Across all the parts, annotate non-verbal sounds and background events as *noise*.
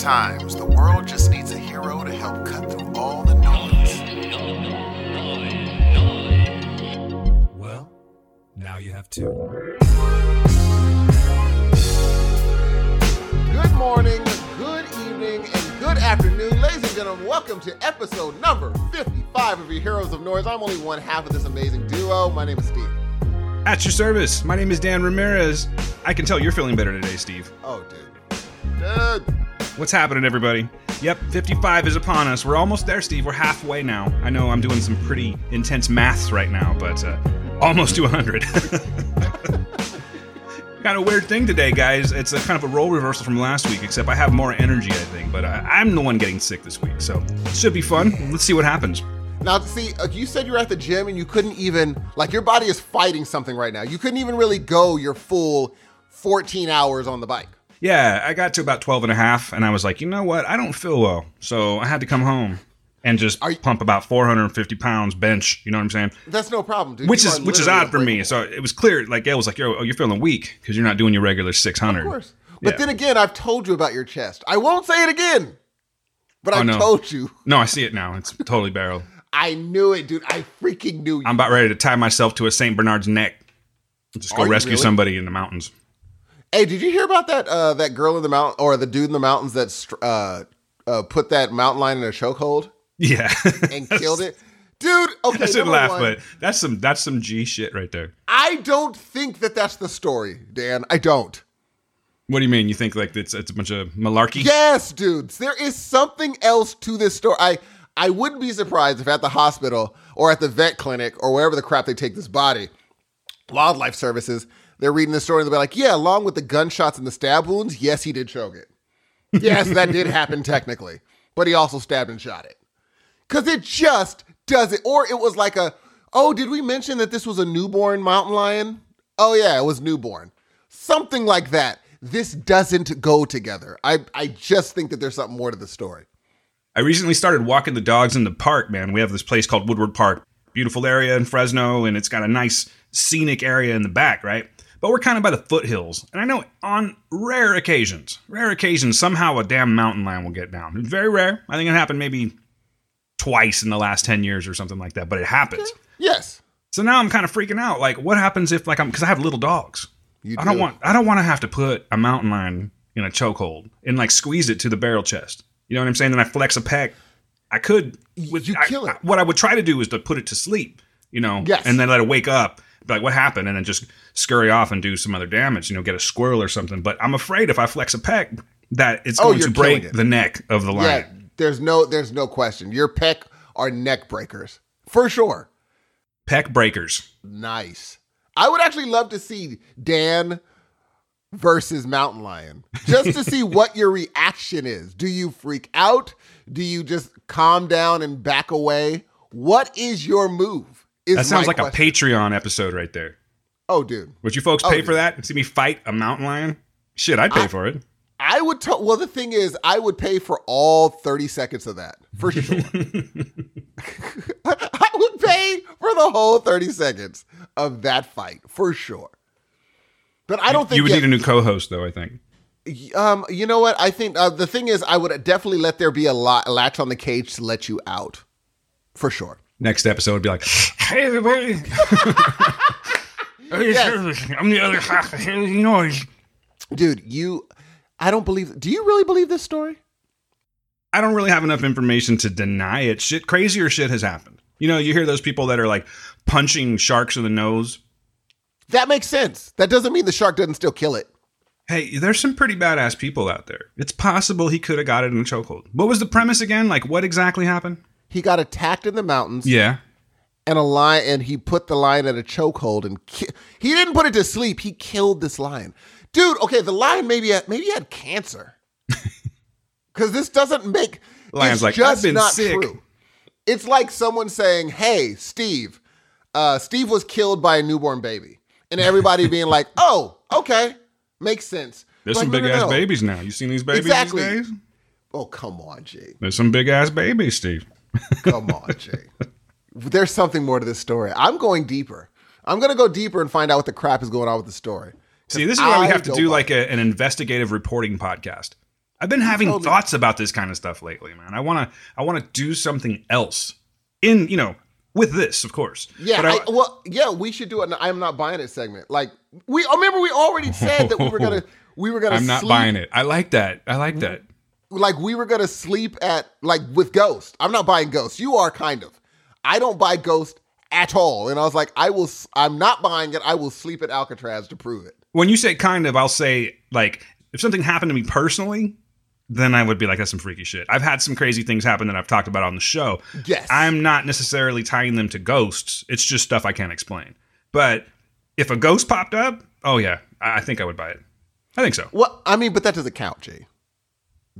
Sometimes the world just needs a hero to help cut through all the noise. Well, now you have two. Good morning, good evening, and good afternoon, ladies and gentlemen. Welcome to episode number 55 of your Heroes of Noise. I'm only one half of this amazing duo. My name is Steve. At your service. My name is Dan Ramirez. I can tell you're feeling better today, Steve. Oh, dude. Dude. What's happening, everybody? Yep, 55 is upon us. We're almost there, Steve. We're halfway now. I know I'm doing some pretty intense maths right now, but uh, almost to 100. kind *laughs* of weird thing today, guys. It's a kind of a role reversal from last week, except I have more energy, I think. But I, I'm the one getting sick this week, so it should be fun. Let's see what happens. Now, see, uh, you said you were at the gym and you couldn't even, like, your body is fighting something right now. You couldn't even really go your full 14 hours on the bike. Yeah, I got to about 12 and a half, and I was like, you know what? I don't feel well. So I had to come home and just you- pump about 450 pounds bench. You know what I'm saying? That's no problem, dude. Which You is which is odd for me. So it was clear, like Gail was like, "Yo, oh, you're feeling weak because you're not doing your regular 600." Of course. But Yeah. then again, I've told you about your chest. I won't say it again, but I've Oh, no. told you. No, I see it now. It's totally barrel. *laughs* I knew it, dude. I freaking knew you. I'm about ready to tie myself to a Saint Bernard's neck. Just go Are rescue really? somebody in the mountains. Hey, did you hear about that? Uh, that girl in the mountain or the dude in the mountains that str- uh, uh, put that mountain lion in a chokehold Yeah, *laughs* and killed it, dude. *laughs* Okay, I should laugh, one, but that's some that's some G shit right there. I don't think that that's the story, Dan. I don't. What do you mean? You think like it's it's a bunch of malarkey? Yes, dudes. There is something else to this story. I I wouldn't be surprised if at the hospital or at the vet clinic or wherever the crap they take this body, wildlife services, they're reading the story and they'll be like, yeah, along with the gunshots and the stab wounds, yes, he did choke it. Yes, that did happen technically, but he also stabbed and shot it. Cause it just does it. Or it was like a, oh, did we mention that this was a newborn mountain lion? Oh yeah, it was newborn. Something like that. This doesn't go together. I, I just think that there's something more to the story. I recently started walking the dogs in the park, man. We have this place called Woodward Park. Beautiful area in Fresno, and it's got a nice scenic area in the back, right? But we're kind of by the foothills. And I know on rare occasions, rare occasions, somehow a damn mountain lion will get down. It's very rare. I think it happened maybe twice in the last 10 years or something like that, but it happens. Yes. So now I'm kind of freaking out. Like, what happens if, like, I'm, because I have little dogs. You I don't want, I don't want to have to put a mountain lion in a chokehold and, like, squeeze it to the barrel chest. You know what I'm saying? Then I flex a pec. I could. With, You I- kill it. I- what I would try to do is to put it to sleep, you know, Yes. and then let it wake up, be like, what happened? And then just scurry off and do some other damage, you know, get a squirrel or something. But I'm afraid if I flex a pec, that it's Oh, going to break it. the neck of the lion. Yeah. There's no there's no question. Your peck are neck breakers. For sure. Peck breakers. Nice. I would actually love to see Dan versus Mountain Lion just to see *laughs* what your reaction is. Do you freak out? Do you just calm down and back away? What is your move? That sounds like a. Patreon episode right there. Oh, dude. Would you folks Oh, pay dude. for that and see me fight a mountain lion? Shit, I'd pay I- for it. I would. To- well, the thing is, I would pay for all thirty seconds of that for sure. *laughs* *laughs* I would pay for the whole thirty seconds of that fight for sure. But I don't think you would yeah, need a new co-host, though. I think. Um, you know what? I think uh, the thing is, I would definitely let there be a, a latch on the cage to let you out, for sure. Next episode would be like, "Hey everybody, *laughs* *laughs* Yes. I'm the other half of Illinois." Dude, you, I don't believe. Do you really believe this story? I don't really have enough information to deny it. Shit, crazier shit has happened. You know, you hear those people that are like punching sharks in the nose. That makes sense. That doesn't mean the shark doesn't still kill it. Hey, there's some pretty badass people out there. It's possible he could have got it in a chokehold. What was the premise again? Like, what exactly happened? He got attacked in the mountains, Yeah. and a lion, and he put the lion at a chokehold, and ki- he didn't put it to sleep. He killed this lion, dude. Okay, the lion maybe had, maybe had cancer, *laughs* because this doesn't make Lion's it's like, just "I've been not sick." true. It's like someone saying, "Hey, Steve, uh, Steve was killed by a newborn baby," and everybody being like, *laughs* "Oh, okay, makes sense." There's Like, some no, big no, ass no. babies now. You seen these babies Exactly. these days? Oh, come on, Jay. There's some big ass babies, Steve. Come on, Jay. There's something more to this story. I'm going deeper. I'm going to go deeper and find out what the crap is going on with the story. See, this is why we have to do like a, an investigative reporting podcast. I've been having Totally. thoughts about this kind of stuff lately, man. I want to I want to do something else in, you know, with this, of course. Yeah, I- I, well, yeah, we should do an "I'm not buying it" segment. Like we oh, remember, we already said that we were gonna *laughs* we were gonna. I'm not sleep, buying it. I like that. I like mm-hmm. that. Like we were gonna sleep at like with Ghost. I'm not buying Ghost. You are kind of. I don't buy Ghost at all. And I was like, I will. I'm not buying it. I will sleep at Alcatraz to prove it. When you say kind of, I'll say like if something happened to me personally, then I would be like that's some freaky shit. I've had some crazy things happen that I've talked about on the show. Yes. I'm not necessarily tying them to ghosts. It's just stuff I can't explain. But if a ghost popped up, oh yeah, I I think I would buy it. I think so. Well, I mean, but that doesn't count, Jay.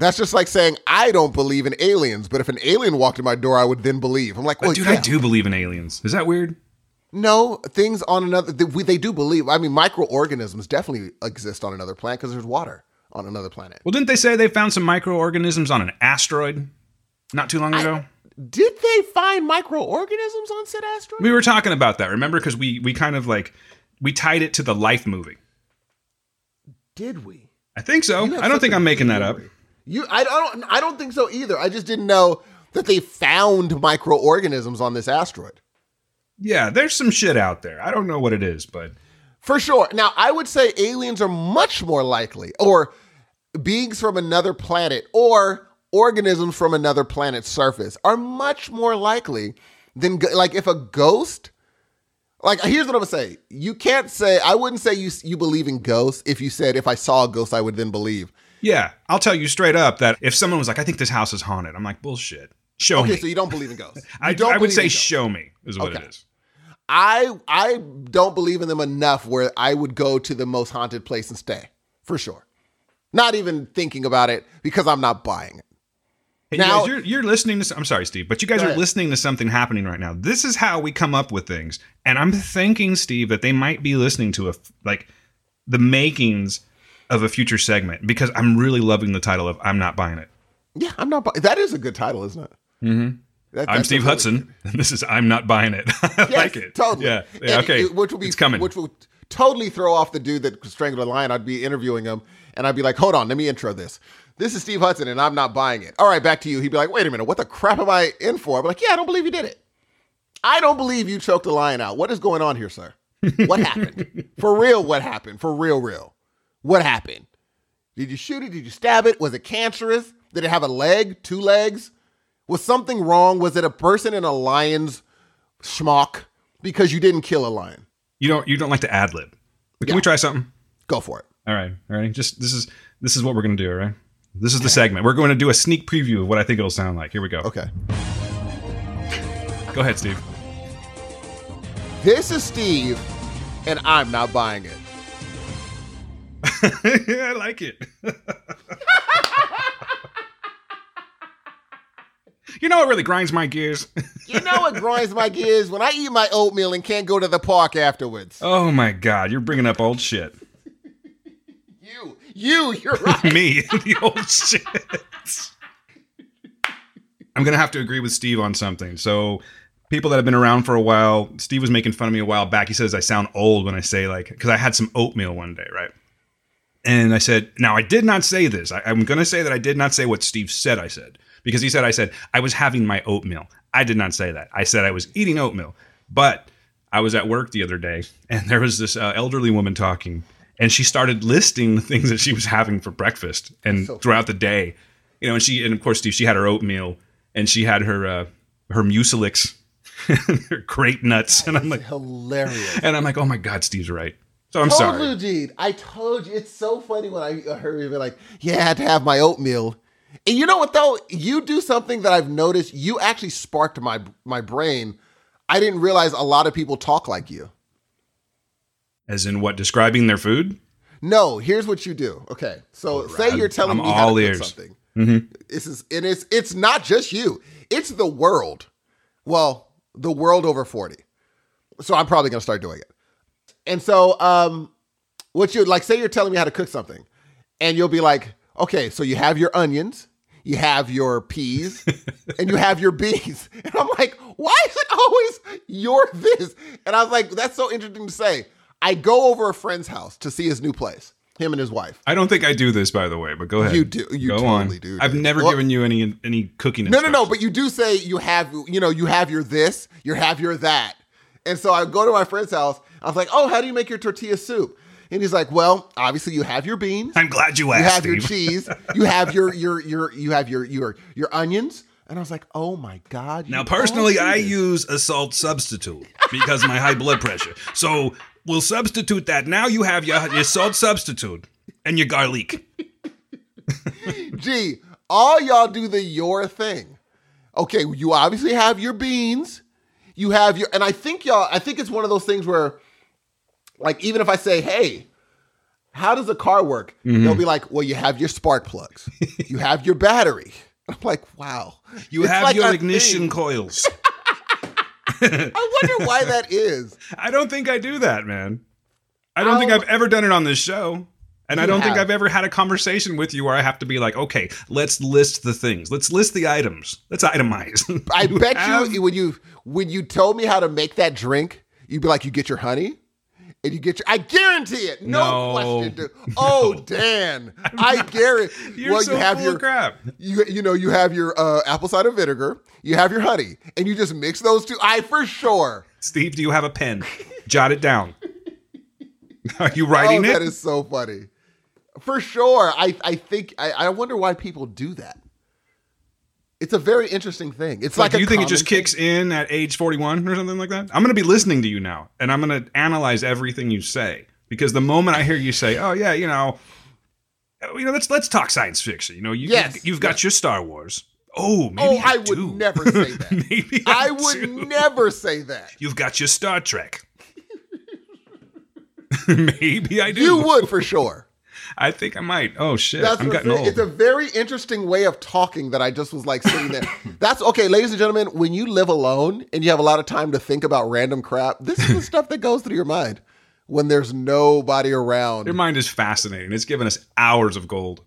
That's just like saying I don't believe in aliens, but if an alien walked in my door, I would then believe. I'm like, well, dude, yeah. I do believe in aliens. Is that weird? No, things on another. They, we, they do believe. I mean, microorganisms definitely exist on another planet because there's water on another planet. Well, didn't they say they found some microorganisms on an asteroid not too long ago? Did they find microorganisms on said asteroid? we were talking about that, remember? Because we we kind of like we tied it to the Life movie. Did we? I think so. I don't think I'm making that up. You, I don't. I don't think so either. I just didn't know that they found microorganisms on this asteroid. Yeah, there's some shit out there. I don't know what it is, but For sure. Now, I would say aliens are much more likely, or beings from another planet, or organisms from another planet's surface are much more likely than, like, if a ghost. Like, here's what I'm gonna say. You can't say, I wouldn't say you, you believe in ghosts if you said, if I saw a ghost, I would then believe. Yeah, I'll tell you straight up that if someone was like, "I think this house is haunted," I'm like, "Bullshit." Show Okay, me. Okay, so you don't believe in ghosts. *laughs* I, don't I would say show me is what it Okay. is. I I don't believe in them enough where I would go to the most haunted place and stay for sure. Not even thinking about it because I'm not buying it. Hey, Now- you guys, you're, you're listening to. I'm sorry, Steve, but you guys are listening to something happening right now. This is how we come up with things, and I'm thinking, Steve, that they might be listening to a like the makings of a future segment because I'm really loving the title of "I'm not buying it." Yeah, I'm not. Bu- that is a good title, isn't it? Mm-hmm. I'm Steve Hudson, and *laughs* this is "I'm not buying it." *laughs* I like it. Totally. Yeah. yeah okay. it- which will be it's coming. Which will totally throw off the dude that strangled a lion. I'd be interviewing him, and I'd be like, "Hold on, let me intro this. This is Steve Hudson, and I'm not buying it." All right, back to you. He'd be like, "Wait a minute, what the crap am I in for?" I'd be like, "Yeah, I don't believe you did it. I don't believe you choked a lion out. What is going on here, sir? What happened? *laughs* for real? What happened? For real? Real? What happened? Did you shoot it? Did you stab it? Was it cancerous? Did it have a leg? Two legs? Was something wrong? Was it a person in a lion's schmuck because you didn't kill a lion? you don't. You don't like to ad lib. Can we try something? Go for it. All right. All right. Just this is this is what we're gonna do. All right. This is the segment. We're going to do a sneak preview of what I think it'll sound like. Here we go. Okay. Go ahead, Steve. This is Steve, and I'm not buying it. *laughs* I like it. *laughs* you know what really grinds my gears? You know what grinds my gears? When I eat my oatmeal and can't go to the park afterwards. oh my god, you're bringing up old shit. You, you, you're right. *laughs* Me, the old shit. I'm gonna have to agree with Steve on something. So, people that have been around for a while, Steve was making fun of me a while back. He says I sound old when I say like, because I had some oatmeal one day, right? And I said, now I did not say this. I, I'm gonna say that I did not say what Steve said. I said because he said I said I was having my oatmeal. I did not say that. I said I was eating oatmeal, but I was at work the other day and there was this uh, elderly woman talking, and she started listing the things that she was having for breakfast and So throughout the day, you know. And she and of course Steve, she had her oatmeal and she had her uh, her Mueslix, *laughs* her grape nuts, and I'm like, Hilarious. and I'm like, oh my god, Steve's right. So I'm told sorry. you, Gene. I told you. It's so funny when I heard you be like, "Yeah, I had to have my oatmeal." And you know what though? You do something that I've noticed. You actually sparked my my brain. I didn't realize a lot of people talk like you. As in what? Describing their food? No, here's what you do. Okay, so say you're telling I'm me how all to cook ears. something. Mm-hmm. This is and it's it's not just you. It's the world. Well, the world over forty. So I'm probably gonna start doing it. And so, um, what you like? Say you're telling me how to cook something, and you'll be like, okay, so you have your onions, you have your peas, *laughs* and you have your beans. *laughs* And I'm like, why is it always your *laughs* this? And I was like, that's so interesting to say. I go over a friend's house to see his new place. Him and his wife. I don't think I do this, by the way, but go ahead. You do- you go totally on. do, I've dude. never Well- given you any any cooking. No, no, no. But you do say you have, you know, you have your this, you have your that. And so I go to my friend's house. I was like, oh, how do you make your tortilla soup? And he's like, well, obviously you have your beans, I'm glad you asked. you have your cheese, you have your your your you have your your your onions. And I was like, oh my god. Now, personally, I this. use a salt substitute because of my high blood pressure. So we'll substitute that. Now you have your, your salt substitute and your garlic. *laughs* Gee, all y'all do the your thing. Okay, you obviously have your beans. You have your, and I think y'all, I think it's one of those things where, like, even if I say, hey, how does a car work? Mm-hmm. They'll be like, well, you have your spark plugs, you have your battery. *laughs* I'm like, wow. You It's have like your ignition thing. coils. *laughs* I wonder why that is. *laughs* I don't think I do that, man. I don't think I've ever done it on this show. And I don't think. I've ever had a conversation with you where I have to be like, okay, let's list the things. Let's list the items. Let's itemize. I You bet have- you when you when you told me how to make that drink, you'd be like, you get your honey. And you get your, I guarantee it. No, No. question, dude. *laughs* Oh, Dan, I *laughs* guarantee. You're well, so you have full your of crap. you you know you have your uh, apple cider vinegar, you have your honey, and you just mix those two. I for sure. Steve, do you have a pen? Jot it down. *laughs* Are you Oh, writing that it? is so funny. For sure. I I think I, I wonder why people do that. It's a very interesting thing. It's like, like, you think it just thing. kicks in at age 41 or something like that? I'm going to be listening to you now and I'm going to analyze everything you say because the moment I hear you say, "Oh yeah, you know, you know, let's let's talk science fiction." You know, you Yes, you've, you've got yes. your Star Wars. Oh, maybe Oh, I, I would do. never *laughs* say that. maybe I, I would do. never say that. You've got your Star Trek. *laughs* *laughs* maybe I do. You would for sure. I think I might. Oh shit, That's I'm getting old. It's a very interesting way of talking that I just was like sitting there. *laughs* That's okay, ladies and gentlemen. When you live alone and you have a lot of time to think about random crap, this is the stuff that goes through your mind when there's nobody around. Your mind is fascinating. It's given us hours of gold.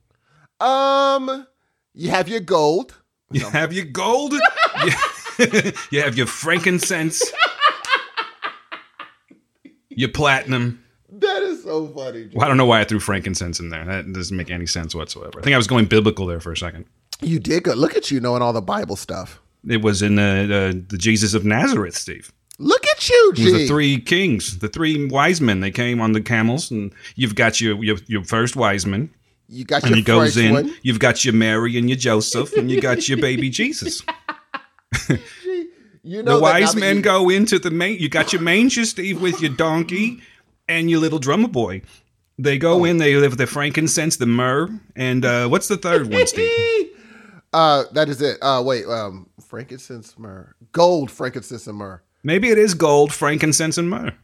Um, you have your gold. You have your gold. *laughs* *laughs* you have your frankincense. your platinum. That is so funny. Well, I don't know why I threw frankincense in there. That doesn't make any sense whatsoever. I think I was going biblical there for a second. You did good. Look at you knowing all the Bible stuff. It was in the, the, the Jesus of Nazareth, Steve. Look at you, It was G. the three kings, the three wise men. They came on the camels, and you've got your your, your first wise man, you got and your he goes first in. one. You've got your Mary and your Joseph, and you got your baby *laughs* Jesus. You *laughs* know the wise men you- go into the main. You got your manger, Steve, with your donkey and your little drummer boy. They go Oh. in. They live the frankincense, the myrrh, and uh, what's the third one, Steve? *laughs* Uh, that is it. Uh, wait, um, frankincense myrrh, gold, frankincense and myrrh. Maybe it is gold, frankincense, and myrrh.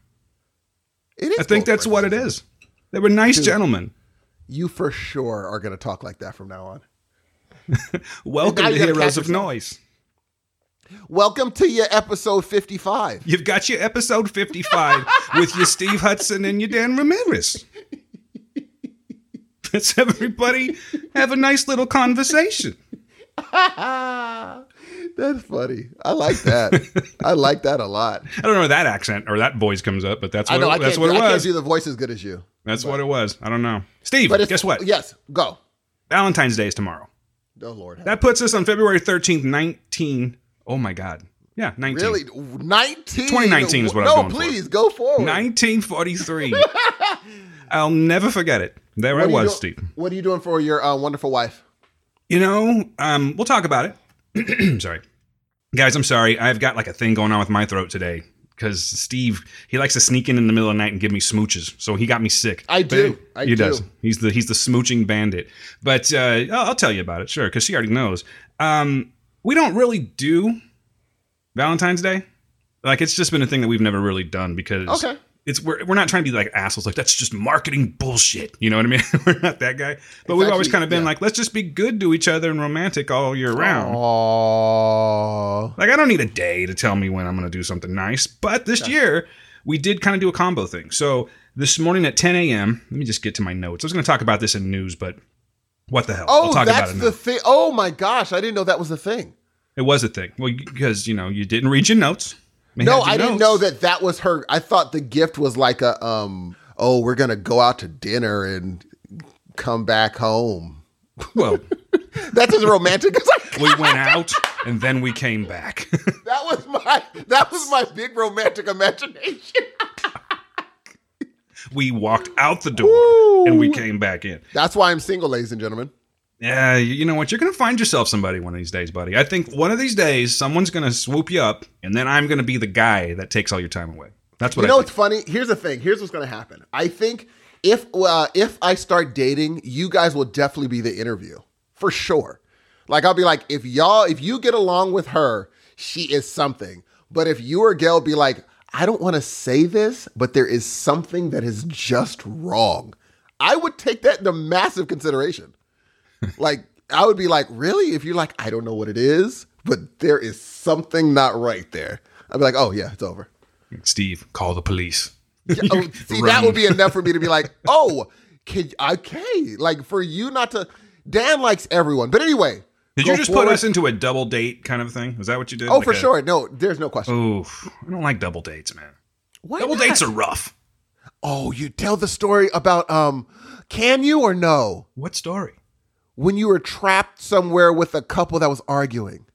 It is. I think that's what it is. They were nice gentlemen. You for sure are going to talk like that from now on. *laughs* Welcome now to Heroes of. Noise. Welcome to your episode fifty-five. You've got your episode 55 *laughs* with your Steve Hudson and your Dan Ramirez. Let's everybody have a nice little conversation. *laughs* That's funny. I like that. I like that a lot. I don't know where that accent or that voice comes up, but that's I what, know. it, I that's what it I can't do the voice as good as you. That's what it was. I don't know. Steve, But guess what? Yes. Go. Valentine's Day is tomorrow. Oh Lord. That puts us on February 13th, 19. Oh my God. Yeah, 19. really? Nineteen. 2019 is what I no, was going for. please go forward. 1943. *laughs* I'll never forget it. There What I was, do- Steve. What are you doing for your uh, wonderful wife? You know, um, we'll talk about it. *clears throat* sorry. Guys, I'm sorry. I've got like a thing going on with my throat today because Steve, he likes to sneak in in the middle of the night and give me smooches. So he got me sick. I But do. I he do. does. He's the he's the smooching bandit. But uh, I'll, I'll tell you about it, sure, because she already knows. Um, we don't really do Valentine's Day. Like it's just been a thing that we've never really done because Okay. it's we're, we're not trying to be like assholes like that's just marketing bullshit you know what i mean *laughs* we're not that guy but we've always kind of been yeah. like let's just be good to each other and romantic all year round Oh. like i don't need a day to tell me when i'm going to do something nice but this year we did kind of do a combo thing so this morning at 10 a.m let me just get to my notes i was going to talk about this in news but what the hell Oh, that's the thing. Oh my gosh, I didn't know that was the thing. it was a thing well because you know you didn't read your notes No, your I didn't know that that was her. I thought the gift was like a um. Oh, we're gonna go out to dinner and come back home. Well, *laughs* That's as romantic as I *laughs* we went out and then we came back. *laughs* That was my that was my big romantic imagination. We walked out the door and we came back in. That's why I'm single, ladies and gentlemen. Yeah, you know what? You're going to find yourself somebody one of these days, buddy. I think one of these days someone's going to swoop you up and then I'm going to be the guy that takes all your time away. That's what You I know think. what's funny? Here's the thing. Here's what's going to happen. I think if uh, if I start dating, you guys will definitely be the interview for sure. Like I'll be like, if y'all, if you get along with her, she is something. But if you or Gail be like, I don't want to say this, but there is something that is just wrong. I would take that into massive consideration. *laughs* like I would be like, really? If you're like, I don't know what it is, but there is something not right there. I'd be like, oh yeah, it's over. Steve, call the police. Yeah, oh, *laughs* see, that would be enough for me to be like, *laughs* oh, can okay, like for you not to. Dan likes everyone, but anyway. Did you just forward- put us into a double date kind of thing? Was that what you did? Oh, Like for a- sure. No, there's no question. Oof. I don't like double dates, man. Why double not? dates are rough. Oh, you tell the story about um. Can you or no? What story? When you were trapped somewhere with a couple that was arguing.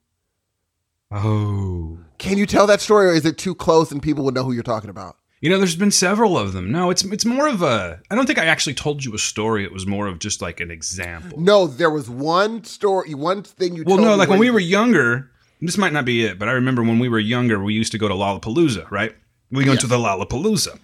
Oh. Can you tell that story, or is it too close and people would know who you're talking about? You know, there's been several of them. No, it's it's more of a. I don't think I actually told you a story. It was more of just like an example. No, there was one story, one thing you. Well, no, like when we were younger. This might not be it, but I remember when we were younger, we used to go to Lollapalooza, right? We went to the Lollapalooza.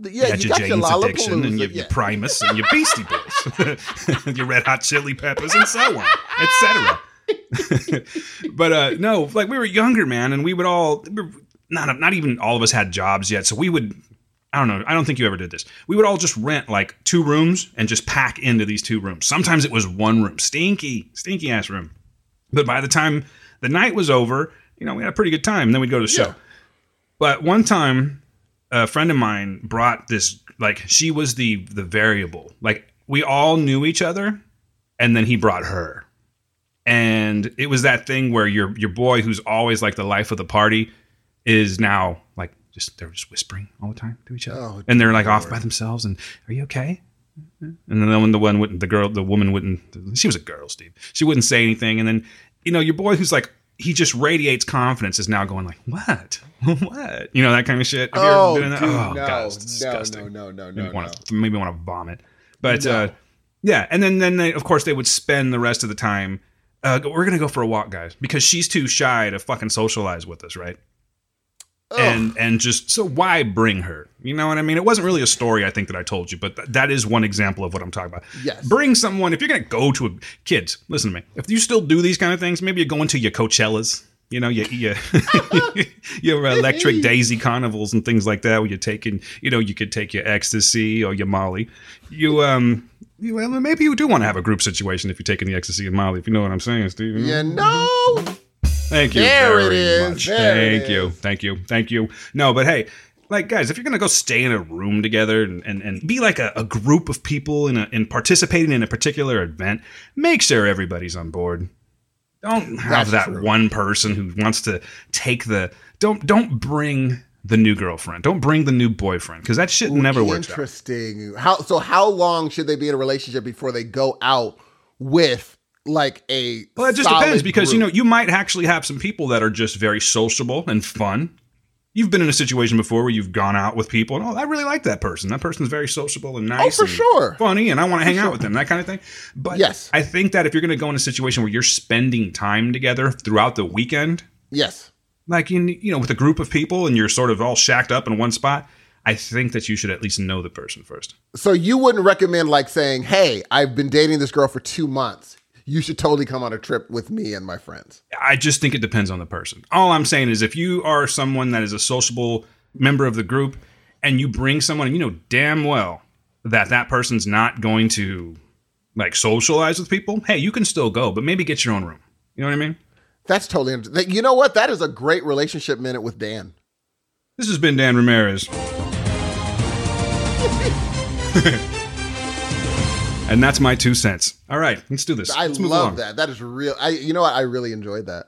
Yeah, you had you your got your Jane's Addiction and your, yeah. your Primus and your Beastie Boys, *laughs* your Red Hot Chili Peppers, and so on, etc. *laughs* *laughs* but uh, no, like we were younger, man, and we would all not not even all of us had jobs yet, so we would. I don't know. I don't think you ever did this. We would all just rent like two rooms and just pack into these two rooms. Sometimes it was one room, stinky, stinky ass room. But by the time the night was over, you know, we had a pretty good time. And then we'd go to the show. Yeah. But one time, a friend of mine brought this. Like she was the the variable. Like we all knew each other, and then he brought her, and it was that thing where your your boy, who's always like the life of the party, is now like just they're just whispering all the time to each other, Oh, and they're like off by themselves. And are you okay? And then when the one wouldn't, the girl, the woman wouldn't. She was a girl, Steve. She wouldn't say anything, and then you know your boy, who's like he just radiates confidence, is now going like, what, *laughs* what, you know that kind of shit. Have you ever Oh, been in that? dude, oh no, god, it's disgusting. no, no, no, Maybe no, wanna, maybe want to vomit. But No. uh, yeah, and then then they, of course they would spend the rest of the time. Uh, we're gonna go for a walk, guys, because she's too shy to fucking socialize with us, right? And and just so why bring her? You know what i mean? It wasn't really a story i think that i told you but th- that is one example of what i'm talking about. Yes. bring someone if you're gonna go to a kids listen to me if you still do these kind of things maybe you're going to your coachellas you know your your, *laughs* your electric *laughs* daisy carnivals and things like that where you're taking you know you could take your ecstasy or your molly. You um you, well, maybe you do want to have a group situation if you're taking the ecstasy and molly if you know what i'm saying steve You know, Thank you There very it is. much. There it Thank you. is. Thank you. Thank you. No, but hey, like guys, if you're gonna go stay in a room together and, and, and be like a, a group of people in a, in participating in a particular event, make sure everybody's on board. Don't have That's that true. one person who wants to take the don't don't bring the new girlfriend. Don't bring the new boyfriend because that shit never works out. Interesting. How so? How long should they be in a relationship before they go out with like a? Well, it just depends because you know you might actually have some people that are just very sociable and fun. You've been in a situation before where you've gone out with people and oh, I really like that person. That person's very sociable and oh, nice, oh, for and sure. funny, and I want to hang out with them. That kind of thing. But Yes. I think that if you're going to go in a situation where you're spending time together throughout the weekend, Yes. like in you know with a group of people and you're sort of all shacked up in one spot, I think that you should at least know the person first. So you wouldn't recommend like saying, "Hey, I've been dating this girl for two months. You should totally come on a trip with me and my friends." I just think it depends on the person. All I'm saying is if you are someone that is a sociable member of the group and you bring someone and you know damn well that that person's not going to like socialize with people, hey, you can still go, but maybe get your own room. You know what I mean? That's totally. inter- You know what? That is a great relationship minute with Dan. This has been Dan Ramirez. *laughs* and that's my two cents. All right, let's do this. I Let's love along. that. That is real. I. You know what? I really enjoyed that.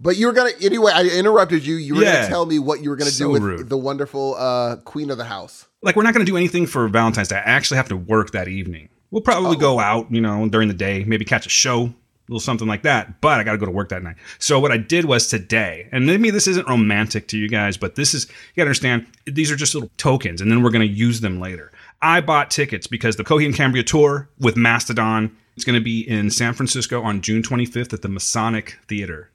But you were gonna anyway. I interrupted you. You were Yeah. gonna tell me what you were gonna So do with rude. the wonderful uh, queen of the house. Like we're not going to do anything for Valentine's Day. I actually have to work that evening. We'll probably go out, you know, during the day, maybe catch a show, a little something like that. But I got to go to work that night. So what I did was today, and maybe this isn't romantic to you guys, but this is you got to understand these are just little tokens, and then we're going to use them later. I bought tickets because the Coheed and Cambria tour with Mastodon is going to be in San Francisco on June 25th at the Masonic Theater.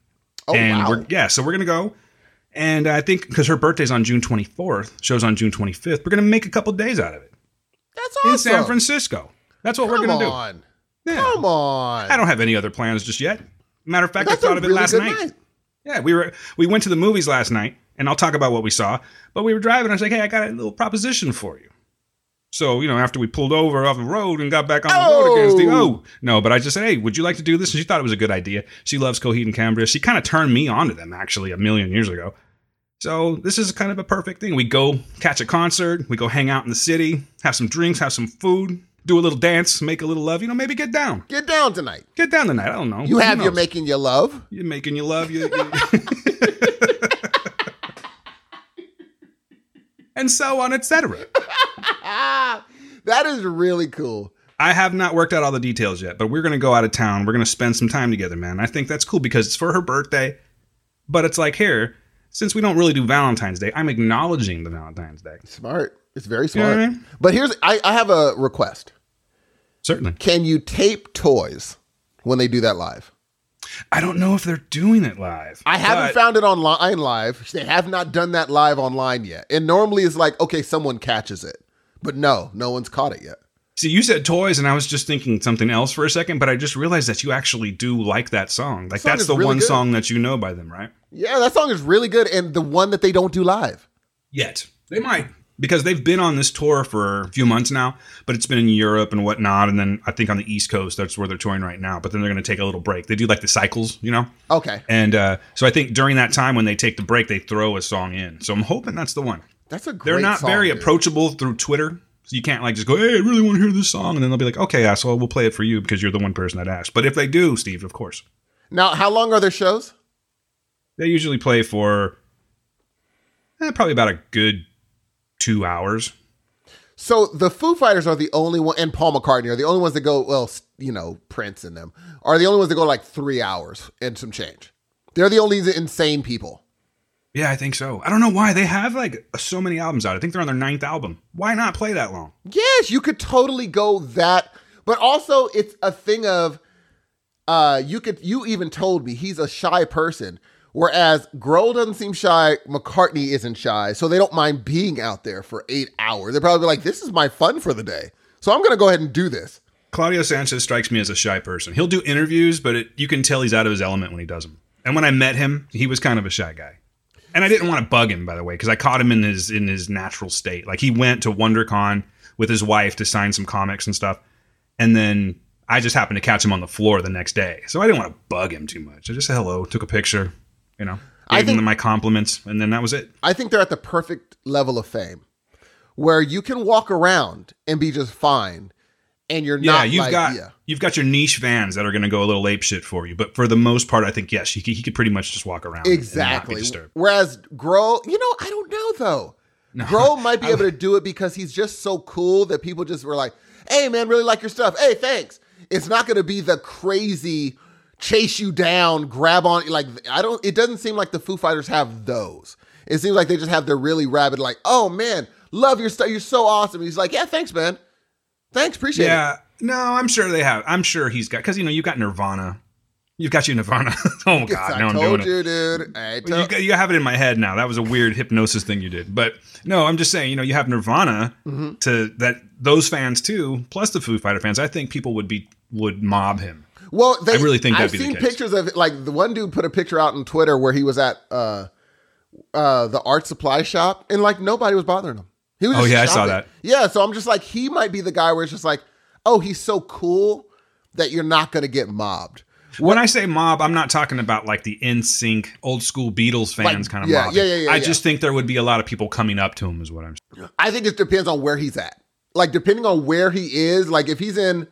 Oh, and wow. we're yeah, so we're gonna go. And I think because her birthday's on June 24th, shows on June 25th, we're gonna make a couple days out of it That's in awesome. San Francisco. That's what Come we're gonna on. do. Yeah. Come on. I don't have any other plans just yet. Matter of fact, That's I thought of it really last night. night. Yeah, we were we went to the movies last night, and I'll talk about what we saw. But we were driving. I was like, "Hey, I got a little proposition for you." So you know, after we pulled over off the road and got back on the road again, Steve, oh! oh no! But I just said, "Hey, would you like to do this?" And she thought it was a good idea. She loves Coheed and Cambria. She kind of turned me onto them actually a million years ago. So this is kind of a perfect thing. We go catch a concert, we go hang out in the city, have some drinks, have some food, do a little dance, make a little love. You know, maybe get down, Get down tonight. get down tonight. I don't know. You Who have your making your love. You're making your love you. you- *laughs* *laughs* and so on, etc. *laughs* That is really cool. I have not worked out all the details yet, but we're going to go out of town. We're going to spend some time together, man. I think that's cool because it's for her birthday. But it's like here, since we don't really do Valentine's Day, I'm acknowledging the Valentine's Day. Smart. It's very know smart. what I mean? But here's I, I have a request. Certainly. Can you tape toys when they do that live? I don't know if they're doing it live. I haven't found it online live. They have not done that live online yet. And normally it's like, okay, someone catches it. But no, no one's caught it yet. See, you said toys, and I was just thinking something else for a second, but I just realized that you actually do like that song. Like Song that's the really one good. song that you know by them, right? Yeah, that song is really good and the one that they don't do live. Yet. They might. Because they've been on this tour for a few months now, but it's been in Europe and whatnot. And then I think on the East Coast, that's where they're touring right now. But then they're going to take a little break. They do like the cycles, you know? Okay. And uh, so I think during that time when they take the break, they throw a song in. So I'm hoping that's the one. That's a great They're not song, very dude. approachable through Twitter. So you can't like just go, hey, I really want to hear this song. And then they'll be like, okay, asshole, we'll play it for you because you're the one person that asked. But if they do, Steve, of course. Now, how long are their shows? They usually play for eh, probably about a good two hours. So the Foo Fighters are the only one, and Paul McCartney are the only ones that go. Well, you know, Prince and them are the only ones that go like three hours and some change. They're the only insane people. Yeah, I think so. I don't know why they have like so many albums out. I think they're on their ninth album. Why not play that long? Yes, you could totally go that, but also it's a thing of, uh, you could. You even told me he's a shy person, whereas Grohl doesn't seem shy. McCartney isn't shy, so they don't mind being out there for eight hours. They're probably like, "This is my fun for the day, so I'm gonna go ahead and do this." Claudio Sanchez strikes me as a shy person. He'll do interviews, but it, you can tell he's out of his element when he does them. And when I met him, he was kind of a shy guy. And I didn't want to bug him, by the way, because I caught him in his in his natural state. Like he went to WonderCon with his wife to sign some comics and stuff, and then I just happened to catch him on the floor the next day. So I didn't want to bug him too much. I just said hello, took a picture, you know, I gave think- him my compliments, and then that was it. I think they're at the perfect level of fame where you can walk around and be just fine and you're not. Yeah, not you've like, got yeah. you've got your niche fans that are going to go a little ape shit for you, but for the most part, I think yes, he could, he could pretty much just walk around and not be Exactly. Whereas Grohl, you know, I don't know though. Grohl might be *laughs* able to do it because he's just so cool that people just were like, "Hey, man, really like your stuff. Hey, thanks." It's not going to be the crazy chase you down, grab on like I don't. It doesn't seem like the Foo Fighters have those. It seems like they just have their really rabid, like, "Oh man, love your stuff. You're so awesome." He's like, "Yeah, thanks, man. Thanks, appreciate it." Yeah, no, I'm sure they have. I'm sure he's got because you know you've got Nirvana, you've got your Nirvana. *laughs* oh Yes, God, I now I'm told doing it. dude. I You, told- got- you have it in my head now. That was a weird hypnosis thing you did. But no, I'm just saying, you know, you have Nirvana Mm-hmm. to that those fans too, plus the Foo Fighter fans. I think people would be would mob him. Well, they, I really think I've seen pictures of it. Like the one dude put a picture out on Twitter where he was at uh, uh, the art supply shop, and like nobody was bothering him. He was. Oh, yeah, I saw that. Yeah, so I'm just like, he might be the guy where it's just like, oh, he's so cool that you're not gonna get mobbed. When I say mob, I'm not talking about like the NSYNC old school Beatles fans Like, kind of yeah, mob. yeah, yeah, yeah, I yeah. just think there would be a lot of people coming up to him, is what I'm saying. I think it depends on where he's at. Like depending on where he is, like if he's in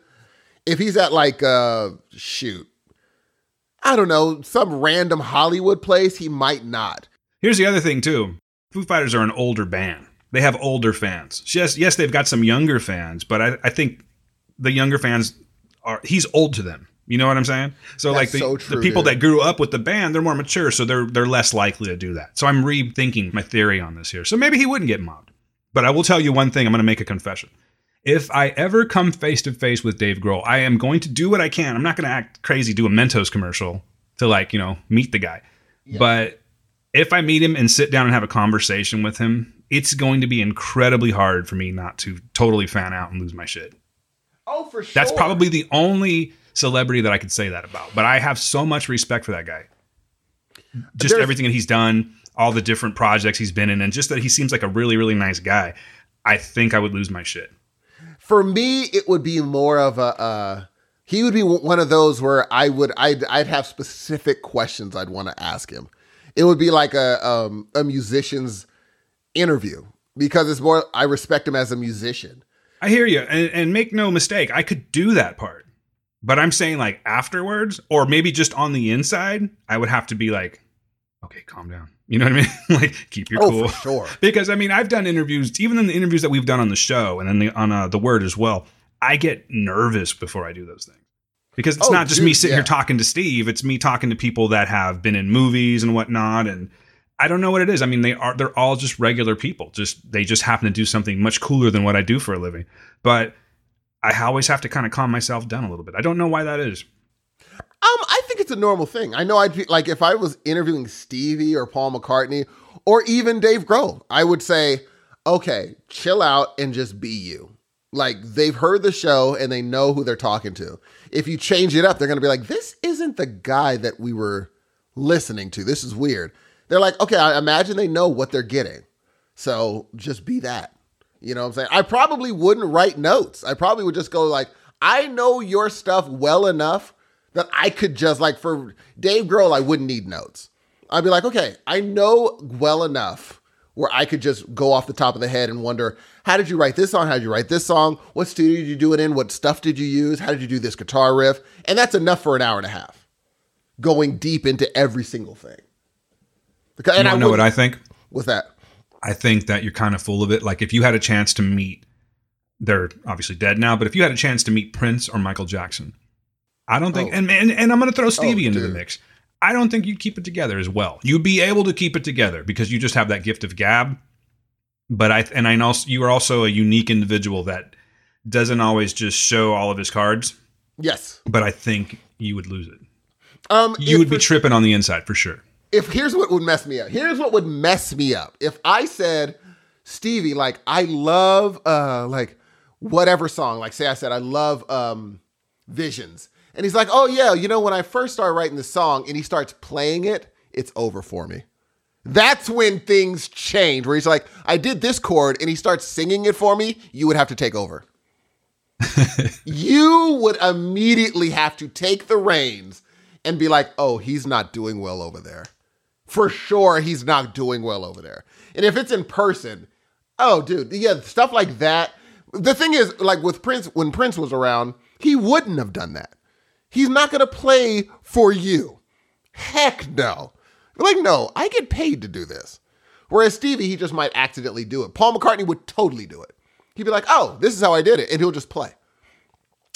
if he's at like uh shoot. I don't know, some random Hollywood place, he might not. Here's the other thing too. Foo Fighters are an older band. They have older fans. Yes, yes, they've got some younger fans, but I, I think the younger fans are he's old to them. You know what I'm saying? So like the, so true, the people dude. that grew up with the band, they're more mature, so they're they're less likely to do that. So I'm rethinking my theory on this here. So maybe he wouldn't get mobbed. But I will tell you one thing, I'm going to make a confession. If I ever come face to face with Dave Grohl, I am going to do what I can. I'm not going to act crazy, do a Mentos commercial to like, you know, meet the guy. But if I meet him and sit down and have a conversation with him, it's going to be incredibly hard for me not to totally fan out and lose my shit. Oh, for sure. That's probably the only celebrity that I could say that about. But I have so much respect for that guy. Just There's- everything that he's done, all the different projects he's been in, and just that he seems like a really, really nice guy. I think I would lose my shit. For me it would be more of a uh he would be one of those where i would i'd, I'd have specific questions i'd want to ask him it would be like a um a musician's interview because it's more i respect him as a musician I hear you, and, and make no mistake, I could do that part. But I'm saying like afterwards, or maybe just on the inside, I would have to be like, okay, calm down. You know what I mean? *laughs* like keep your oh cool. for sure *laughs* because I mean, I've done interviews, even in the interviews that we've done on the show and then the, on uh, the Word as well. I get nervous before I do those things because it's Oh, not just me sitting yeah. here talking to Steve; it's me talking to people that have been in movies and whatnot. And I don't know what it is. I mean, they are they're all just regular people. Just they just happen to do something much cooler than what I do for a living. But I always have to kind of calm myself down a little bit. I don't know why that is. Um i think it's a normal thing. I know i'd be like if i was interviewing stevie or paul mccartney or even dave grohl i would say okay chill out and just be you. Like they've heard the show and they know who they're talking to. If you change it up they're to be like this isn't the guy that we were listening to. This is weird. They're like okay i imagine they know what they're getting. So just be that. You know what i'm saying? I probably wouldn't write notes. I probably would just go like i know your stuff well enough that i could just like for dave grohl i wouldn't need notes i'd be like okay i know well enough where I could just go off the top of the head and wonder, how did you write this song? How did you write this song? What studio did you do it in? What stuff did you use? How did you do this guitar riff? And that's enough for an hour and a half, going deep into every single thing. Because, You and I know what I think? What's that? I think that you're kind of full of it. Like if you had a chance to meet, they're obviously dead now, but if you had a chance to meet Prince or Michael Jackson, I don't think, Oh. and, and and I'm going to throw Stevie into the mix. I don't think you'd keep it together as well. You'd be able to keep it together because you just have that gift of gab. But I and I know you are also a unique individual that doesn't always just show all of his cards. Yes. But I think you would lose it. Um, You would be tripping on the inside for sure. if here's what would mess me up. Here's what would mess me up. If I said, Stevie, like I love uh like whatever song, like say I said I love um Visions. And he's like, "Oh yeah, you know when I first started writing the song and he starts playing it, it's over for me." That's when things change. Where he's like, "I did this chord," and he starts singing it for me. You would have to take over. *laughs* you would immediately have to take the reins and be like, "Oh, he's not doing well over there." For sure, he's not doing well over there. And if it's in person, oh, dude, yeah, stuff like that. The thing is, like with Prince, when Prince was around, he wouldn't have done that. He's not gonna play for you. Heck no. Like, no, I get paid to do this. Whereas Stevie, he just might accidentally do it. Paul McCartney would totally do it. He'd be like, oh, this is how I did it. And he'll just play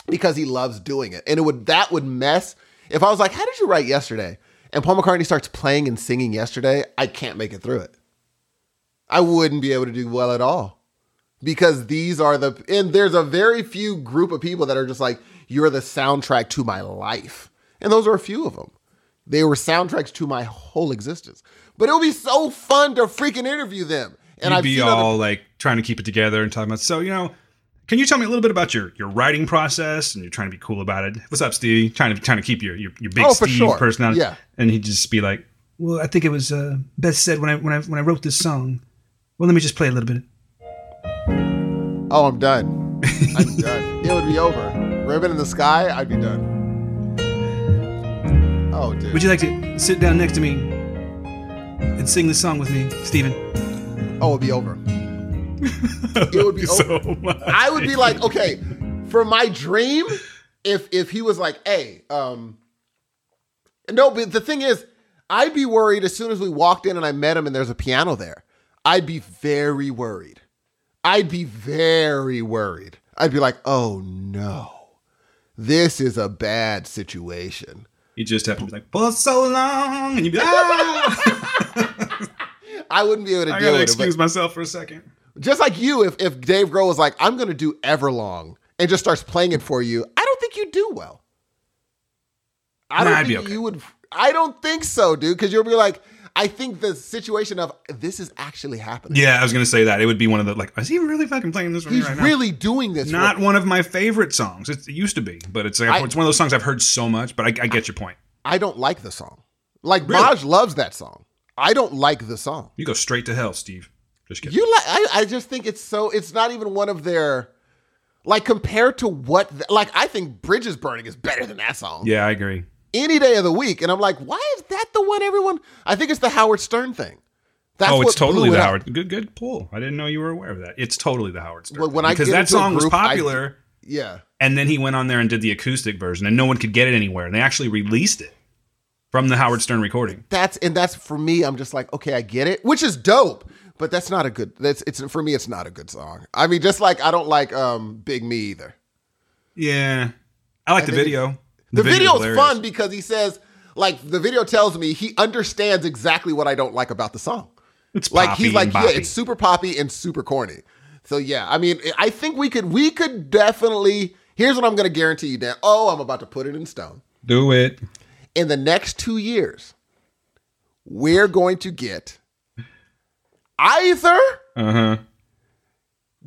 because he loves doing it. And it would that would mess. If I was like, how did you write yesterday? And Paul McCartney starts playing and singing yesterday, I can't make it through it. I wouldn't be able to do well at all. Because these are the and there's a very few group of people that are just like, you're the soundtrack to my life. And those are a few of them. They were soundtracks to my whole existence. But it would be so fun to freaking interview them. And You'd I've be seen other- all like trying to keep it together and talking about. So you know, can you tell me a little bit about your your writing process? And you're trying to be cool about it. What's up, Steve? Trying to trying to keep your your, your big Oh, Steve sure. personality. Yeah. And he'd just be like, "Well, I think it was uh, best said when I when I when I wrote this song. Well, let me just play a little bit." Oh, I'm done. I'm done. It would be over. Ribbon in the sky, I'd be done. Oh, dude. Would you like to sit down next to me and sing this song with me, Steven? oh, it'd be over. *laughs* It would be over. so much. I would be like, okay, for my dream, if if he was like, hey, um, no, but the thing is, I'd be worried as soon as we walked in and I met him and there's a piano there. I'd be very worried. I'd be very worried I'd be like, oh no, this is a bad situation. You just have to be like, for so long, and you'd be like, ah! *laughs* I wouldn't be able to I deal with it. excuse But myself for a second. just like you, if if Dave Grohl was like, I'm gonna do Everlong and just starts playing it for you, I don't think you'd do well. I don't Nah, think okay. you would. I don't think so, dude. Because you'll be like, I think the situation of this is actually happening. Yeah, I was gonna say that it would be one of the like, is he really fucking playing this He's right now? really doing this. Not one of my favorite songs. It, it used to be, but it's like, I- it's one of those songs I've heard so much. But I, I get your point. I don't like the song. Like Really? Maj loves that song. I don't like the song. You go straight to hell, Steve. Just kidding. You like? I, I just think it's so. It's not even one of their. Like compared to what, like I think "Bridges Burning" is better than that song yeah, I agree. Any day of the week, and I'm like, why is that the one everyone? I think it's the Howard Stern thing. That's oh, it's totally it the up. Howard. Good, good pull. I didn't know you were aware of that. It's totally the Howard Stern. Well, when thing, I because that song was group, I- popular, Yeah, and then he went on there and did the acoustic version, and no one could get it anywhere, and they actually released it from the Howard Stern recording. that's and that's for me. I'm just like, okay, I get it, which is dope, but that's not a good. That's it's for me. It's not a good song. I mean, just like I don't like um Big Me either. Yeah, I like the think video. The, video's hilarious. fun because he says, like, the video tells me he understands exactly what I don't like about the song. It's Like he's like, yeah, it's super poppy and super corny. So yeah, I mean, I think we could we could definitely. Here's what I'm going to guarantee you, Dan. Oh, I'm about to put it in stone. Do it. In the next two years, we're going to get either Uh huh.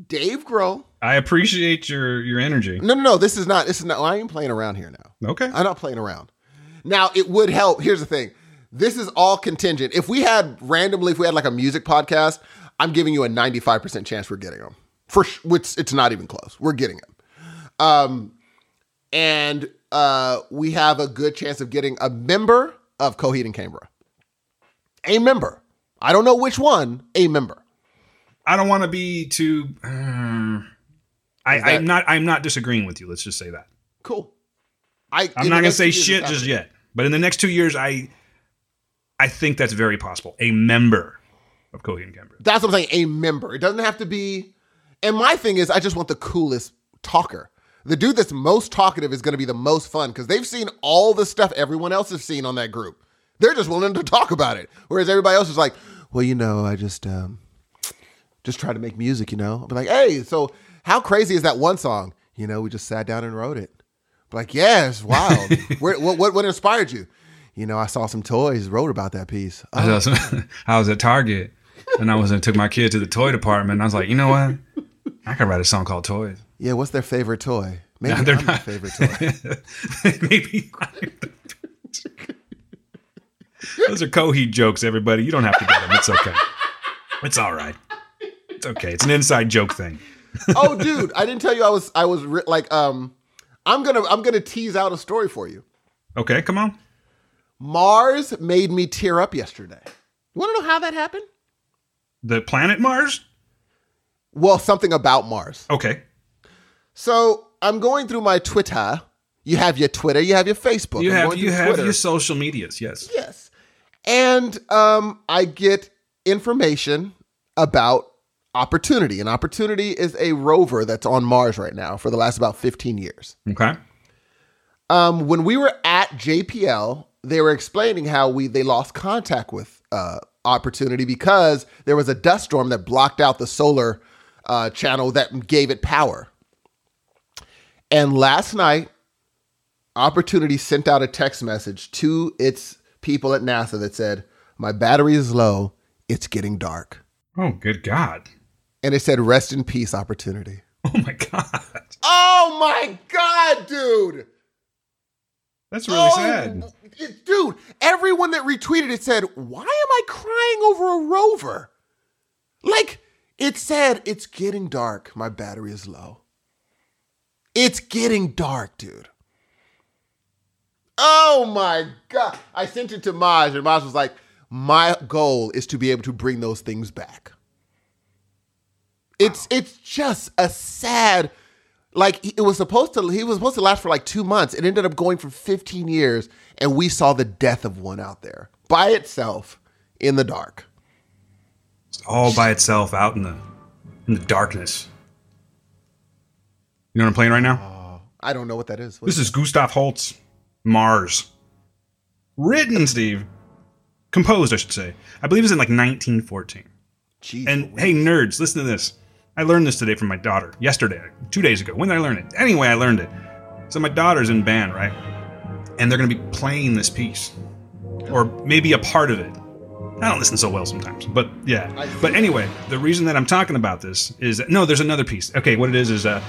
Dave Grohl. I appreciate your your energy. No, no, no. This is not. This is not. I ain't playing around here now. Okay. I'm not playing around. Now, it would help. Here's the thing. This is all contingent. If we had randomly, if we had like a music podcast, I'm giving you a 95% chance we're getting them. For which it's not even close. We're getting them. Um, and uh, we have a good chance of getting a member of Coheed and Cambria. A member. I don't know which one. A member. I don't want to be too. Uh, I, that- I'm not. I'm not disagreeing with you. Let's just say that. Cool. I, I'm not gonna say shit just yet. But in the next two years, I, I think that's very possible. A member of Coheed and Cambria. That's what I'm saying. A member. It doesn't have to be. And my thing is, I just want the coolest talker. The dude that's most talkative is going to be the most fun because they've seen all the stuff everyone else has seen on that group. They're just willing to talk about it, whereas everybody else is like, "Well, you know, I just um, just try to make music, you know." I'll be like, "Hey, so how crazy is that one song? You know, we just sat down and wrote it." Be like, "Yeah, it's wild. *laughs* Where, what, what what inspired you?" You know, I saw some toys, wrote about that piece. I was, oh. *laughs* I was at Target, and I was and took my kid to the toy department. And I was like, you know what? I could write a song called Toys. Yeah, what's their favorite toy? Maybe Yeah, they're I'm their favorite toy. *laughs* Maybe. Those are Coheed jokes, everybody. You don't have to get them. It's okay. It's all right. It's okay. It's an inside joke thing. *laughs* oh, dude, I didn't tell you I was I was ri- like um, I'm gonna I'm gonna tease out a story for you. Okay, come on. Mars made me tear up yesterday. You want to know how that happened? The planet Mars? Well, something about Mars. Okay. So I'm going through my Twitter. You have your Twitter. You have your Facebook. You I'm have you have Twitter. your social medias, yes. Yes. And um, I get information about Opportunity. And Opportunity is a rover that's on Mars right now for the last about 15 years. Okay. Um, when we were at JPL, they were explaining how we they lost contact with uh, Opportunity because there was a dust storm that blocked out the solar uh, channel that gave it power. And last night, Opportunity sent out a text message to its people at NASA that said, "My battery is low. It's getting dark." Oh, good God. And it said, "Rest in peace, Opportunity." *laughs* Oh my God. Oh my god, dude! That's really Oh, sad. it- dude, everyone that retweeted it said, Why am I crying over a rover? Like, it said, It's getting dark. My battery is low. It's getting dark, dude. Oh my God. I sent it to Maj, and Maj was like, My goal is to be able to bring those things back. It's it's just a sad like it was supposed to he was supposed to last for like two months it ended up going for 15 years and we saw the death of one out there by itself in the dark all by itself out in the in the darkness. You know what I'm playing right now? Uh, I don't know what that is. What This is Gustav Holst, Mars. Written, Steve. Composed, I should say. I believe it's in like 1914. Jeez And hey, nerds, listen to this. I learned this today from my daughter. Yesterday, two days ago. When did I learn it? Anyway, I learned it. So my daughter's in band, right? And they're going to be playing this piece, or maybe a part of it. I don't listen so well sometimes, but yeah. But anyway, the reason that I'm talking about this is that, no, there's another piece. Okay, what it is is uh,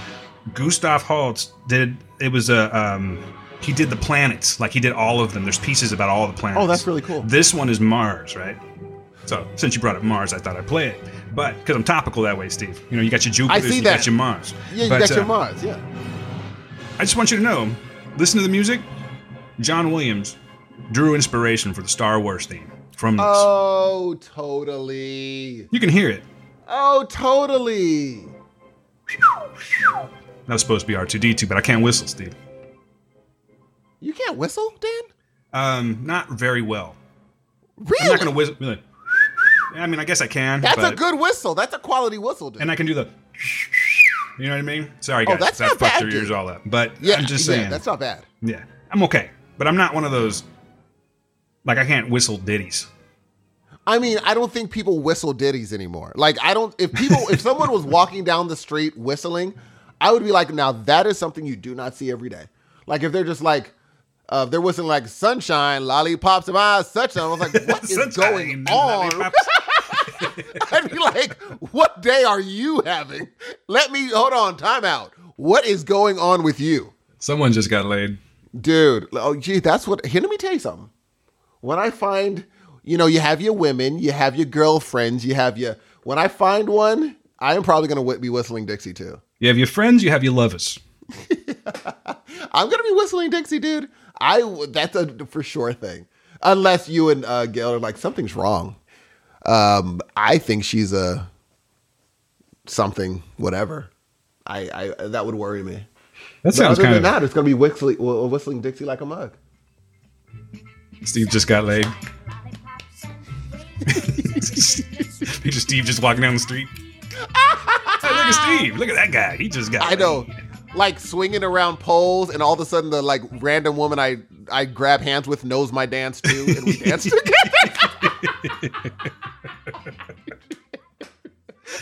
Gustav Holst did it was a um, he did the planets like he did all of them. There's pieces about all the planets. Oh, that's really cool. This one is Mars, right? So since you brought up Mars, I thought I'd play it. But because I'm topical that way, Steve. You know, you got your Jupiter, you that. got your Mars. yeah, you But, got your uh, Mars. Yeah. I just want you to know, listen to the music. John Williams drew inspiration for the Star Wars theme from this. Oh, totally. you can hear it. Oh, totally. That was supposed to be R2D2, but I can't whistle, Steve. You can't whistle, Dan? Um, not very well. Really? I'm not gonna whistle. Really. I mean, I guess I can. That's but, a good whistle. That's a quality whistle, dude. And I can do the. You know what I mean? Sorry, guys. Oh, that's that not fucked bad, your ears all up. But yeah, I'm just yeah, saying. that's not bad. Yeah, I'm okay, but I'm not one of those. Like I can't whistle ditties. I mean, I don't think people whistle ditties anymore. Like, I don't. If people, if someone was walking down the street whistling, I would be like, now that is something you do not see every day. Like, if they're just like, uh, if they're whistling like sunshine, lollipops my eyes, such. I was like, what *laughs* is going on? *laughs* *laughs* I'd be like, what day are you having? Let me hold on. Time out. What is going on with you? Someone just got laid. Dude, oh gee, that's what. Here, let me tell you something. When I find, you know, you have your women, you have your girlfriends, you have your. When I find one, I am probably gonna be whistling Dixie too. You have your friends, you have your lovers. *laughs* I'm gonna be whistling Dixie, dude. I that's a for sure thing. Unless you and uh, Gail are like something's wrong. Um, I think she's a something, whatever. I, I that would worry me. That sounds kind of. that, it's gonna be whistling, whistling Dixie like a mug. Steve just got laid. *laughs* Picture Steve just walking down the street. hey, look at Steve. Look at that guy. He just got. I laid. know, like swinging around poles, and all of a sudden the like random woman I I grab hands with knows my dance too, and we dance *laughs* together. *laughs*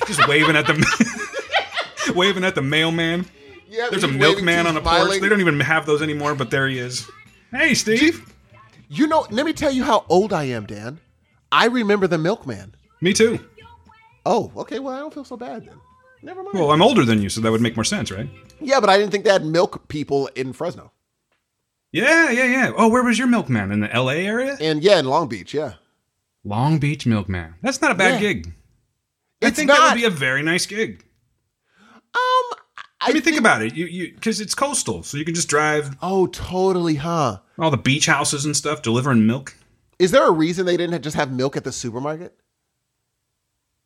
Just waving at the. *laughs* waving at the mailman. yeah, There's a milkman on a smiling. porch. They don't even have those anymore, but there he is. Hey, Steve. You know, let me tell you how old I am, Dan. I remember the milkman. Me too. Oh, okay. Well, I don't feel so bad then. Never mind. Well, I'm older than you, so that would make more sense, right? yeah, but I didn't think they had milk people in Fresno. Yeah, yeah, yeah. Oh, where was your milkman? In the LA area? And yeah, in Long Beach, yeah. Long Beach milkman. That's not a bad Yeah. gig. I It's think that would be a very nice gig. Um, I I mean, think about it. You, you, because it's coastal, so you can just drive Oh, totally, huh? all the beach houses and stuff delivering milk. Is there a reason they didn't just have milk at the supermarket?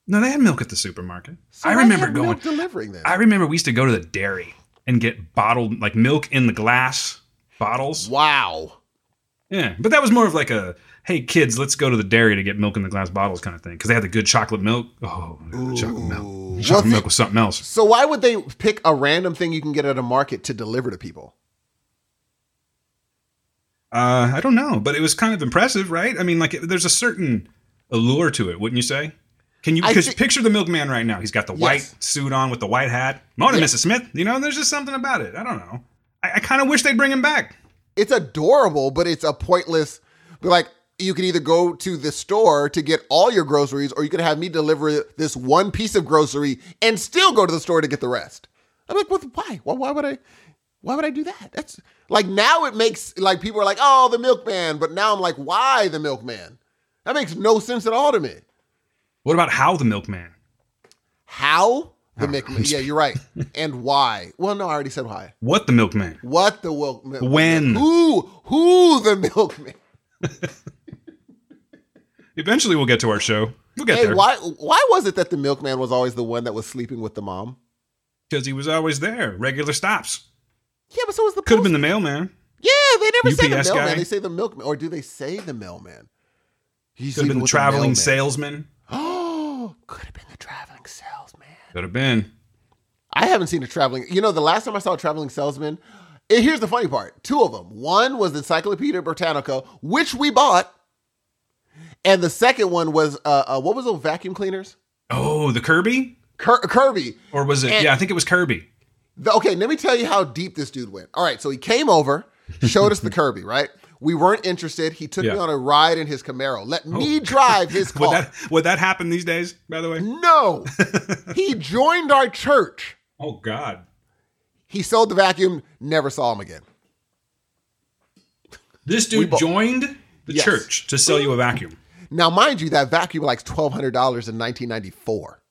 No, they had milk at the supermarket. So I remember going. delivering then. I remember we used to go to the dairy and get bottled like milk in the glass bottles. wow. Yeah, but that was more of like a hey kids, let's go to the dairy to get milk in the glass bottles kind of thing because they had the good chocolate milk. Oh, chocolate milk. Chocolate milk was something else. So why would they pick a random thing you can get at a market to deliver to people? Uh, I don't know, but it was kind of impressive, right? I mean, like there's a certain allure to it, wouldn't you say? Can you because thi- picture the milkman right now? He's got the white suit on with the white hat. Morning, Mrs. Smith. You know, there's just something about it. I don't know. I, I kind of wish they'd bring him back. It's adorable, but it's a pointless. But like, you could either go to the store to get all your groceries, or you could have me deliver this one piece of grocery and still go to the store to get the rest. I'm like, what? Why? Why, why would I? Why would I do that? That's like now it makes like people are like, oh, the milkman, but now I'm like, why the milkman? That makes no sense at all to me. What about how the milkman? How the milkman? Yeah, you're right. *laughs* And why? Well, no, I already said why. What the milkman? What the milkman? When? Who? Who the milkman? *laughs* Eventually, we'll get to our show. We'll get Hey, there why? Why was it that the milkman was always the one that was sleeping with the mom? because he was always there. Regular stops. Yeah, but so was the. Could have been the mailman. Yeah, they never say the mailman. guy. They say the milkman, or do they say the mailman? He's Could have been the traveling mailman. salesman. *gasps* Oh, could have been the traveling salesman. Could have been. I haven't seen a traveling. You know, the last time I saw a traveling salesman, here's the funny part: two of them. One was Encyclopedia Britannica, which we bought, and the second one was uh, uh what was those vacuum cleaners? Oh, the Kirby? Kir- Kirby. Or was it? And- yeah, I think it was Kirby. The- okay, let me tell you how deep this dude went. All right, so he came over, showed us the Kirby, *laughs* right? We weren't interested. He took Yeah. me on a ride in his Camaro. Let me drive his *laughs* Would car. that would that happen these days? By the way. no, *laughs* he joined our church. Oh God. He sold the vacuum. Never saw him again. This dude bo- joined the Yes. church to sell you a vacuum. Now, mind you, that vacuum was like twelve hundred dollars in nineteen ninety four.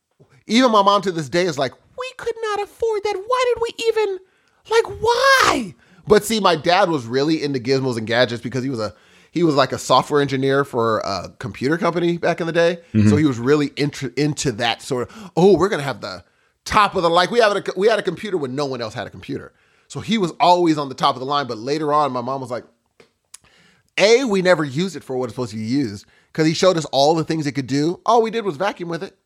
Even my mom to this day is like, we could not afford that. Why did we even like why? But see, my dad was really into gizmos and gadgets because he was a he was like a software engineer for a computer company back in the day. Mm-hmm. So he was really into into that sort of. Oh, we're gonna have the top of the like we have a we had a computer when no one else had a computer. So he was always on the top of the line. But later on, my mom was like, a, we never used it for what it's supposed to be used because he showed us all the things it could do. All we did was vacuum with it.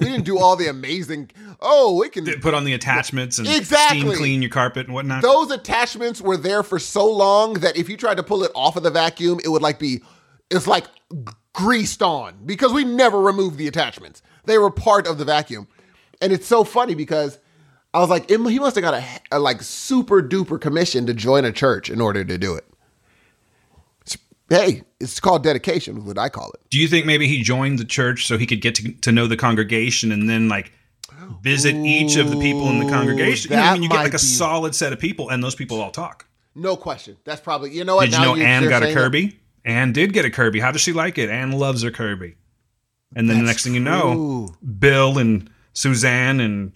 We didn't do all the amazing. Oh, it can. Put on the attachments and Exactly. steam clean your carpet and whatnot. Those attachments were there for so long that if you tried to pull it off of the vacuum, it would like be. It's like greased on because we never removed the attachments. They were part of the vacuum, and it's so funny because I was like, he must have got a, a like super duper commission to join a church in order to do it. Hey, it's called dedication, is what I call it. Do you think maybe he joined the church so he could get to, to know the congregation and then like visit each of the people in the congregation? You know, that when you get like a solid set of people and those people all talk. No question. That's probably you know what. Did you know Anne got a saying it. Kirby? Anne did get a Kirby. How does she like it? Anne loves her Kirby. And then the next thing you know, true. Bill and Suzanne and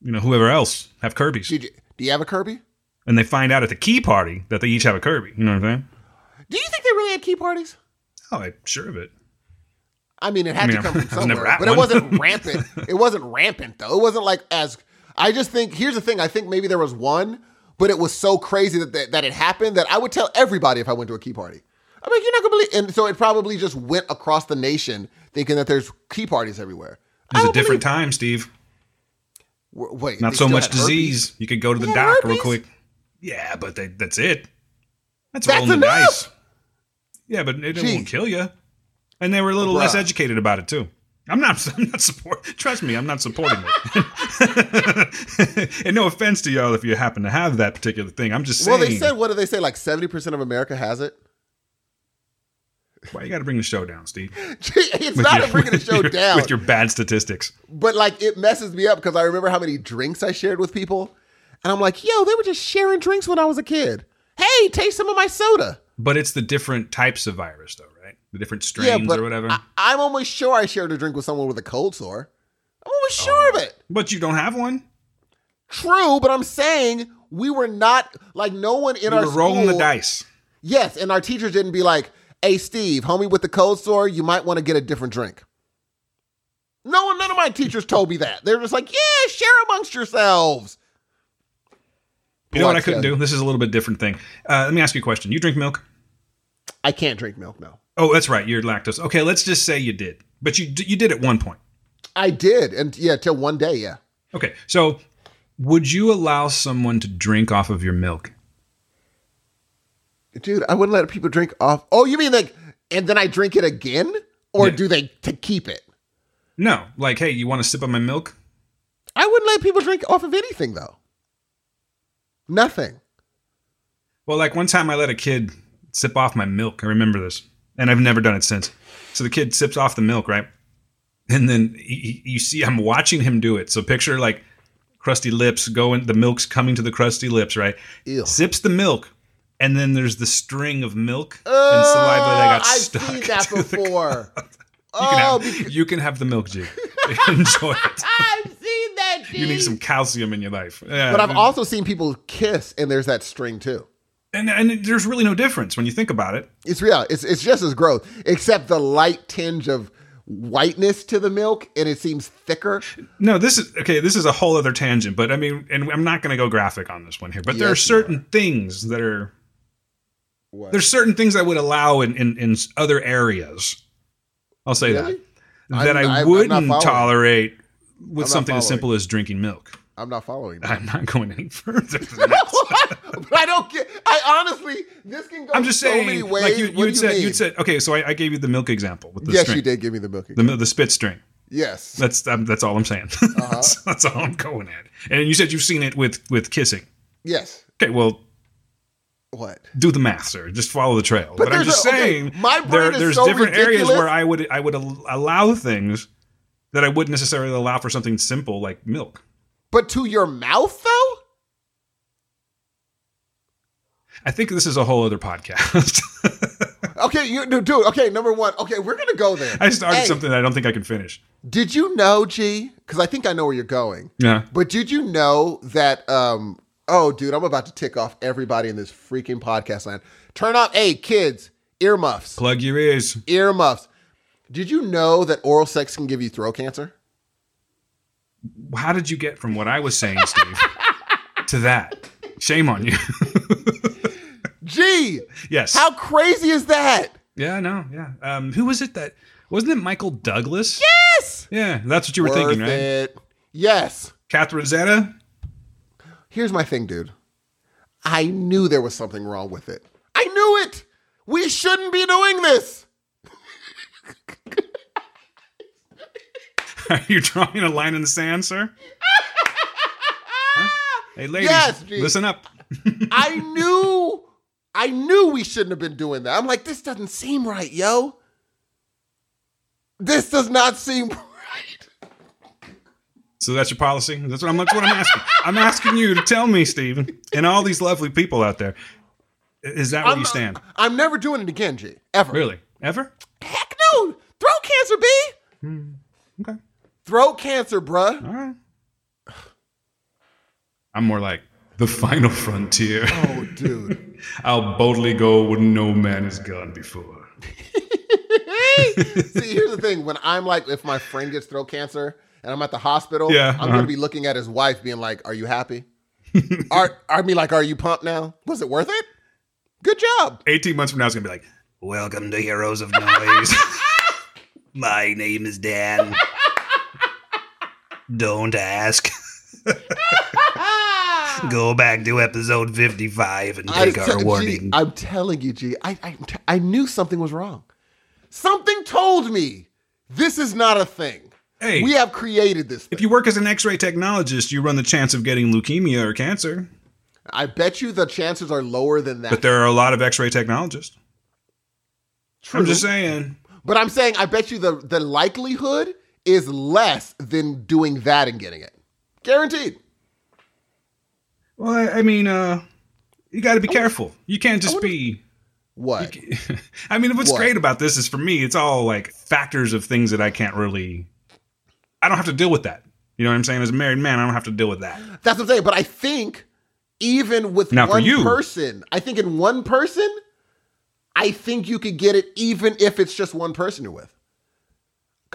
you know whoever else have Kirby's, Did you, do you have a Kirby? and they find out at the key party that they each have a Kirby. You know what I'm saying? Do you think they really had key parties? Oh, I'm sure of it. I mean, it had I mean, to come from *laughs* somewhere, but it wasn't *laughs* rampant. It wasn't rampant though. It wasn't like as. I just think here's the thing. I think maybe there was one, but it was so crazy that that, that it happened that I would tell everybody if I went to a key party. I'm like, you're not gonna believe, and so it probably just went across the nation, thinking that there's key parties everywhere. It was a different believe- time, Steve. W- Wait, Not so much had herpes? disease. You could go to the They doc real quick. Yeah, but they, that's it. That's, That's rolling the enough. dice. Yeah, but it Gee. won't kill you. And they were a little less educated about it too. I'm not. *laughs* I'm not support. Trust me, I'm not supporting it. *laughs* and no offense to y'all if you happen to have that particular thing. I'm just saying. Well, they said what did they say? Like seventy percent of America has it. why you got to bring the show down, Steve? *laughs* It's With not your- a bringing the show your- down. with your bad statistics. But like it messes me up because I remember how many drinks I shared with people. And I'm like, yo, they were just sharing drinks when I was a kid. Hey, taste some of my soda. But it's the different types of virus, though, right? The different strains or whatever. I, I'm almost sure I shared a drink with someone with a cold sore. I'm almost sure of it. but you don't have one. True, but I'm saying we were not like no one in You our were rolling the dice. Yes, and our teachers didn't be like, "Hey, Steve, homie with the cold sore, you might want to get a different drink." No one, none of my teachers told me that. They're just like, "Yeah, share amongst yourselves." You know what I couldn't do? This is a little bit different thing. Uh, let me ask you a question. You drink milk? I can't drink milk. No, Oh, that's right. You're lactose. Okay, let's just say you did, but you you did at one point. I did, and yeah, till one day, yeah. Okay, so would you allow someone to drink off of your milk? Dude, I wouldn't let people drink off. Oh, you mean like, and then I drink it again, or Yeah. do they to keep it? No, like, hey, you want to sip on my milk? I wouldn't let people drink off of anything though. Nothing. Well, like one time I let a kid sip off my milk. I remember this, and I've never done it since. So the kid sips off the milk, right? And then he, you see, I'm watching him do it. So picture like crusty lips going, the milk's coming to the crusty lips, right? Ew. Sips the milk, and then there's the string of milk and saliva that got I've stuck. seen *laughs* that before. *laughs* You can, oh, have, because you can have the milk, G. *laughs* Enjoy it. I've seen that. You need some calcium in your life. Yeah, But I've also seen people kiss, and there's that string too. And and there's really no difference when you think about it. It's real. It's it's just as gross, except the light tinge of whiteness to the milk, and it seems thicker. No, this is okay. This is a whole other tangent, but I mean, and I'm not going to go graphic on this one here. But there are Yes, certain things that are What? there's certain things I would allow in in, in other areas. I'll say Really? that that I'm- I I'm not wouldn't tolerate with something as simple as drinking milk. I'm not following. That. I'm not going any *laughs* further than that. *laughs* but *laughs* I don't get. I honestly, this can go. I'm just so saying, many ways. like you, you said, you said, okay, so I, I gave you the milk example with the yes, string, you did give me the milk. the the spit string. yes. That's um, that's all I'm saying. *laughs* Uh-huh. that's, that's all I'm going at. And you said you've seen it with with kissing. yes. Okay, well, What? do the math, sir. Just follow the trail. But, I'm there's just a- okay, saying, my brain there, there's so different areas where I would I would al- allow things that I wouldn't necessarily allow for something simple like milk. But to your mouth, though. I think this is a whole other podcast. *laughs* Okay, you no, dude. Okay, number one. Okay, we're gonna go there. I started Hey, something that I don't think I can finish. Did you know, G? Because I think I know where you're going. Yeah. But did you know that? Um. Oh, dude, I'm about to tick off everybody in this freaking podcast land. Turn off, hey kids, earmuffs, Plug your ears. earmuffs. Did you know that oral sex can give you throat cancer? How did you get from what I was saying, Steve, *laughs* to that? Shame on you. *laughs* Gee, yes. how crazy is that? Yeah, no, yeah. Um, who was it that wasn't it Michael Douglas? Yes, Yeah, that's what you were worth thinking, right? it. Yes. Catherine Zeta? Here's my thing, dude. I knew there was something wrong with it. I knew it. We shouldn't be doing this. *laughs* Are you drawing a line in the sand, sir? *laughs* Huh? Hey, ladies, Yes, listen up. *laughs* I knew, I knew we shouldn't have been doing that. I'm like, this doesn't seem right, yo. This does not seem *laughs* right. So that's your policy? That's what I'm, that's what I'm asking. I'm asking you to tell me, Stephen, and all these lovely people out there. Is that where I'm, you stand? I'm never doing it again, G. Ever. Really? Ever? Heck no. Throat cancer, B. Hmm. Okay. Throat cancer, bruh. All right. I'm more like the final frontier. Oh, dude. *laughs* I'll boldly go where no man has gone before. *laughs* See, here's the thing. When I'm like, if my friend gets throat cancer and I'm at the hospital, Yeah, I'm uh-huh. gonna be looking at his wife, being like, "Are you happy? *laughs* are I mean, like, are you pumped now? Was it worth it? Good job." 18 months from now, it's going to be like, Welcome to Heroes of Noise. My name is Dan. Don't ask. Go back to episode 55 and take just our tell- warning. I'm telling you, G. I, I I knew something was wrong. Something told me this is not a thing. Hey. we have created this. Thing. if you work as an x ray technologist, you run the chance of getting leukemia or cancer. I bet you the chances are lower than that. But there are a lot of x ray technologists. True. I'm just saying. But I'm saying I bet you the the likelihood is less than doing that and getting it. Guaranteed. Well, I, I mean, uh, you got to be careful. You can't just be. What? *laughs* I mean, what's What? great about this is for me, it's all like factors of things that I can't really. I don't have to deal with that. You know what I'm saying? As a married man, I don't have to deal with that. That's what I'm saying. But I think even with Now, one person, I think in one person, I think you could get it even if it's just one person you're with.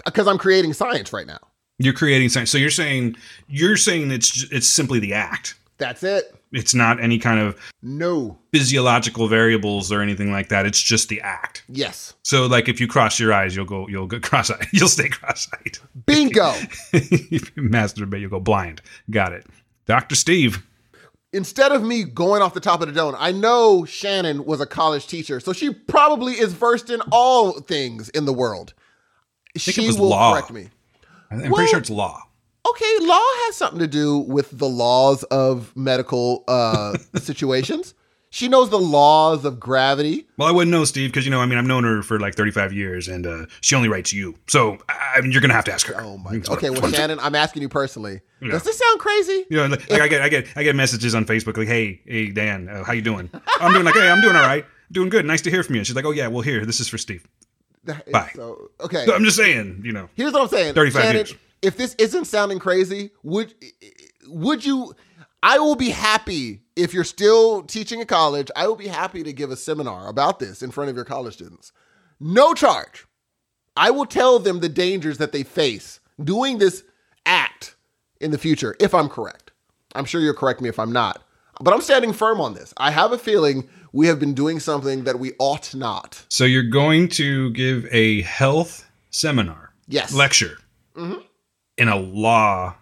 Because I'm creating science right now. You're creating science. So you're saying you're saying it's it's simply the act. That's it. It's not any kind of No. physiological variables or anything like that. It's just the act. Yes. So like if you cross your eyes, you'll go you'll go *laughs* cross-eyed. You'll stay cross-eyed. Bingo. *laughs* if you masturbate, you'll go blind. Got it. Dr. Steve. Instead of me going off the top of the dome, I know Shannon was a college teacher, so she probably is versed in all things in the world. she will law. correct me. I'm Well- pretty sure it's law. Okay, law has something to do with the laws of medical uh, *laughs* situations. She knows the laws of gravity. Well, I wouldn't know, Steve, because you know, I mean, I've known her for like 35 years, and uh, she only writes you. So, I mean, you're gonna have to ask her. Oh my god. Okay, well, Shannon, I'm asking you personally. Yeah. Does this sound crazy? You know, like, like I get, I get, I get messages on Facebook like, "Hey, hey, Dan, uh, how you doing?" I'm doing like, "Hey, I'm doing all right, doing good. Nice to hear from you." And she's like, "Oh yeah, well here, this is for Steve." Bye. So, okay. So I'm just saying, you know, Here's what I'm saying. 35 Shannon, years. If this isn't sounding crazy, would would you I will be happy if you're still teaching at college. I will be happy to give a seminar about this in front of your college students. No charge. I will tell them the dangers that they face doing this act in the future if I'm correct. I'm sure you'll correct me if I'm not. But I'm standing firm on this. I have a feeling we have been doing something that we ought not. so you're going to give a health seminar, Yes. lecture, Mm-hmm. In a law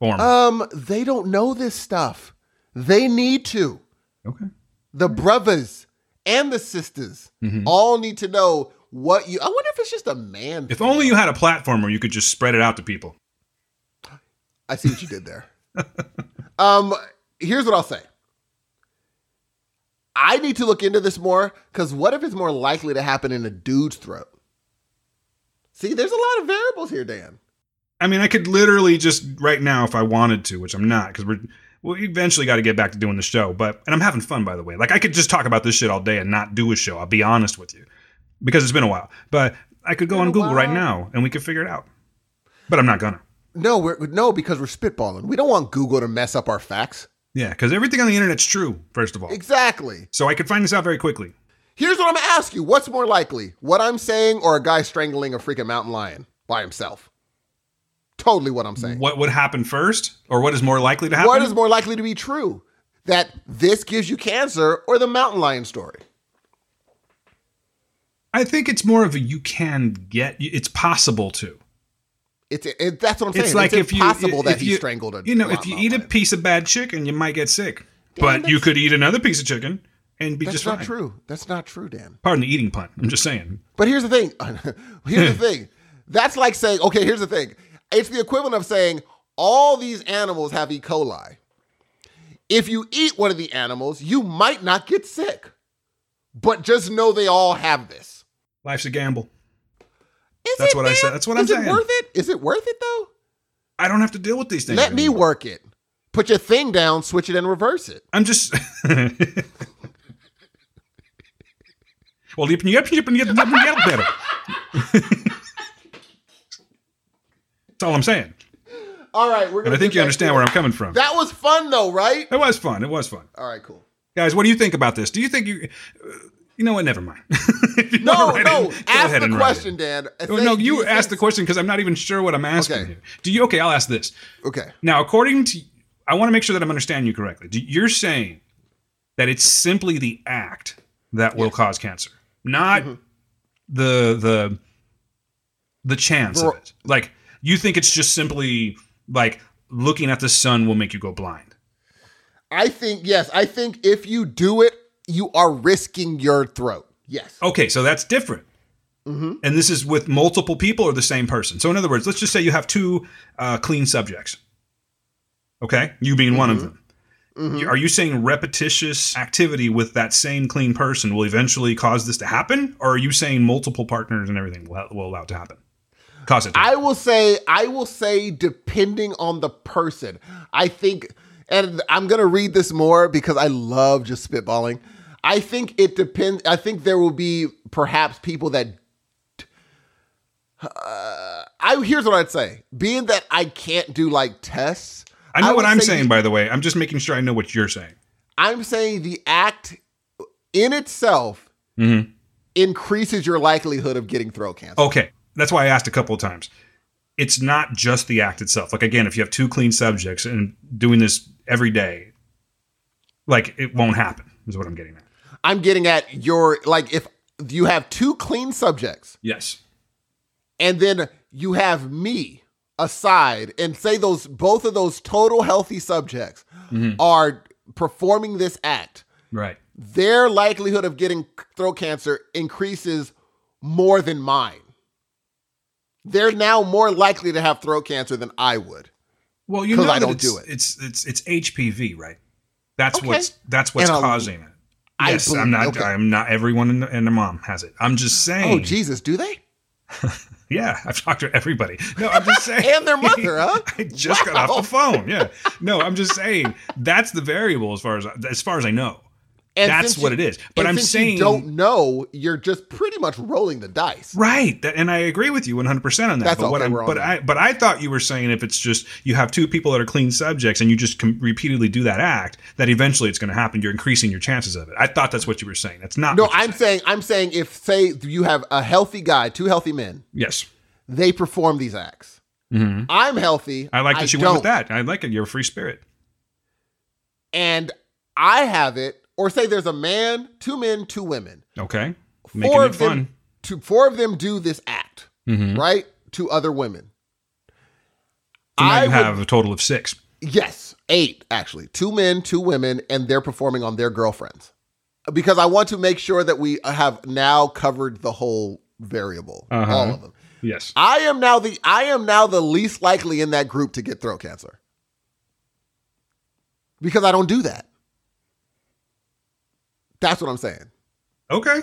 form. Um, they don't know this stuff. They need to. okay. The brothers and the sisters Mm-hmm. all need to know what you. I wonder if it's just a man. If only you had a platform where you could just spread it out to people. I see what you did there. *laughs* um, here's what I'll say. I need to look into this more because what if it's more likely to happen in a dude's throat? See, there's a lot of variables here, Dan. I mean, I could literally just right now if I wanted to, which I'm not, because we're we eventually got to get back to doing the show. But and I'm having fun by the way. Like I could just talk about this shit all day and not do a show. I'll be honest with you, because it's been a while. But I could go on Google right now and we could figure it out. But I'm not gonna. No, we're no because we're spitballing. We don't want Google to mess up our facts. Yeah, because everything on the internet's true. First of all, Exactly. so I could find this out very quickly. Here's what I'm gonna ask you: What's more likely, what I'm saying, or a guy strangling a freaking mountain lion by himself? Totally what I'm saying. What would happen first, or what is more likely to happen? What is more likely to be true? That this gives you cancer or the mountain lion story? I think it's more of a you can get. It's possible to. It's it, that's what I'm saying. It's like if you impossible if that he you, strangled a You know, if you eat a piece of bad chicken, you might get sick. but you could eat another piece of chicken and be That's just not fine. true. That's not true, Dan. Pardon the eating pun. I'm just saying. But here's the thing. *laughs* here's the thing. That's like saying, okay, here's the thing. It's the equivalent of saying all these animals have E. coli. If you eat one of the animals, you might not get sick. But just know they all have this. Life's a gamble. Is That's it, what I man? said. That's what I'm Is saying. it worth it? Is it worth it though? I don't have to deal with these things. Let me work it. Put your thing down, switch it, and reverse it. I'm just. *laughs* *laughs* well, you you you you better. That's all I'm saying, All right, we're and. I think you understand where. I'm coming from. That was fun though, right? It was fun. It was fun, All right, cool. guys. What do you think about this? Do you think you? uh, You know what? Never mind. *laughs* No, no. in, Ask the question. Dan. Oh, no, do you think- asked the question because I'm not even sure what I'm asking Okay. here. Do you? Okay, I'll ask this. Okay. Now, according to, I want to make sure that I'm understanding you correctly. Do- You're saying that it's simply the act that will cause cancer, not Mm-hmm. the the the chance of it. Like you think it's just simply like looking at the sun will make you go blind. I think yes. I think if you do it, you are risking your throat. Yes. Okay, so that's different. Mm-hmm. And this is with multiple people or the same person. So, in other words, let's just say you have two uh, clean subjects. Okay, you being one of Mm-hmm. them. You- Are you saying repetitious activity with that same clean person will eventually cause this to happen, or are you saying multiple partners and everything will, will allow it to happen? Cause it. To I will say, I will say, depending on the person, I think, and I'm gonna read this more because I love just spitballing. I think it depends. I think there will be perhaps people that. Uh, I here's what I'd say. Being that I can't do like tests, I know would what I'm say saying, the- by the way. I'm just making sure I know what you're saying. I'm saying the act in itself Mm-hmm. increases your likelihood of getting throat cancer. Okay, that's why I asked a couple of times. It's not just the act itself. Like again, if you have two clean subjects and doing this every day, like it won't happen. Is what I'm getting at. I'm getting at your like if you have two clean subjects Yes. and then you have me aside and say those both of those total healthy subjects mm-hmm. are performing this act Right. their likelihood of getting throat cancer increases more than mine they're now more likely to have throat cancer than i would Well, you know I don't it's, do it. It's it's it's HPV, right? That's Okay. what's that's what's And causing it. I Yes, believe- I'm not. okay. I'm not. Everyone in the, and their mom has it. I'm just oh, saying. oh jesus do they *laughs* Yeah, I've talked to everybody. No, I'm just *laughs* saying. And their mother, *laughs* huh? I just got off the phone. Yeah. No, I'm just saying that's the variable as far as as far as I know. And That's what you- it is. But I'm saying you don't know you're just pretty much rolling the dice Right, that, and I agree with you 100 percent on that. That's but what on but. I, but I thought you were saying if it's just you have two people that are clean subjects and you just com- repeatedly do that act, that eventually it's going to happen. You're increasing your chances of it. I thought that's what you were saying. That's not. no i'm saying i'm saying if say you have a healthy guy two healthy men yes. they perform these acts i'm healthy Mm-hmm. I like that you don't. went with that. I like it. You're a free spirit. and I have it, or say there's a man, two men, two women. Okay, making four it of them, fun. to four of them do this act, Mm-hmm. right, to other women. So I you would- have a total of six. Yes, eight actually. Two men, two women, and they're performing on their girlfriends. Because I want to make sure that we have now covered the whole variable, Uh-huh. all of them. Yes. I am now the I am now the least likely in that group to get throat cancer. Because I don't do that. That's what I'm saying. Okay.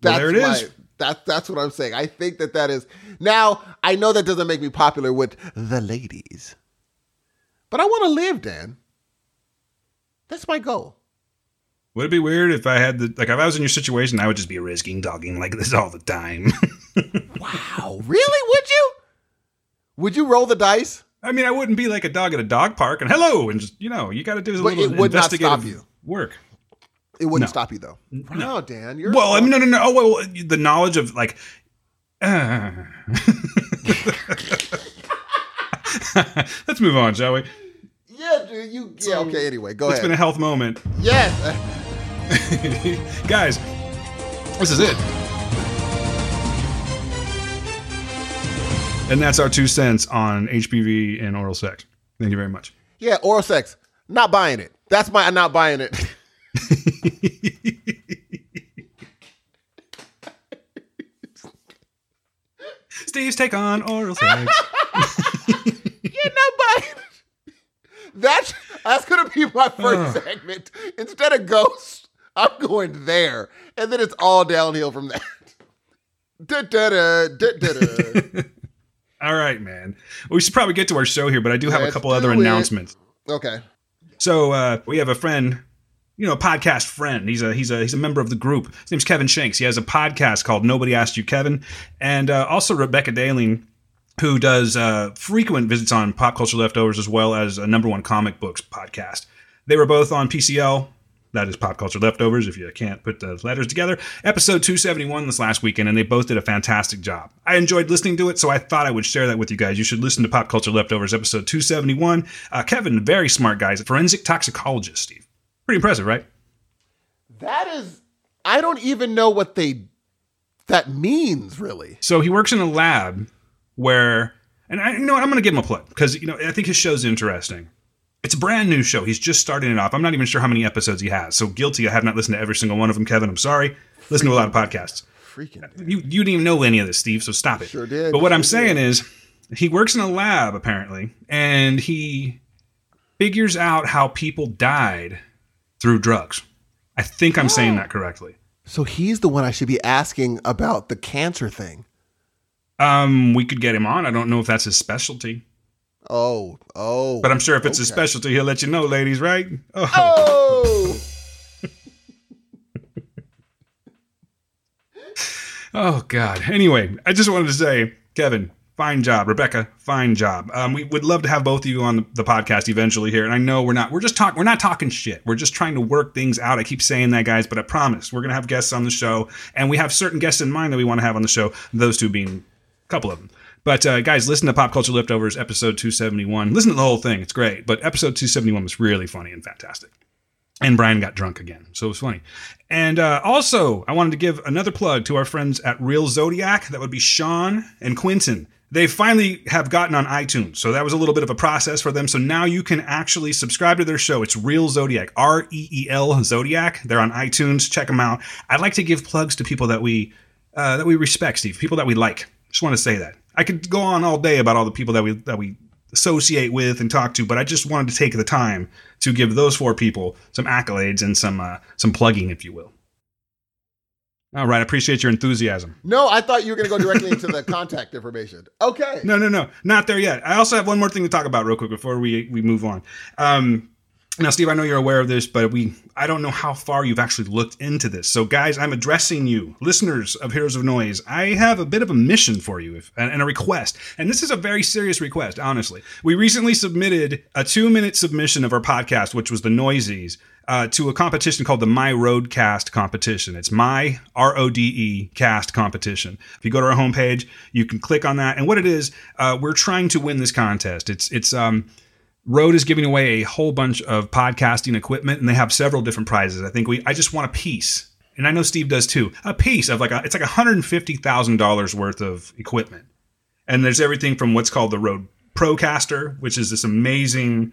That's there it is. my- That's what I'm saying. I think that that is now. I know that doesn't make me popular with the ladies, but I want to live, Dan. That's my goal. Would it be weird if I had the like if I was in your situation, I would just be risking dogging like this all the time. *laughs* Wow, really? Would you? Would you roll the dice? I mean, I wouldn't be like a dog at a dog park and hello and just you know you got to do a But little it would not investigative stop you. work. It wouldn't No. stop you though. No, Dan. You're Well, I mean, no, no, no. Oh, well, the knowledge of like. uh. *laughs* Let's move on, shall we? yeah, dude. You yeah. Okay. Anyway, go ahead. It's been a health moment, yes. *laughs* guys. This is it. And that's our two cents on HPV and oral sex. Thank you very much. Yeah. Oral sex. Not buying it. That's my. I'm not buying it. *laughs* Steve's take on oral sex. *laughs* You're not buying it. That's that's gonna be my first segment. Instead of ghosts, I'm going there, and then it's all downhill from that. Da-da-da, da-da-da. *laughs* All right, man. We should probably get to our show here, but I do have a Let's couple other it. announcements. okay. So uh, we have a friend, you know, a podcast friend. He's a he's a he's a member of the group. His name's Kevin Shanks. He has a podcast called Nobody Asked You, Kevin, and uh, also Rebecca Daling, who does uh, frequent visits on Pop Culture Leftovers as well as a number one comic books podcast. They were both on PCL. That is Pop Culture Leftovers, if you can't put the letters together. Episode 271 this last weekend, and they both did a fantastic job. I enjoyed listening to it, so I thought I would share that with you guys. You should listen to Pop Culture Leftovers, episode 271. Uh, Kevin, very smart guy, forensic toxicologist, Steve. Pretty impressive, right? That is. I don't even know what they. That means really. So he works in a lab where, and I, you know, what, I'm going to give him a plug because you know I think his show's interesting. It's a brand new show. He's just starting it off. I'm not even sure how many episodes he has. So guilty. I have not listened to every single one of them, Kevin. I'm sorry. Listen to a lot of podcasts. Freaking. You you didn't even know any of this, Steve. So stop it. Sure did, But what I'm sure saying is, he works in a lab apparently, and he figures out how people died through drugs. I think I'm saying that correctly. So he's the one I should be asking about the cancer thing. Um, we could get him on. I don't know if that's his specialty. Oh, oh. But I'm sure if it's his specialty, he'll let you know, ladies, right? Oh. Oh. *laughs* Oh God. Anyway, I just wanted to say, Kevin, fine job. Rebecca, fine job. Um, we would love to have both of you on the, podcast eventually here. And I know we're not. We're just talking. We're not talking shit. We're just trying to work things out. I keep saying that, guys, but I promise we're gonna have guests on the show, and we have certain guests in mind that we want to have on the show. Those two being a couple of them. But uh, guys, listen to Pop Culture Leftovers episode 271. Listen to the whole thing. It's great. But episode 271 was really funny and fantastic and Brian got drunk again, so it was funny. And uh, also, I wanted to give another plug to our friends at Reel Zodiac. That would be Sean and Quinton. They finally have gotten on iTunes, so that was a little bit of a process for them. So now you can actually subscribe to their show. It's Reel Zodiac, R E E L Zodiac. They're on iTunes. Check them out. I'd like to give plugs to people that we uh, that we respect, Steve. People that we like. Just want to say that. I could go on all day about all the people that we that we associate with and talk to, but I just wanted to take the time to give those four people some accolades and some uh, some plugging, if you will. All right, I appreciate your enthusiasm. No, I thought you were going to go directly into the *laughs* contact information. Okay. No, no, no, not there yet. I also have one more thing to talk about real quick before we we move on. Um, now, Steve, I know you're aware of this, but we I don't know how far you've actually looked into this. So, guys, I'm addressing you, listeners of Heroes of Noise. I have a bit of a mission for you if, and a request. And this is a very serious request, honestly. We recently submitted a two minute submission of our podcast, which was the Noisies, uh, to a competition called the My RodeCast competition. It's My R O D E Cast competition. If you go to our homepage, you can click on that. And what it is, uh, we're trying to win this contest. It's it's um Rode is giving away a whole bunch of podcasting equipment, and they have several different prizes. I think we I just want a piece, and I know Steve does too. A piece of like a, it's like hundred and fifty thousand dollars worth of equipment, and there's everything from what's called the Rode Procaster, which is this amazing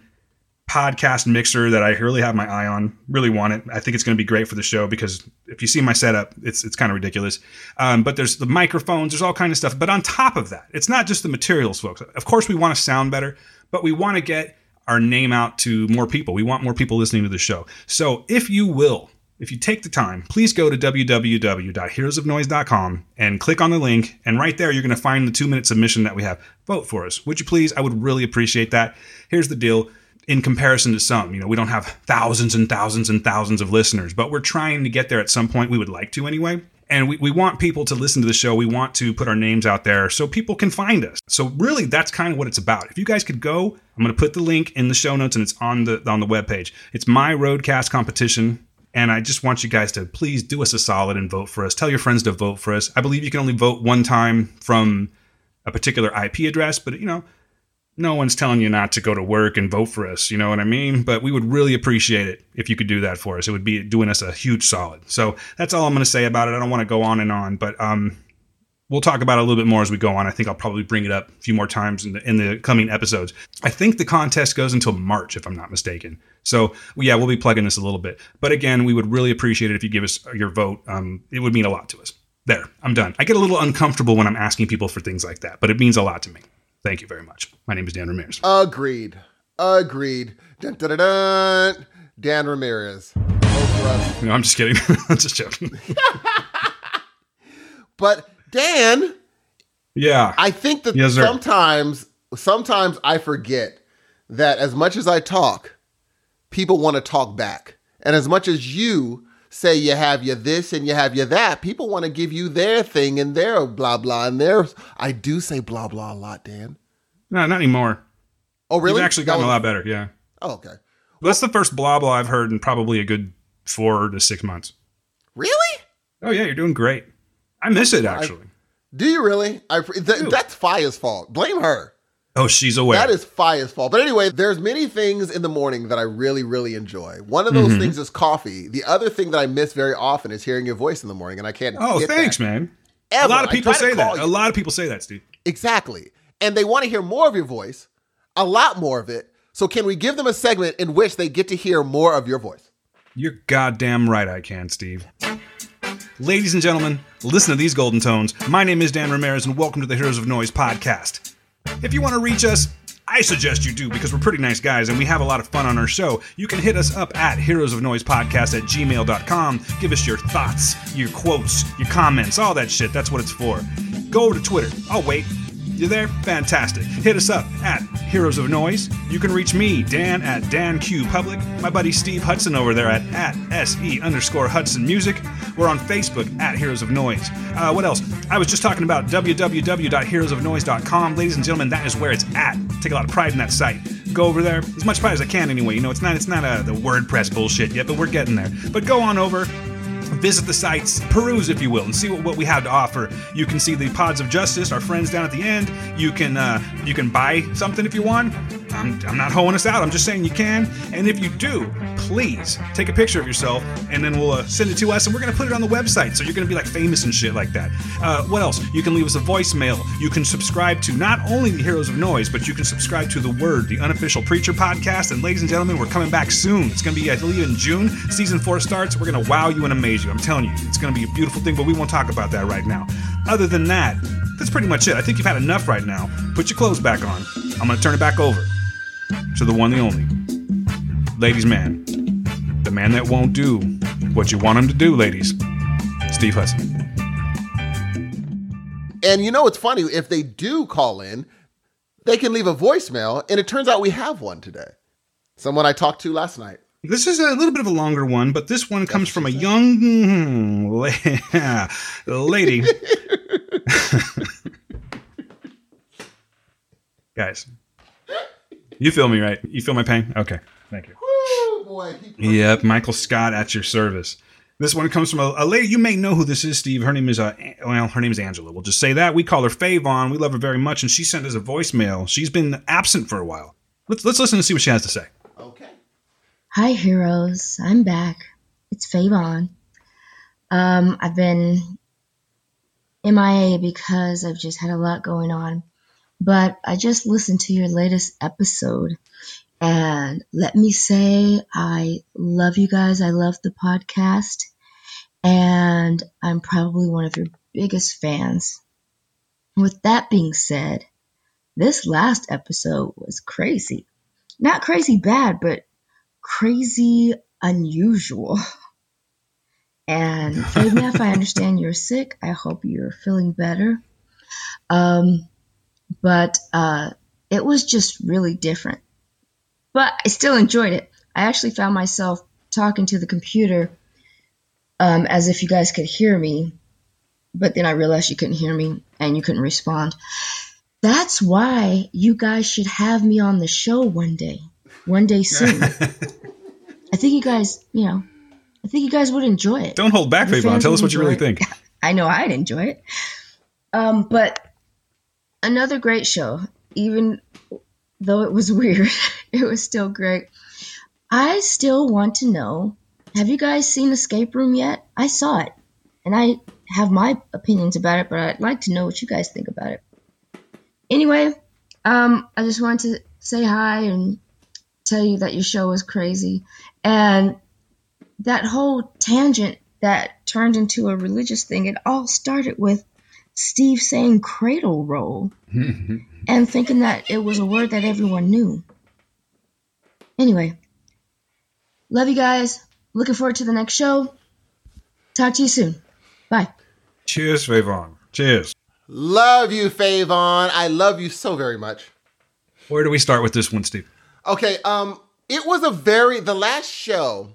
podcast mixer that I really have my eye on. Really want it. I think it's going to be great for the show because if you see my setup, it's it's kind of ridiculous. Um, but there's the microphones, there's all kind of stuff. But on top of that, it's not just the materials, folks. Of course, we want to sound better, but we want to get our name out to more people. We want more people listening to the show. So if you will. If you take the time, please go to www.heroesofnoise.com and click on the link. And right there, you're going to find the two minute submission that we have. Vote for us. Would you please? I would really appreciate that. Here's the deal in comparison to some. You know, we don't have thousands and thousands and thousands of listeners, but we're trying to get there at some point. We would like to anyway. And we, we want people to listen to the show. We want to put our names out there so people can find us. So really that's kind of what it's about. If you guys could go, I'm gonna put the link in the show notes and it's on the on the webpage. It's my RodeCast competition. And I just want you guys to please do us a solid and vote for us. Tell your friends to vote for us. I believe you can only vote one time from a particular IP address, but you know, no one's telling you not to go to work and vote for us. You know what I mean? But we would really appreciate it if you could do that for us. It would be doing us a huge solid. So that's all I'm going to say about it. I don't want to go on and on, but um, we'll talk about it a little bit more as we go on. I think I'll probably bring it up a few more times in the, in the coming episodes. I think the contest goes until March, if I'm not mistaken. So yeah, we'll be plugging this a little bit. But again, we would really appreciate it if you give us your vote. Um, it would mean a lot to us. There, I'm done. I get a little uncomfortable when I'm asking people for things like that, but it means a lot to me. Thank you very much. My name is Dan Ramirez. Agreed. Agreed. Dun, dun, dun. Dan Ramirez. Vote for us. No, I'm just kidding. *laughs* I'm just joking. *laughs* But Dan, Yeah. I think that Yes, sometimes sometimes I forget that as much as I talk, people want to talk back. And as much as you say you have you this and you have you that, people want to give you their thing and their blah blah and their I do say blah blah a lot, Dan. no, not anymore. Oh really? You've actually gotten a lot better. Yeah. Oh, okay. That's the first blah blah I've heard in probably a good four to six months. Really? Oh yeah, you're doing great. I miss it actually. Do you really? I th- that's Fia's fault. Blame her. Oh, she's aware. That is Fia's fault. But anyway, there's many things in the morning that I really, really enjoy. One of those Mm-hmm. things is coffee. The other thing that I miss very often is hearing your voice in the morning, and I can't. oh, thanks, man. ever. A lot of people say that. call A lot of people say that, Steve. Exactly, and they want to hear more of your voice, a lot more of it. So can we give them a segment in which they get to hear more of your voice? You're goddamn right I can, Steve. Ladies and gentlemen, listen to these golden tones. My name is Dan Ramirez, and welcome to the Heroes of Noise podcast. If you want to reach us, I suggest you do because we're pretty nice guys and we have a lot of fun on our show. You can hit us up at Heroes of Noise Podcast at gmail.com. Give us your thoughts, your quotes, your comments, all that shit. That's what it's for. Go over to Twitter. I'll wait. You there? Fantastic. Hit us up at Heroes of Noise. You can reach me, Dan, at Dan Q Public. My buddy Steve Hudson over there at, at SE underscore Hudson Music. We're on Facebook at Heroes of Noise. Uh, what else? I was just talking about www.heroesofnoise.com. Ladies and gentlemen, that is where it's at. Take a lot of pride in that site. Go over there as much pride as I can anyway. You know, it's not it's not uh, the WordPress bullshit yet, but we're getting there. But go on over, visit the sites, peruse if you will, and see what, what we have to offer. You can see the Pods of Justice, our friends down at the end. You can uh, you can buy something if you want. I'm, I'm not hoeing us out. I'm just saying you can. And if you do, please take a picture of yourself, and then we'll uh, send it to us, and we're gonna put it on the website. So you're gonna be like famous and shit like that. Uh, what else? You can leave us a voicemail. You can subscribe to not only the Heroes of Noise, but you can subscribe to the Word, the unofficial preacher podcast. And ladies and gentlemen, we're coming back soon. It's gonna be I believe in June. Season four starts. We're gonna wow you and amaze you. I'm telling you, it's gonna be a beautiful thing. But we won't talk about that right now. Other than that, that's pretty much it. I think you've had enough right now. Put your clothes back on. I'm gonna turn it back over to the one, the only, ladies' man, the man that won't do what you want him to do, ladies. Steve Hudson. And you know what's funny? If they do call in, they can leave a voicemail, and it turns out we have one today. Someone I talked to last night. This is a little bit of a longer one, but this one comes from a young hmm, *laughs* *laughs* lady. *laughs* Guys, you feel me, right? You feel my pain? Okay, thank you. Woo, boy. Yep, Michael Scott at your service. This one comes from a, a lady. You may know who this is, Steve. Her name is uh, well, her name is Angela. We'll just say that. We call her Favon. We love her very much, and she sent us a voicemail. She's been absent for a while. Let's let's listen and see what she has to say. Okay. Hi, heroes. I'm back. It's Favon. Um, I've been MIA because I've just had a lot going on but I just listened to your latest episode. And let me say, I love you guys. I love the podcast. And I'm probably one of your biggest fans. With that being said, this last episode was crazy. Not crazy bad, but crazy unusual. *laughs* And *laughs* Fabian, if I understand you're sick, I hope you're feeling better. Um, but uh, it was just really different. But I still enjoyed it. I actually found myself talking to the computer um, as if you guys could hear me, but then I realized you couldn't hear me and you couldn't respond. That's why you guys should have me on the show one day, one day soon. *laughs* I think you guys, you know, I think you guys would enjoy it. Don't hold back, Your Tell us what you really it. think. *laughs* I know I'd enjoy it. Um, but another great show, even though it was *laughs* weird, it was still great. I still want to know have you guys seen Escape Room yet? I saw it and I have my opinions about it, but I'd like to know what you guys think about it. Anyway, um, I just wanted to say hi and tell you that your show was crazy. And that whole tangent that turned into a religious thing, it all started with Steve saying cradle roll *laughs* and thinking that it was a word that everyone knew. Anyway, love you guys. Looking forward to the next show. Talk to you soon. Bye. Cheers, Favon. Cheers. Love you, Favon. I love you so very much. Where do we start with this one, Steve? Okay, um, it was a very the last show.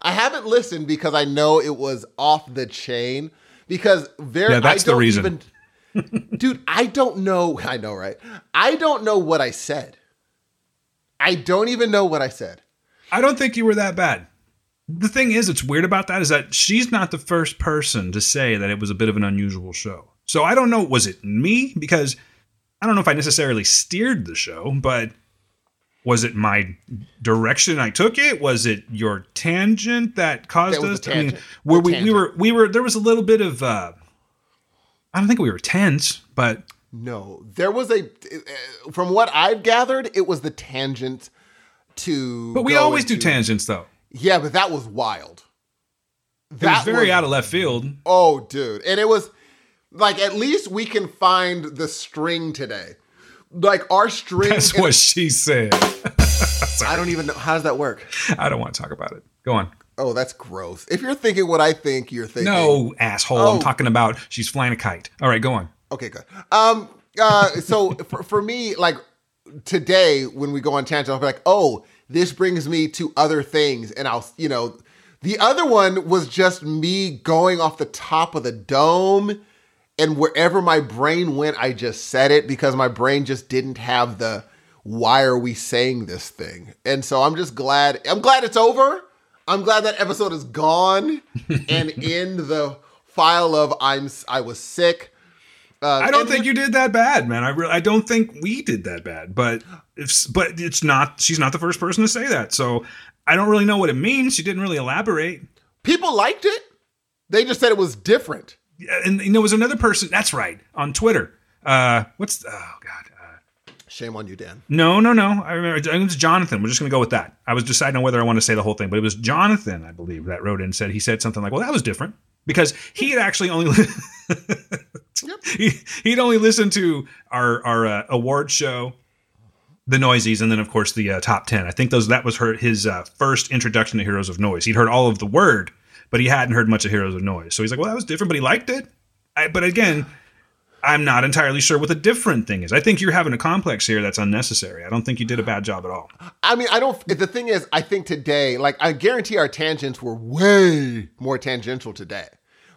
I haven't listened because I know it was off the chain. Because very Yeah, that's I the reason. Even, *laughs* dude, I don't know. *laughs* I know, right? I don't know what I said. I don't even know what I said. I don't think you were that bad. The thing is, it's weird about that is that she's not the first person to say that it was a bit of an unusual show. So I don't know, was it me? Because I don't know if I necessarily steered the show, but was it my direction I took it? Was it your tangent that caused That us? the I mean, tangent. were The we, we were we were there was a little bit of uh I don't think we were tense, but No, there was a. From what I've gathered, it was the tangent to. but we always do tangents though. Yeah, but that was wild. It was very was- out of left field. Oh, dude. And it was like at least we can find the string today. Like our string. That's what she said. *laughs* I don't even know. How does that work? I don't want to talk about it. Go on. Oh, that's gross. If you're thinking what I think, you're thinking. No, asshole. Oh. I'm talking about she's flying a kite. All right, go on. Okay, good. Um. Uh. So *laughs* for, for me, like today, when we go on tangent, I'll be like, oh, this brings me to other things, and I'll, you know, the other one was just me going off the top of the dome, and wherever my brain went, I just said it because my brain just didn't have the why are we saying this thing, and so I'm just glad. I'm glad it's over. I'm glad that episode is gone *laughs* and in the file of I'm I was sick. Uh, I don't think you did that bad, man. I really, I don't think we did that bad. But if, but it's not. She's not the first person to say that. So I don't really know what it means. She didn't really elaborate. people liked it. They just said it was different. And, and there was another person. That's right on Twitter. Uh, what's oh god. Uh, Shame on you, Dan. no, no, no. I remember. It was Jonathan. We're just gonna go with that. I was deciding on whether I want to say the whole thing, but it was Jonathan, I believe, that wrote in and said he said something like, "Well, that was different." Because he had actually only *laughs* he, he'd only listened to our our uh, award show, the Noisies, and then of course the uh, top ten. I think those that was her his uh, first introduction to Heroes of Noise. He'd heard all of the word, but he hadn't heard much of Heroes of Noise. So he's like, "Well, that was different," but he liked it. I, but again, I'm not entirely sure what the different thing is. I think you're having a complex here that's unnecessary. I don't think you did a bad job at all. I mean, I don't. The thing is, I think today, like, I guarantee our tangents were way more tangential today.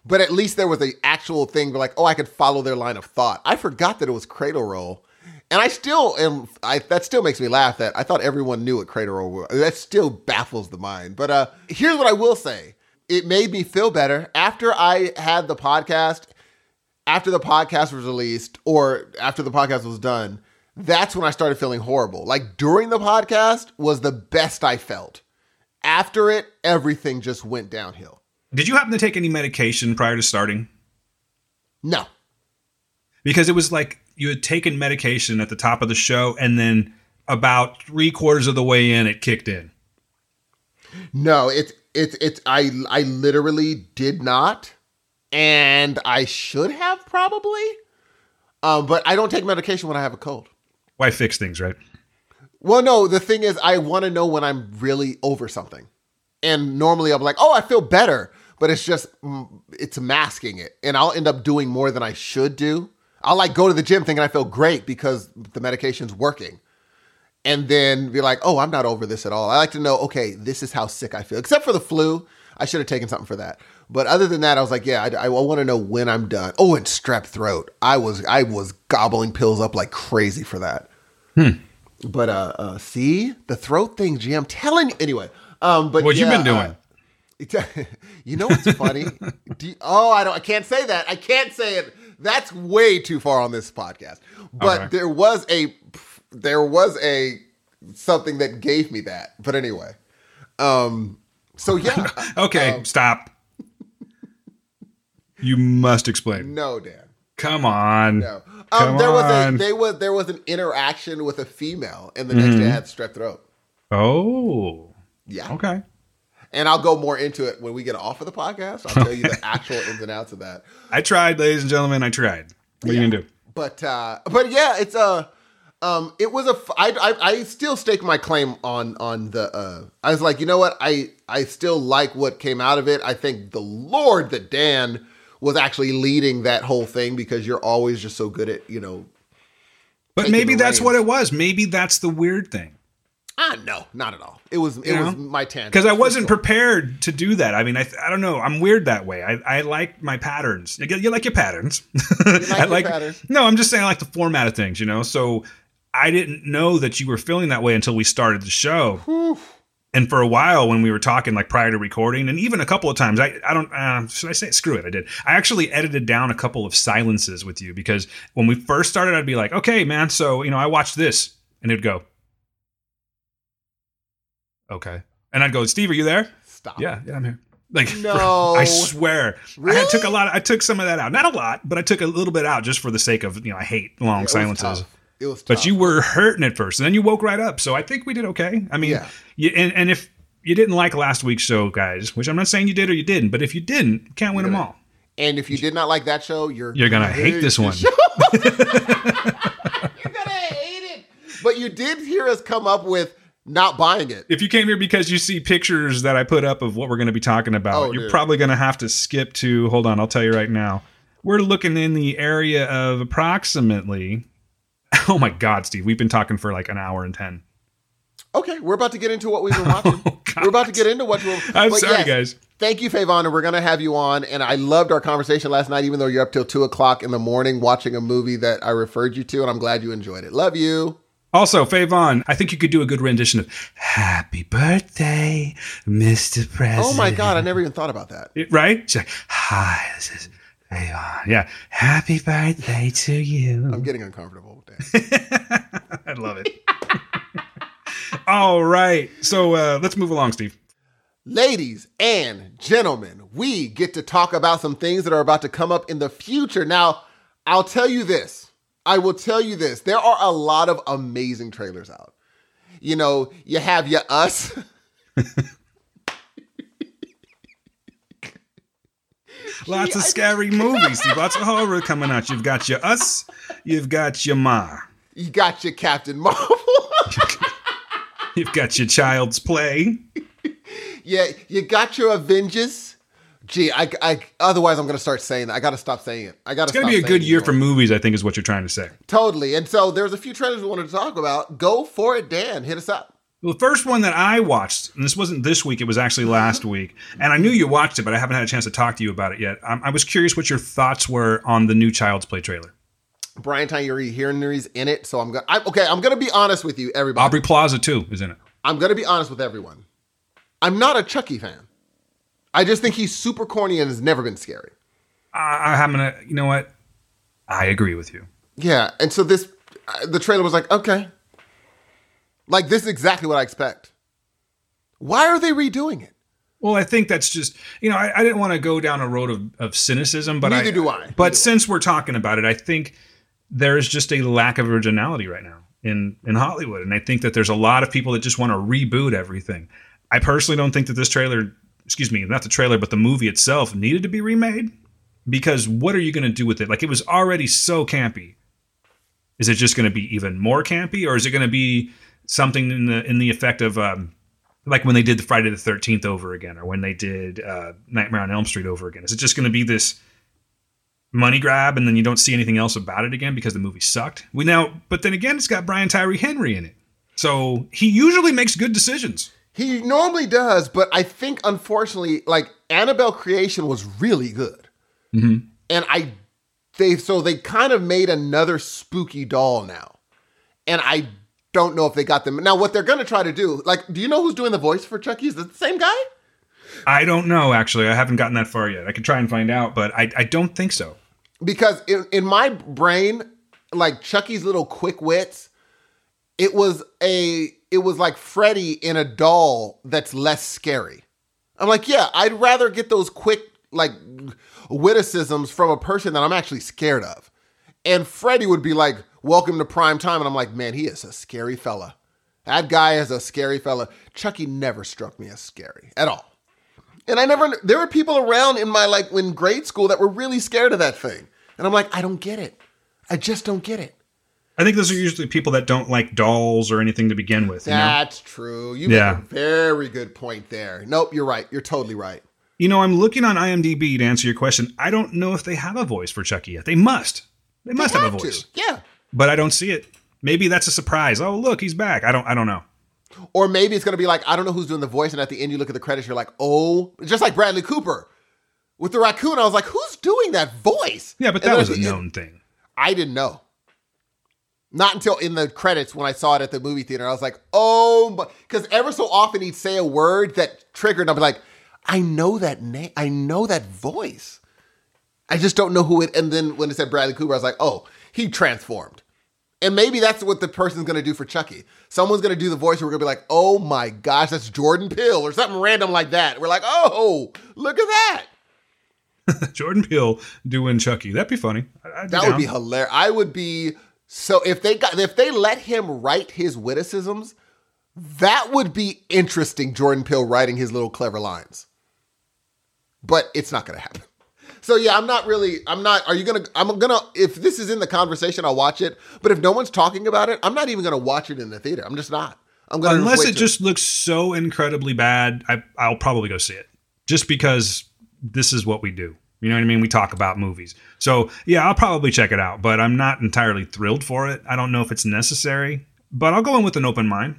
But at least there was an actual thing, like, oh, I could follow their line of thought. I forgot that it was cradle roll, and I still am. I that still makes me laugh. That I thought everyone knew what cradle roll was. That still baffles the mind. But uh, here's what I will say: it made me feel better after I had the podcast. After the podcast was released, or after the podcast was done, that's when I started feeling horrible. Like during the podcast was the best I felt. After it, everything just went downhill. Did you happen to take any medication prior to starting? No. Because it was like you had taken medication at the top of the show, and then about three quarters of the way in, it kicked in. No, it's it's it's I I literally did not, and I should have probably. Um, but I don't take medication when I have a cold. Why fix things, right? Well, no, the thing is, I want to know when I'm really over something, and normally I'm like, "Oh, I feel better," but it's just mm, it's masking it, and I'll end up doing more than I should do. I'll like go to the gym thinking I feel great because the medication's working, and then be like, "Oh, I'm not over this at all." I like to know, okay, this is how sick I feel. Except for the flu, I should have taken something for that. But other than that, I was like, "Yeah, I, I want to know when I'm done." Oh, and strep throat. I was I was gobbling pills up like crazy for that. But uh, uh, see the throat thing, G. I'm telling you. Anyway, um, but What you yeah, been doing? uh, *laughs* you know what's funny? You- oh, I don't. I can't say that. I can't say it. That's way too far on this podcast. But Okay. there was a there was a something that gave me that. But anyway, um, so yeah, *laughs* Okay, Um, stop. You must explain. no, Dan. Come on. No. Come Um, there was a they was there was an interaction with a female, and the next Mm-hmm. day I had strep throat. Oh. Yeah. Okay. And I'll go more into it when we get off of the podcast. I'll tell you the *laughs* actual ins and outs of that. I tried, ladies and gentlemen. I tried. What are you gonna do? But uh but yeah, it's a um it was a f- I, I I still stake my claim on on the uh I was like, you know what? I I still like what came out of it. I think the lord that Dan was actually leading that whole thing because you're always just so good at, you know, But maybe that's reins. what it was. Maybe that's the weird thing. ah no, not at all. It was it You was know? my tangent. Because I wasn't sure. prepared to do that. I mean, I, I don't know. I'm weird that way. I, I like my patterns. You, you like your patterns. *laughs* I your patterns. No, I'm just saying I like the format of things, you know? So I didn't know that you were feeling that way until we started the show. And for a while, when we were talking, like prior to recording, and even a couple of times, I, I don't, uh, should I say, screw it, I did. I actually edited down a couple of silences with you because when we first started, I'd be like, okay, man, so, you know, I watched this. And it'd go, okay. And I'd go, Steve, are you there? Stop. Yeah, yeah, I'm here. Like, *laughs* No. I swear, really? I took a lot. I took some of that out, not a lot, but I took a little bit out just for the sake of you know I hate long It silences. Tough. It was But you were hurting at first, and then you woke right up. So I think we did okay. I mean, Yeah. you, and, and if you didn't like last week's show, guys, which I'm not saying you did or you didn't, but if you didn't, can't win them all. and if you did not like that show, you're You're gonna hate this one. *laughs* You're gonna hate it. But you did hear us come up with not buying it. If you came here because you see pictures that I put up of what we're going to be talking about, Oh, you're dude. probably going to have to skip to. Hold on, I'll tell you right now. We're looking in the area of approximately. *laughs* Oh my God, Steve, we've been talking for like an hour and ten. Okay, we're about to get into what we've been watching. *laughs* Oh, we're about to get into what we're. Oh, *laughs* I'm sorry, guys. Thank you, Favon, and we're gonna have you on. And I loved our conversation last night, even though you're up till two o'clock in the morning watching a movie that I referred you to, and I'm glad you enjoyed it. Love you. Also, Favon, I think you could do a good rendition of "Happy Birthday, Mr. President." Oh my God, I never even thought about that. It- right? Like, "Hi, this is Favon. Yeah, happy birthday to you." I'm getting uncomfortable. *laughs* I love it. All right, so uh, let's move along, Steve. Ladies and gentlemen, we get to talk about some things that are about to come up in the future. Now, I'll tell you this. I will tell you this. There are a lot of amazing trailers out. You know, you have your us. *laughs* Lots of scary *laughs* movies, Steve. Lots of horror coming out. You've got your Us, you've got your Ma, You got your Captain Marvel. *laughs* you've got your Child's Play. yeah, you got your Avengers. Gee, I, I otherwise I'm gonna start saying that. I gotta stop saying it. I gotta. It's gonna be a good year for movies, I think, is what you're trying to say. totally. And so there's a few trailers we wanted to talk about. Go for it, Dan. Hit us up. The first one that I watched, and this wasn't this week, it was actually last week, and I knew you watched it, but I haven't had a chance to talk to you about it yet. Um, I was curious what your thoughts were on the new Child's Play trailer. Brian Tyree Henry's in it, so I'm gonna. I, okay, I'm gonna be honest with you, everybody. Aubrey Plaza too is in it. I'm gonna be honest with everyone. I'm not a Chucky fan. I just think he's super corny and has never been scary. I, I'm gonna, you know what? I agree with you. Yeah, and so this, uh, the trailer was like, okay, like this is exactly what I expect. Why are they redoing it? Well, I think that's just you know I, I didn't want to go down a road of, of cynicism, but Neither I, do I. But since we're talking about it, I think there is just a lack of originality right now in in Hollywood, and I think that there's a lot of people that just want to reboot everything. I personally don't think that this trailer, excuse me, not the trailer, but the movie itself needed to be remade because what are you going to do with it? Like it was already so campy. Is it just going to be even more campy, or is it going to be something in the in the effect of um, like when they did the Friday the Thirteenth over again, or when they did uh, Nightmare on Elm Street over again? Is it just going to be this money grab and then you don't see anything else about it again because the movie sucked? We now, but then again, it's got Brian Tyree Henry in it, so he usually makes good decisions. He normally does, but I think unfortunately, like Annabelle Creation was really good, Mm-hmm. and I they so they kind of made another spooky doll now, and I don't know if they got them now. What they're gonna try to do, like, do you know who's doing the voice for Chucky? Is it the same guy? I don't know actually. I haven't gotten that far yet. I could try and find out, but I, I don't think so. because in, in my brain, like Chucky's little quick wits, it was a it was like Freddy in a doll that's less scary. I'm like, yeah, I'd rather get those quick like witticisms from a person that I'm actually scared of. And Freddy would be like, "Welcome to prime time," and I'm like, man, he is a scary fella. That guy is a scary fella. Chucky never struck me as scary at all. And I never, there were people around in my, like, in grade school that were really scared of that thing. And I'm like, I don't get it. I just don't get it. I think those are usually people that don't like dolls or anything to begin with. You know, That's true. You Yeah. make a very good point there. Nope, you're right. You're totally right. you know, I'm looking on IMDb to answer your question. I don't know if they have a voice for Chucky yet. They must. They must have a Have to. voice, Yeah. But I don't see it. Maybe that's a surprise. Oh, look, he's back. I don't. I don't know. Or maybe it's going to be like, I don't know who's doing the voice. And at the end, you look at the credits, you're like, oh, just like Bradley Cooper with the raccoon. I was like, who's doing that voice? Yeah, but And that was a known thing. I didn't know. Not until in the credits when I saw it at the movie theater. I was like, oh, because ever so often he'd say a word that triggered, and I'd be like, I know that name. I know that voice. I just don't know who it. And then when it said Bradley Cooper, I was like, oh, he transformed. And maybe that's what the person's going to do for Chucky. Someone's going to do the voice, and we're going to be like, oh my gosh, that's Jordan Peele or something random like that. We're like, oh, look at that. *laughs* Jordan Peele doing Chucky. That'd be funny. I'd That would down. be hilarious. I would be so if they got if they let him write his witticisms, that would be interesting. Jordan Peele writing his little clever lines, but it's not going to happen. So yeah, I'm not really. I'm not. Are you gonna? I'm gonna. If this is in the conversation, I'll watch it. But if no one's talking about it, I'm not even gonna watch it in the theater. I'm just not. I'm gonna Unless it just looks so incredibly bad, I, I'll probably go see it. Just because this is what we do. You know what I mean? We talk about movies. So, yeah, I'll probably check it out, but I'm not entirely thrilled for it. I don't know if it's necessary, but I'll go in with an open mind.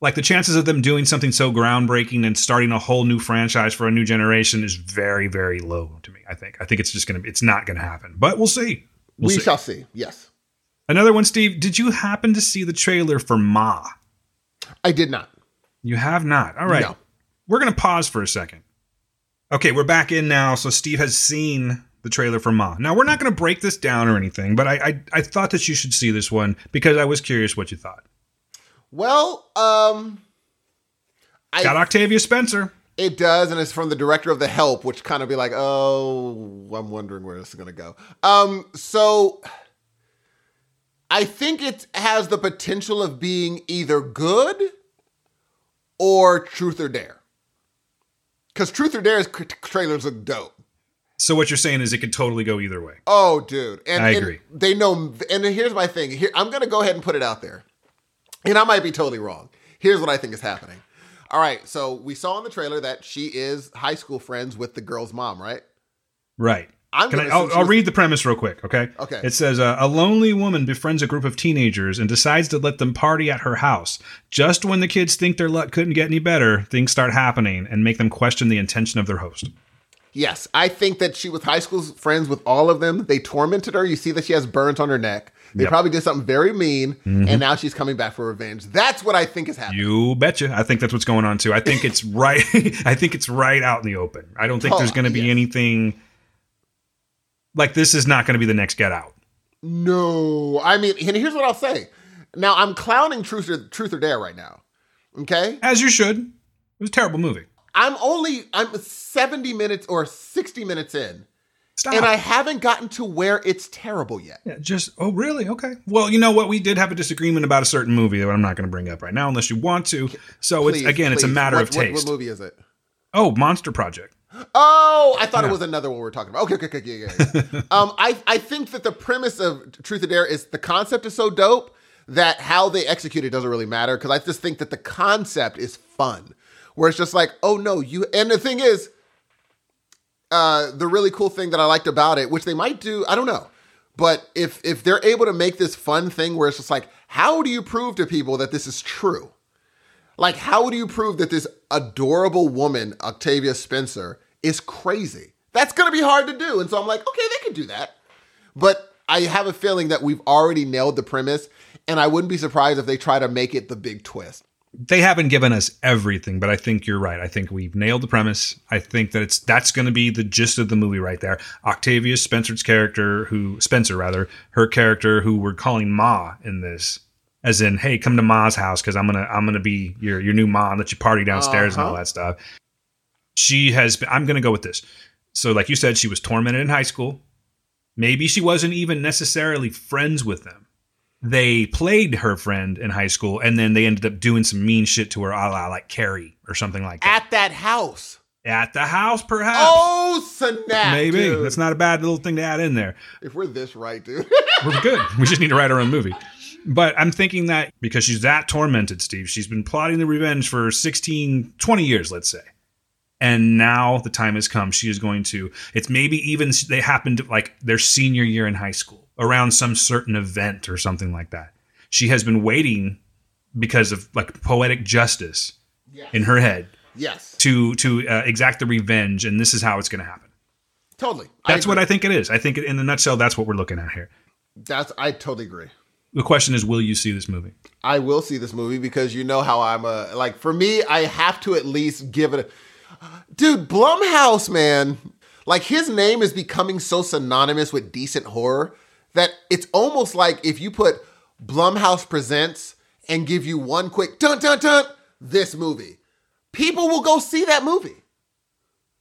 Like the chances of them doing something so groundbreaking and starting a whole new franchise for a new generation is very, very low to me. I think. I think it's just gonna. It's not gonna happen. But we'll see. We'll we see. shall see. Yes, Another one, Steve. Did you happen to see the trailer for Ma? I did not. You have not. All right. No. We're going to pause for a second. Okay, we're back in now. So Steve has seen the trailer for Ma. Now, we're not going to break this down or anything, but I, I I thought that you should see this one because I was curious what you thought. Well, um, I Got Octavia Spencer. It does, and it's from the director of The Help, which kind of be like, oh, I'm wondering where this is going to go. Um, so I think it has the potential of being either good or Truth or Dare. Because Truth or Dare's trailers look dope. So what you're saying is it could totally go either way. Oh, dude. And, I and agree. they know. And here's my thing. Here, I'm going to go ahead and put it out there. And I might be totally wrong. Here's what I think is happening. All right. So we saw in the trailer that she is high school friends with the girl's mom, right? Right. I'm. Can I? I'll I'll was- read the premise real quick, okay? Okay. It says uh, a lonely woman befriends a group of teenagers and decides to let them party at her house. Just when the kids think their luck couldn't get any better, things start happening and make them question the intention of their host. Yes. I think that she was high school friends with all of them. They tormented her. You see that she has burns on her neck. They Yep. probably did something very mean. And mm-hmm. now she's coming back for revenge. That's what I think is happening. You betcha. I think that's what's going on too. I think it's *laughs* right. *laughs* I think it's right out in the open. I don't think Oh, there's going to be yes. anything like this. Is not going to be the next Get Out. No. I mean, and here's what I'll say. Now, I'm clowning Truth or, Truth or Dare right now. Okay? As you should. It was a terrible movie. I'm only I'm 70 minutes or 60 minutes in. Stop. and I haven't gotten to where it's terrible yet. Yeah, just oh really? Okay. Well, you know what? We did have a disagreement about a certain movie that I'm not going to bring up right now unless you want to. So Please, it's again, it's a matter What- of what- taste. What, movie is it? Oh, Monster Project. Oh, I thought Yeah. it was another one we were talking about. Okay, okay, okay, yeah, yeah. *laughs* yeah. um, I I think that the premise of Truth or Dare is the concept is so dope that how they execute it doesn't really matter because I just think that the concept is fun. Where it's just like, oh no, you. And the thing is, uh, the really cool thing that I liked about it, which they might do, I don't know, but if if they're able to make this fun thing where it's just like, how do you prove to people that this is true? Like, how do you prove that this adorable woman, Octavia Spencer, is crazy? That's to be hard to do. And so I'm like, okay, they could do that. But I have a feeling that we've already nailed the premise, and I wouldn't be surprised if they try to make it the big twist. They haven't given us everything, but I think you're right. I think we've nailed the premise. I think that it's that's going to be the gist of the movie right there. Octavia Spencer's character, who Spencer rather, her character, who we're calling Ma in this, as in, hey, come to Ma's house because I'm gonna I'm gonna be your your new mom, let you party downstairs and all Uh-huh. that stuff. She has. Been, I'm gonna go with this. So, like you said, she was tormented in high school. Maybe she wasn't even necessarily friends with them. They played her friend in high school, and then they ended up doing some mean shit to her, a la like Carrie or something like that. At that house. At, the house, perhaps. Oh, snap. Maybe dude. that's not a bad little thing to add in there. If we're this right, dude. *laughs* We're good. we just need to write our own movie. *laughs* But I'm thinking that because she's that tormented, Steve, she's been plotting the revenge for 16, 20 years, let's say. And now the time has come. She is going to, it's maybe even they happened like their senior year in high school around some certain event or something like that. She has been waiting because of like poetic justice in her head yes. to to uh, exact the revenge, and this is how it's going to happen. Totally. That's what. I think it is. I think in a nutshell, that's what we're looking at here. That's I totally agree. The question is, will you see this movie? I will see this movie because you know how I'm a like for me, I have to at least give it a dude, Blumhouse, man. Like his name is becoming so synonymous with decent horror that it's almost like if you put Blumhouse presents and give you one quick dun dun dun this movie, people will go see that movie.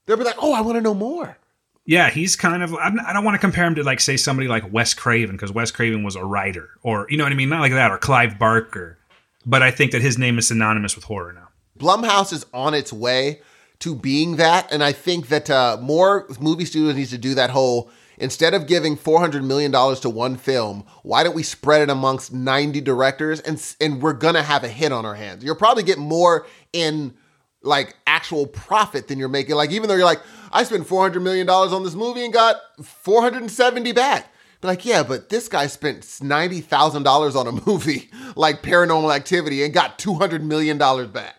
They'll be like, oh, I want to know more. Yeah, he's kind of. I'm, I don't want to compare him to like say somebody like Wes Craven because Wes Craven was a writer, or you know what I mean, not like that, or Clive Barker. But I think that his name is synonymous with horror now. Blumhouse is on its way to being that, and I think that uh, more movie studios needs to do that whole. Instead of giving four hundred million dollars to one film, why don't we spread it amongst ninety directors, and and we're gonna have a hit on our hands. You'll probably get more in like actual profit than you're making. Like even though you're like, I spent four hundred million dollars on this movie and got four hundred and seventy back. Be like, yeah, but this guy spent ninety thousand dollars on a *laughs* movie like Paranormal Activity and got two hundred million dollars back.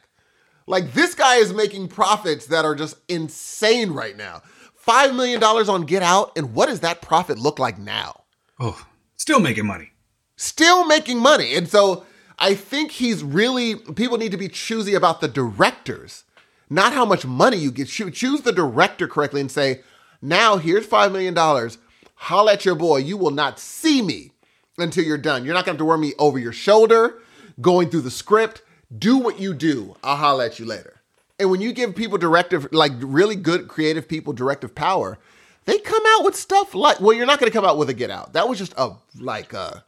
Like this guy is making profits that are just insane right now. Five million dollars on Get Out, and what does that profit look like now? Oh, still making money. Still making money, and so I think he's really. People need to be choosy about the directors, not how much money you get. Choose the director correctly and say, now here's five million dollars. Holla at your boy. You will not see me until you're done. You're not gonna have to wear me over your shoulder, going through the script. Do what you do. I'll holla at you later. And when you give people directive, like really good creative people directive power, they come out with stuff like, well, you're not gonna come out with a Get Out. That was just a like a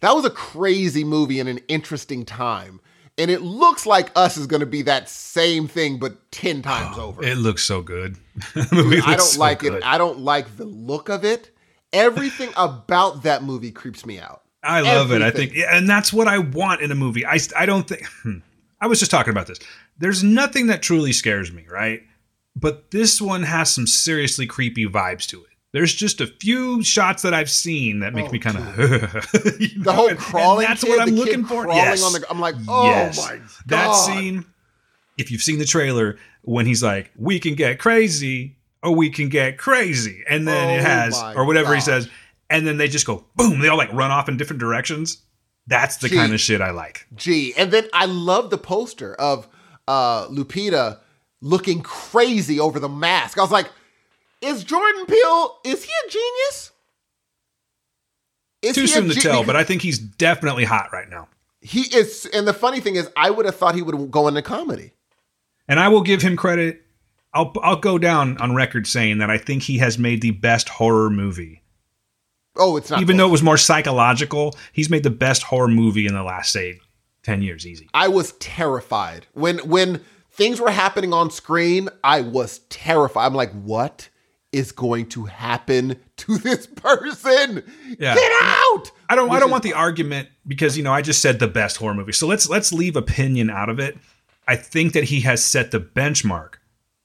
that was a crazy movie and an interesting time. And it looks like Us is going to be that same thing, but 10 times oh, over. It looks so good. *laughs* Movie I don't so like good. it. I don't like the look of it. Everything *sighs* about that movie creeps me out. I love it. I think, yeah, and that's what I want in a movie. I, I don't think. Hmm. I was just talking about this. There's nothing that truly scares me, right? But this one has some seriously creepy vibes to it. There's just a few shots that I've seen that make Oh, me kind *laughs* of The whole crawling That's kid, what I'm looking for. Yes. on the I'm like, oh Yes. my god. That scene. If you've seen the trailer, when he's like, "We can get crazy, or we can get crazy," and then it Oh has, or whatever he says, and then they just go boom. They all like run off in different directions. That's the Gee. kind of shit I like. Gee, and then I love the poster of uh Lupita looking crazy over the mask. I was like, is Jordan Peele, is he a genius? Is Too soon to ge- tell, but *laughs* I think he's definitely hot right now. he is and the funny thing is I would have thought he would go into comedy. And I will give him credit I'll I'll go down on record saying that I think he has made the best horror movie. Oh, it's not. Even though it was more psychological, he's made the best horror movie in the last say 10 years easy. I was terrified when when things were happening on screen. I was terrified. I'm like, what is going to happen to *laughs* this person? Yeah. Get out! I don't I don't is- want the argument because you know I just said the best horror movie. So let's let's leave opinion out of it. I think that he has set the benchmark.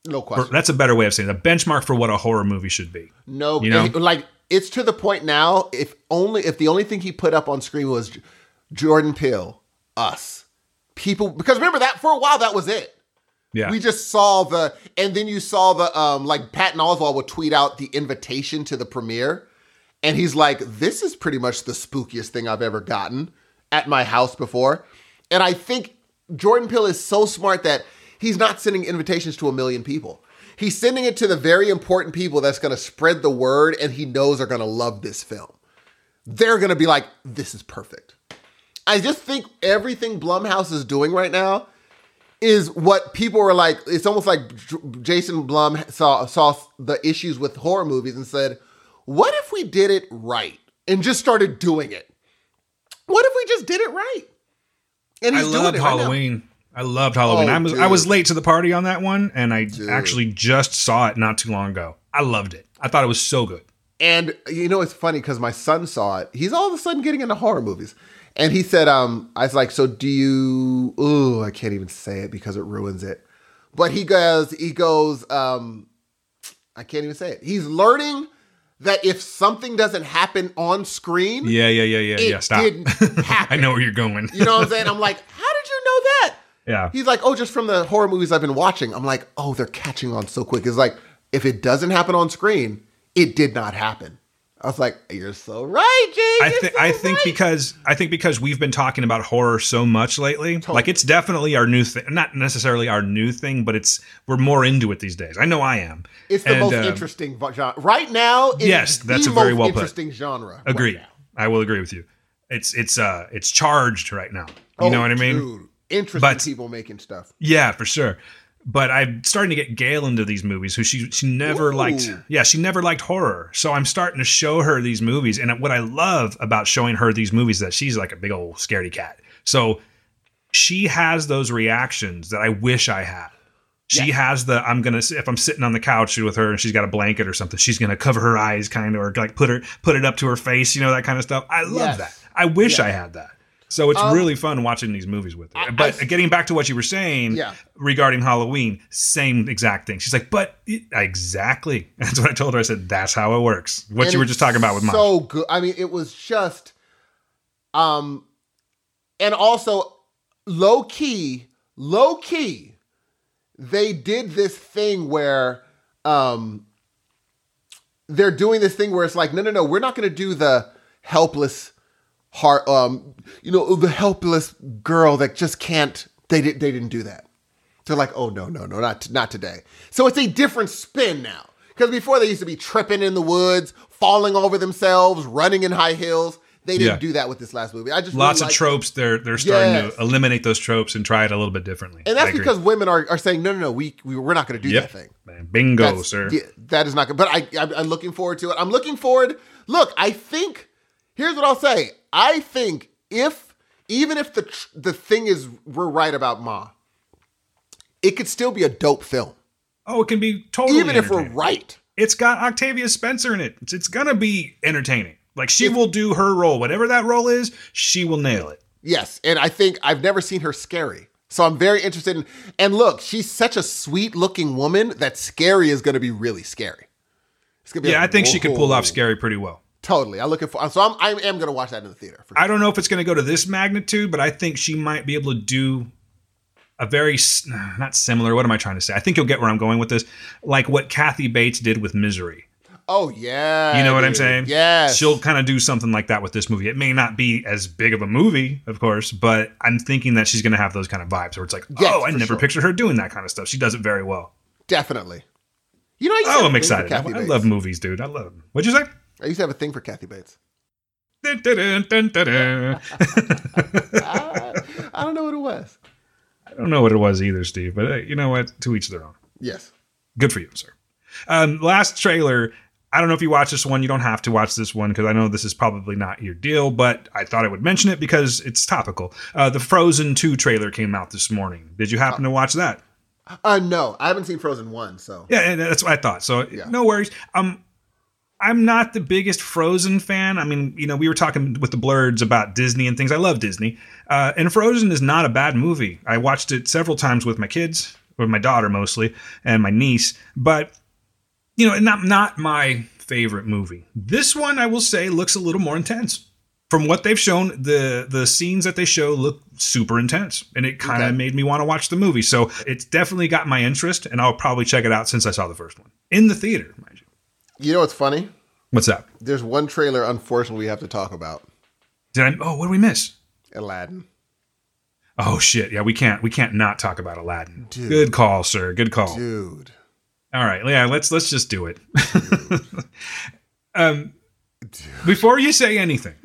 No question. that's a better way of saying it, the benchmark for what a horror movie should be. No, You know? Eh, like it's to the point now. If only if the only thing he put up on screen was Jordan Peele, us, people. Because remember that for a while that was it. Yeah. We just saw the, and then you saw the, um, like Patton Oswalt would tweet out the invitation to the premiere, and he's like, "This is pretty much the spookiest thing I've ever gotten at my house before." And I think Jordan Peele is so smart that he's not sending invitations to a million people. He's sending it to the very important people that's going to spread the word, and he knows are going to love this film. They're going to be like, "This is perfect." I just think everything Blumhouse is doing right now is what people were like. It's almost like Jason Blum saw saw the issues with horror movies and said, "What if we did it right and just started doing it? What if we just did it right?" And I he's doing loved it right now. I loved Halloween. Oh, I was I was late to the party on that one, and I Dude. actually just saw it not too long ago. I loved it. I thought it was so good. And you know, it's funny because my son saw it. He's all of a sudden getting into horror movies. And he said, um, I was like, so do you ooh, I can't even say it because it ruins it. But he goes, he goes, um, I can't even say it. He's learning that if something doesn't happen on screen, Yeah, yeah, yeah, yeah, it yeah. Stop. didn't. *laughs* I know where you're going. You know what I'm saying? I'm like, how did you know that? Yeah. He's like, oh, just from the horror movies I've been watching. I'm like, oh, they're catching on so quick. It's like, if it doesn't happen on screen, it did not happen. I was like, you're so right, Jay. I think so I think because I think because we've been talking about horror so much lately, like it's definitely our new thing. Not necessarily our new thing, but it's we're more into it these days. I know I am. it's the And, most uh, interesting genre right now. Yes, that's the a very most well put. interesting genre. Agree. now. I will agree with you. It's it's uh it's charged right now. You Oh, know what I mean? dude, interesting But- people making stuff. Yeah, for sure. But I'm starting to get Gail into these movies who she she never Ooh. liked. Yeah, she never liked horror. So I'm starting to show her these movies. And what I love about showing her these movies is that she's like a big old scaredy cat. So she has those reactions that I wish I had. She has the I'm gonna if I'm sitting on the couch with her and she's got a blanket or something, she's gonna cover her eyes kind of or like put her put it up to her face, you know that kind of stuff. I love Yes. that. I wish I had that. So it's Um, really fun watching these movies with her. I- but I- getting back to what you were saying Yeah. regarding Halloween, same exact thing. She's like, but it- exactly. *laughs* That's what I told her. I said, that's how it works. What you were just talking about with mine. so good. I mean, it was just, um, and also low key, low key. They did this thing where, um, they're doing this thing where it's like, no, no, no, we're not going to do the helpless heart, um, you know, the helpless girl that just can't. They did. They didn't do that. They're like, oh no, no, no, not not today. So it's a different spin now. Because before they used to be tripping in the woods, falling over themselves, running in high heels. They didn't Yeah. do that with this last movie. I just Lots really of tropes. They're they're starting Yes. to eliminate those tropes and try it a little bit differently. and that's because women are, are saying, no, no, no, we, we we're not going to do yep, that thing. Man, bingo, That's- sir. yeah, that is not good. But I, I'm looking forward to it. I'm looking forward. Look, I think. Here's what I'll say. I think if even if the the thing is we're right about Ma, it could still be a dope film. Oh, it can be totally even if we're right. It's got Octavia Spencer in it. It's, it's gonna be entertaining. Like she If- will do her role, whatever that role is. She will nail it. Yes, and I think I've never seen her scary. So I'm very interested in and look, she's such a sweet looking woman that scary is going to be really scary. It's gonna be Yeah, I like, think she could pull off scary pretty well. Totally. I'm looking for so I'm I am going to watch that in the theater. For I don't know if it's going to go to this magnitude, but I think she might be able to do a very not similar. What am I trying to say? I think you'll get where I'm going with this, like what Kathy Bates did with Misery. Oh yeah. You know what I'm saying? Yes. She'll kind of do something like that with this movie. It may not be as big of a movie, of course, but I'm thinking that she's going to have those kind of vibes where it's like, Yes, oh, I never sure. pictured her doing that kind of stuff. She does it very well. definitely. You know, I used to have Oh, I'm excited. I, I love movies, dude. I love them. What'd you say? I used to have a thing for Kathy Bates. Dun, dun, dun. I, *laughs* I don't know what it was. I don't know what it was either, Steve, but uh, you know what? To each their own. Yes. Good for you, sir. Um, last trailer. I don't know if you watch this one. You don't have to watch this one because I know this is probably not your deal, but I thought I would mention it because it's topical. Uh, the Frozen 2 trailer came out this morning. Did you happen to watch that? Uh, no, I haven't seen Frozen one, so Yeah, and that's what I thought. So no worries. Um, I'm not the biggest Frozen fan. I mean, you know, we were talking with the Blurds about Disney and things. I love Disney, uh, and Frozen is not a bad movie. I watched it several times with my kids, with my daughter mostly, and my niece. But you know, not not my favorite movie. This one, I will say, looks a little more intense. From what they've shown, the the scenes that they show look super intense, and it kind of Okay. made me want to watch the movie. So it's definitely got my interest, and I'll probably check it out since I saw the first one in the theater. You. know what's funny? What's that? There's one trailer, unfortunately, we have to talk about Did I? Oh, what did we miss? Aladdin. Oh shit! Yeah, we can't we can't not talk about Aladdin. Dude. Good call, sir. Good call. Dude, All right, yeah, let's let's just do it. *laughs* um, before you say anything,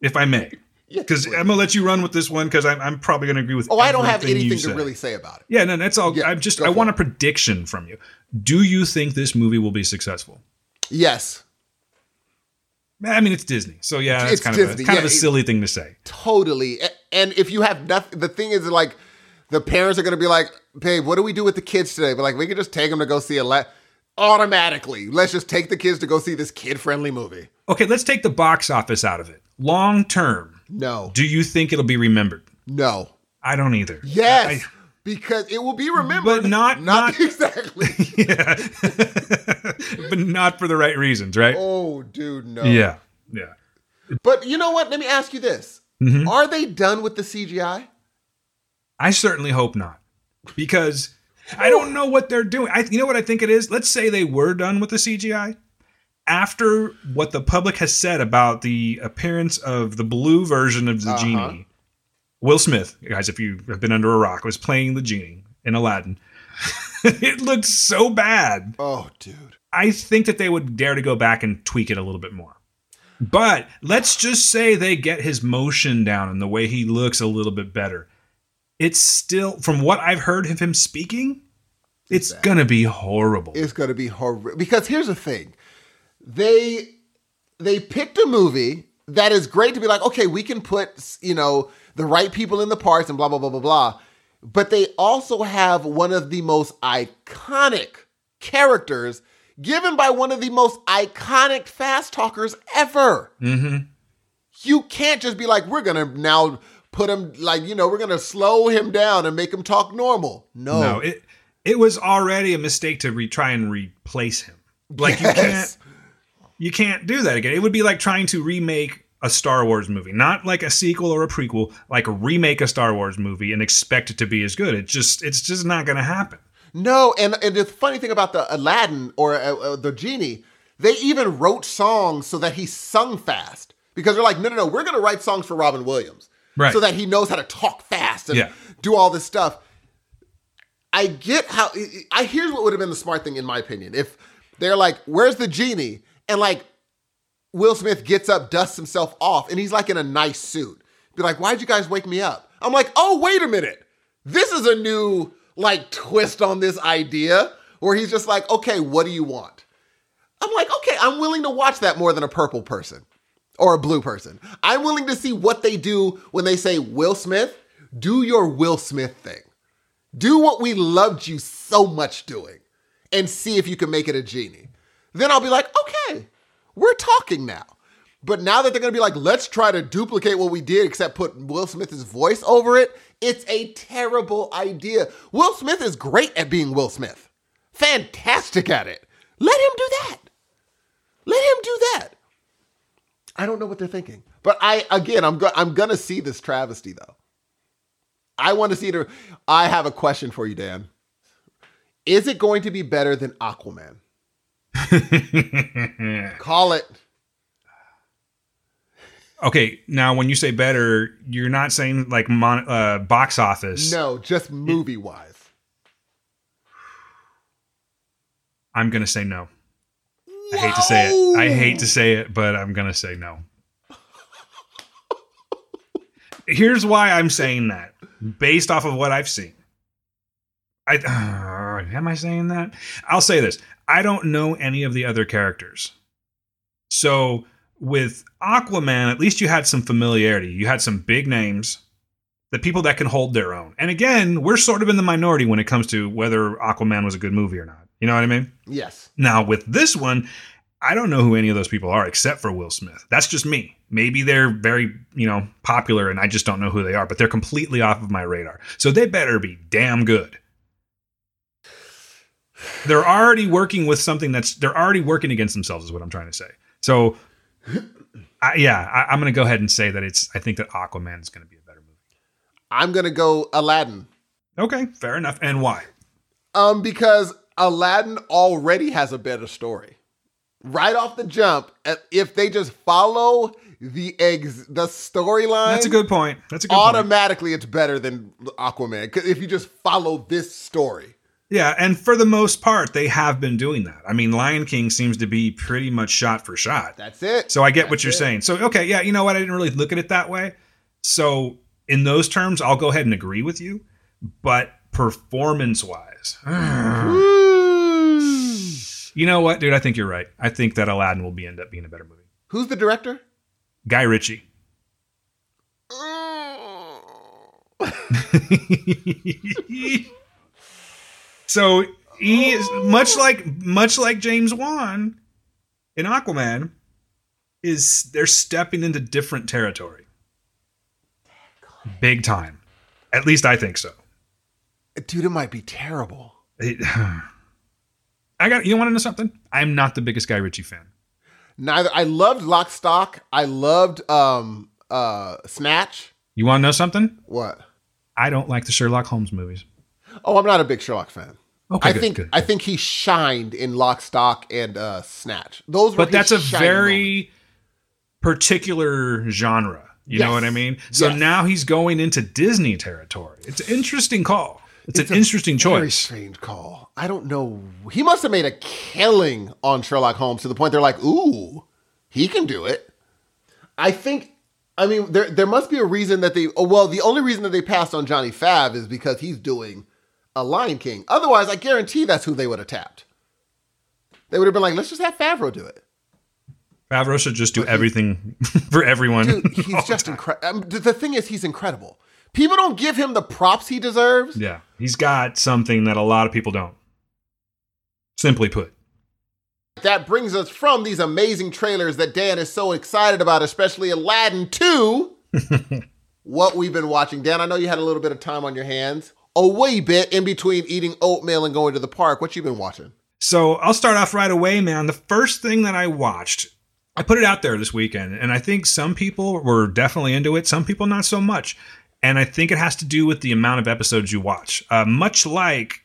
if I may, because I'm gonna let you run with this one because I'm, I'm probably gonna agree with. oh, I don't have anything to really say about it. Yeah, no, that's all. Yeah, I'm just I want it. a prediction from you. Do you think this movie will be successful? Yes, I mean, it's Disney, so yeah, it's, kind of a, Disney, kind of a silly thing to say. totally. And if you have nothing, the thing is, like, the parents are going to be like, "Babe, what do we do with the kids today?" But like, we could just take them to go see Aladdin. Automatically, let's just take the kids to go see this kid-friendly movie. Okay, let's take the box office out of it. Long term, No, do you think it'll be remembered? no, I don't either. yes, I- because it will be remembered, But not- not- *laughs* exactly. *laughs* yeah. *laughs* but not for the right reasons, right? oh, dude, no. Yeah. Yeah. But you know what? Let me ask you this: Mm-hmm. Are they done with the CGI? I certainly hope not. Because I don't know what they're doing. I you know what I think it is? Let's say they were done with the CGI. After what the public has said about the appearance of the blue version of the Uh-huh. genie, Will Smith, guys, if you have been under a rock, was playing the genie in Aladdin. *laughs* it looked so bad. Oh, dude. I think that they would dare to go back and tweak it a little bit more. But let's just say they get his motion down and the way he looks a little bit better. It's still, from what I've heard of him speaking, it's gonna be horrible. It's going to be horrible. Because here's the thing: they they picked a movie that is great to be like, okay, we can put you know the right people in the parts and blah blah blah blah blah. But they also have one of the most iconic characters given by one of the most iconic fast talkers ever. Mm-hmm. You can't just be like, we're gonna now put him like you know we're gonna slow him down and make him talk normal. No, No, it it was already a mistake to re- try and replace him. Like you can't Yes. You can't do that again. It would be like trying to remake a Star Wars movie, not like a sequel or a prequel, like remake a Star Wars movie and expect it to be as good. It just it's just not going to happen. No, and and the funny thing about the Aladdin or uh, uh, the genie, they even wrote songs so that he sung fast because they're like, no, no, no, we're gonna write songs for Robin Williams, Right. So that he knows how to talk fast and Yeah. do all this stuff. I get how. I here's what would have been the smart thing in my opinion if they're like, where's the genie, and like Will Smith gets up, dusts himself off, and he's like in a nice suit. Be like, why'd you guys wake me up? I'm like, oh, wait a minute. This is a new like twist on this idea where he's just like, okay, what do you want? I'm like, okay, I'm willing to watch that more than a purple person or a blue person. I'm willing to see what they do when they say, Will Smith, do your Will Smith thing. Do what we loved you so much doing and see if you can make it a genie. Then I'll be like, okay, we're talking now. But now that they're gonna be like, let's try to duplicate what we did, except put Will Smith's voice over it, it's a terrible idea. Will Smith is great at being Will Smith, fantastic at it. Let him do that. Let him do that. I don't know what they're thinking, but I again, I'm go- I'm gonna see this travesty though. I want to see it. I have a question for you, Dan. Is it going to be better than Aquaman? *laughs* Call it. Okay, now when you say better, you're not saying like mon- uh, box office. No, just movie wise. I'm gonna say no. I hate to say it. I hate to say it, but I'm gonna say no. Here's why I'm saying that, based off of what I've seen. I Or am I saying that? I'll say this. I don't know any of the other characters. So with Aquaman, at least you had some familiarity. You had some big names, the people that can hold their own. And again, we're sort of in the minority when it comes to whether Aquaman was a good movie or not. You know what I mean? Yes. Now, with this one, I don't know who any of those people are except for Will Smith. That's just me. Maybe they're very, you know, popular and I just don't know who they are, but they're completely off of my radar. So they better be damn good. They're already working with something that's they're already working against themselves is what I'm trying to say. So I, yeah, I, I'm going to go ahead and say that it's I think that Aquaman is going to be a better movie. I'm gonna go Aladdin. Okay, fair enough. And why? Um, because Aladdin already has a better story. Right off the jump, if they just follow the ex the storyline, That's a good point. That's a good point. automatically it's better than Aquaman if you just follow this story. Yeah, and for the most part, they have been doing that. I mean, Lion King seems to be pretty much shot for shot. That's it. So I get what you're it. saying. So okay, yeah, you know what? I didn't really look at it that way. So in those terms, I'll go ahead and agree with you. But performance wise, *sighs* you know what, dude? I think you're right. I think that Aladdin will be end up being a better movie. Who's the director? Guy Ritchie. *laughs* *laughs* so he is much like much like James Wan in Aquaman is they're stepping into different territory. Big time. At least I think so. Dude, it might be terrible. It- *sighs* I got you want to know something? I'm not the biggest Guy Ritchie fan. Neither I loved Lock Stock. I loved um uh Snatch. You want to know something? What? I don't like the Sherlock Holmes movies. Oh, I'm not a big Sherlock fan. Okay, I good, think good. I think he shined in Lock, Stock, and uh, Snatch. Those were but that's a very moments. particular genre. You know what I mean? So Yes. now he's going into Disney territory. It's an interesting call. It's, It's an interesting Very choice. strange call. I don't know. He must have made a killing on Sherlock Holmes to the point they're like, "Ooh, he can do it." I think. I mean, there there must be a reason that they. Oh, well, the only reason that they passed on Johnny Fav is because he's doing a Lion King. Otherwise, I guarantee that's who they would have tapped. They would have been like, "Let's just have Favreau do it." Favreau should just do everything *laughs* for everyone. Dude, he's *laughs* just incredible. Um, th- the thing is, he's incredible. People don't give him the props he deserves. Yeah, he's got something that a lot of people don't. Simply put. That brings us from these amazing trailers that Dan is so excited about, especially Aladdin 2, *laughs* what we've been watching. Dan, I know you had a little bit of time on your hands, a wee bit in between eating oatmeal and going to the park. What you been watching? So I'll start off right away, man. The first thing that I watched, I put it out there this weekend, and I think some people were definitely into it, some people not so much. And I think it has to do with the amount of episodes you watch, uh, much like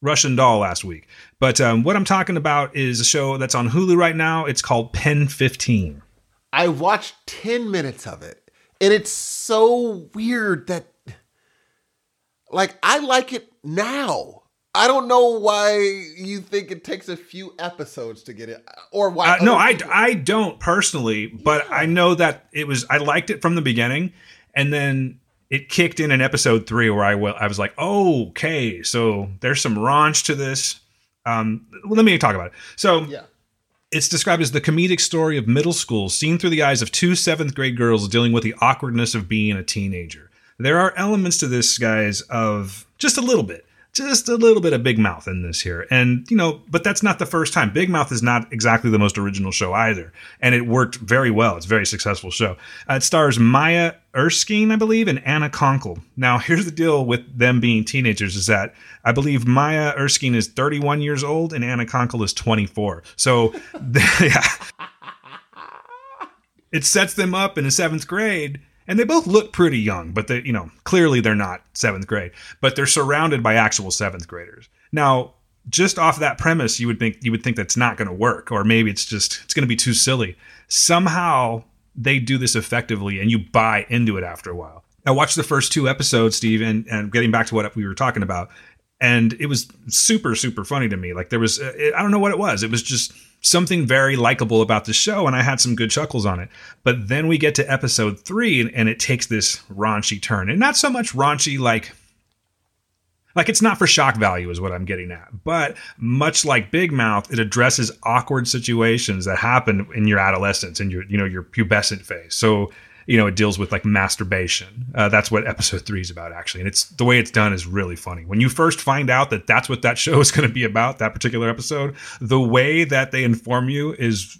Russian Doll last week. But um, what I'm talking about is a show that's on Hulu right now. It's called Pen 15. I watched 10 minutes of it, and it's so weird that, like, I like it now. I don't know why you think it takes a few episodes to get it, or why. Uh, no, I, people- I don't personally, but I know that it was I liked it from the beginning, and then it kicked in in episode three where I will I was like, oh, okay, so there's some raunch to this. Um, well, let me talk about it. So Yeah. it's described as the comedic story of middle school seen through the eyes of two seventh grade girls dealing with the awkwardness of being a teenager. There are elements to this, guys, of just a little bit, just a little bit of Big Mouth in this here. And, you know, but that's not the first time. Big Mouth is not exactly the most original show either. And it worked very well. It's a very successful show. Uh, it stars Maya Erskine, I believe, and Anna Konkle. Now, *laughs* here's the deal with them being teenagers is that I believe Maya Erskine is 31 years old and Anna Konkle is 24. So, *laughs* yeah it sets them up in the seventh grade and they both look pretty young but they you know clearly they're not seventh grade but they're surrounded by actual seventh graders. Now just off that premise you would think you would think that's not going to work or maybe it's just it's going to be too silly. Somehow they do this effectively and you buy into it after a while. I watched the first two episodes steve and, and getting back to what we were talking about and it was super super funny to me. Like there was uh, i don't know what it was. It was just something very likable about the show and i had some good chuckles on it but then we get to episode three and, and it takes this raunchy turn and not so much raunchy like Like it's not for shock value, is what I'm getting at. But much like Big Mouth, it addresses awkward situations that happen in your adolescence and your, you know, your pubescent phase. So you know, it deals with like masturbation. Uh, that's what episode three is about, actually. And it's the way it's done is really funny. When you first find out that that's what that *laughs* show is going to be about, that particular episode, the way that they inform you is,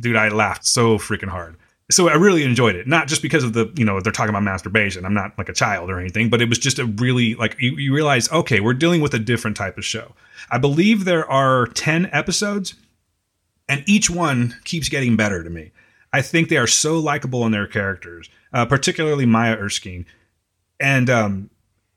dude, I laughed so freaking hard. So I really enjoyed it, not just because of the, you know, they're talking about masturbation. I'm not like a child or anything, but it was just a really like you, you realize, okay, we're dealing with a different type of show. I believe there are 10 episodes, and each one keeps getting better to me. I think they are so likable in their characters, uh, particularly Maya Erskine. And um,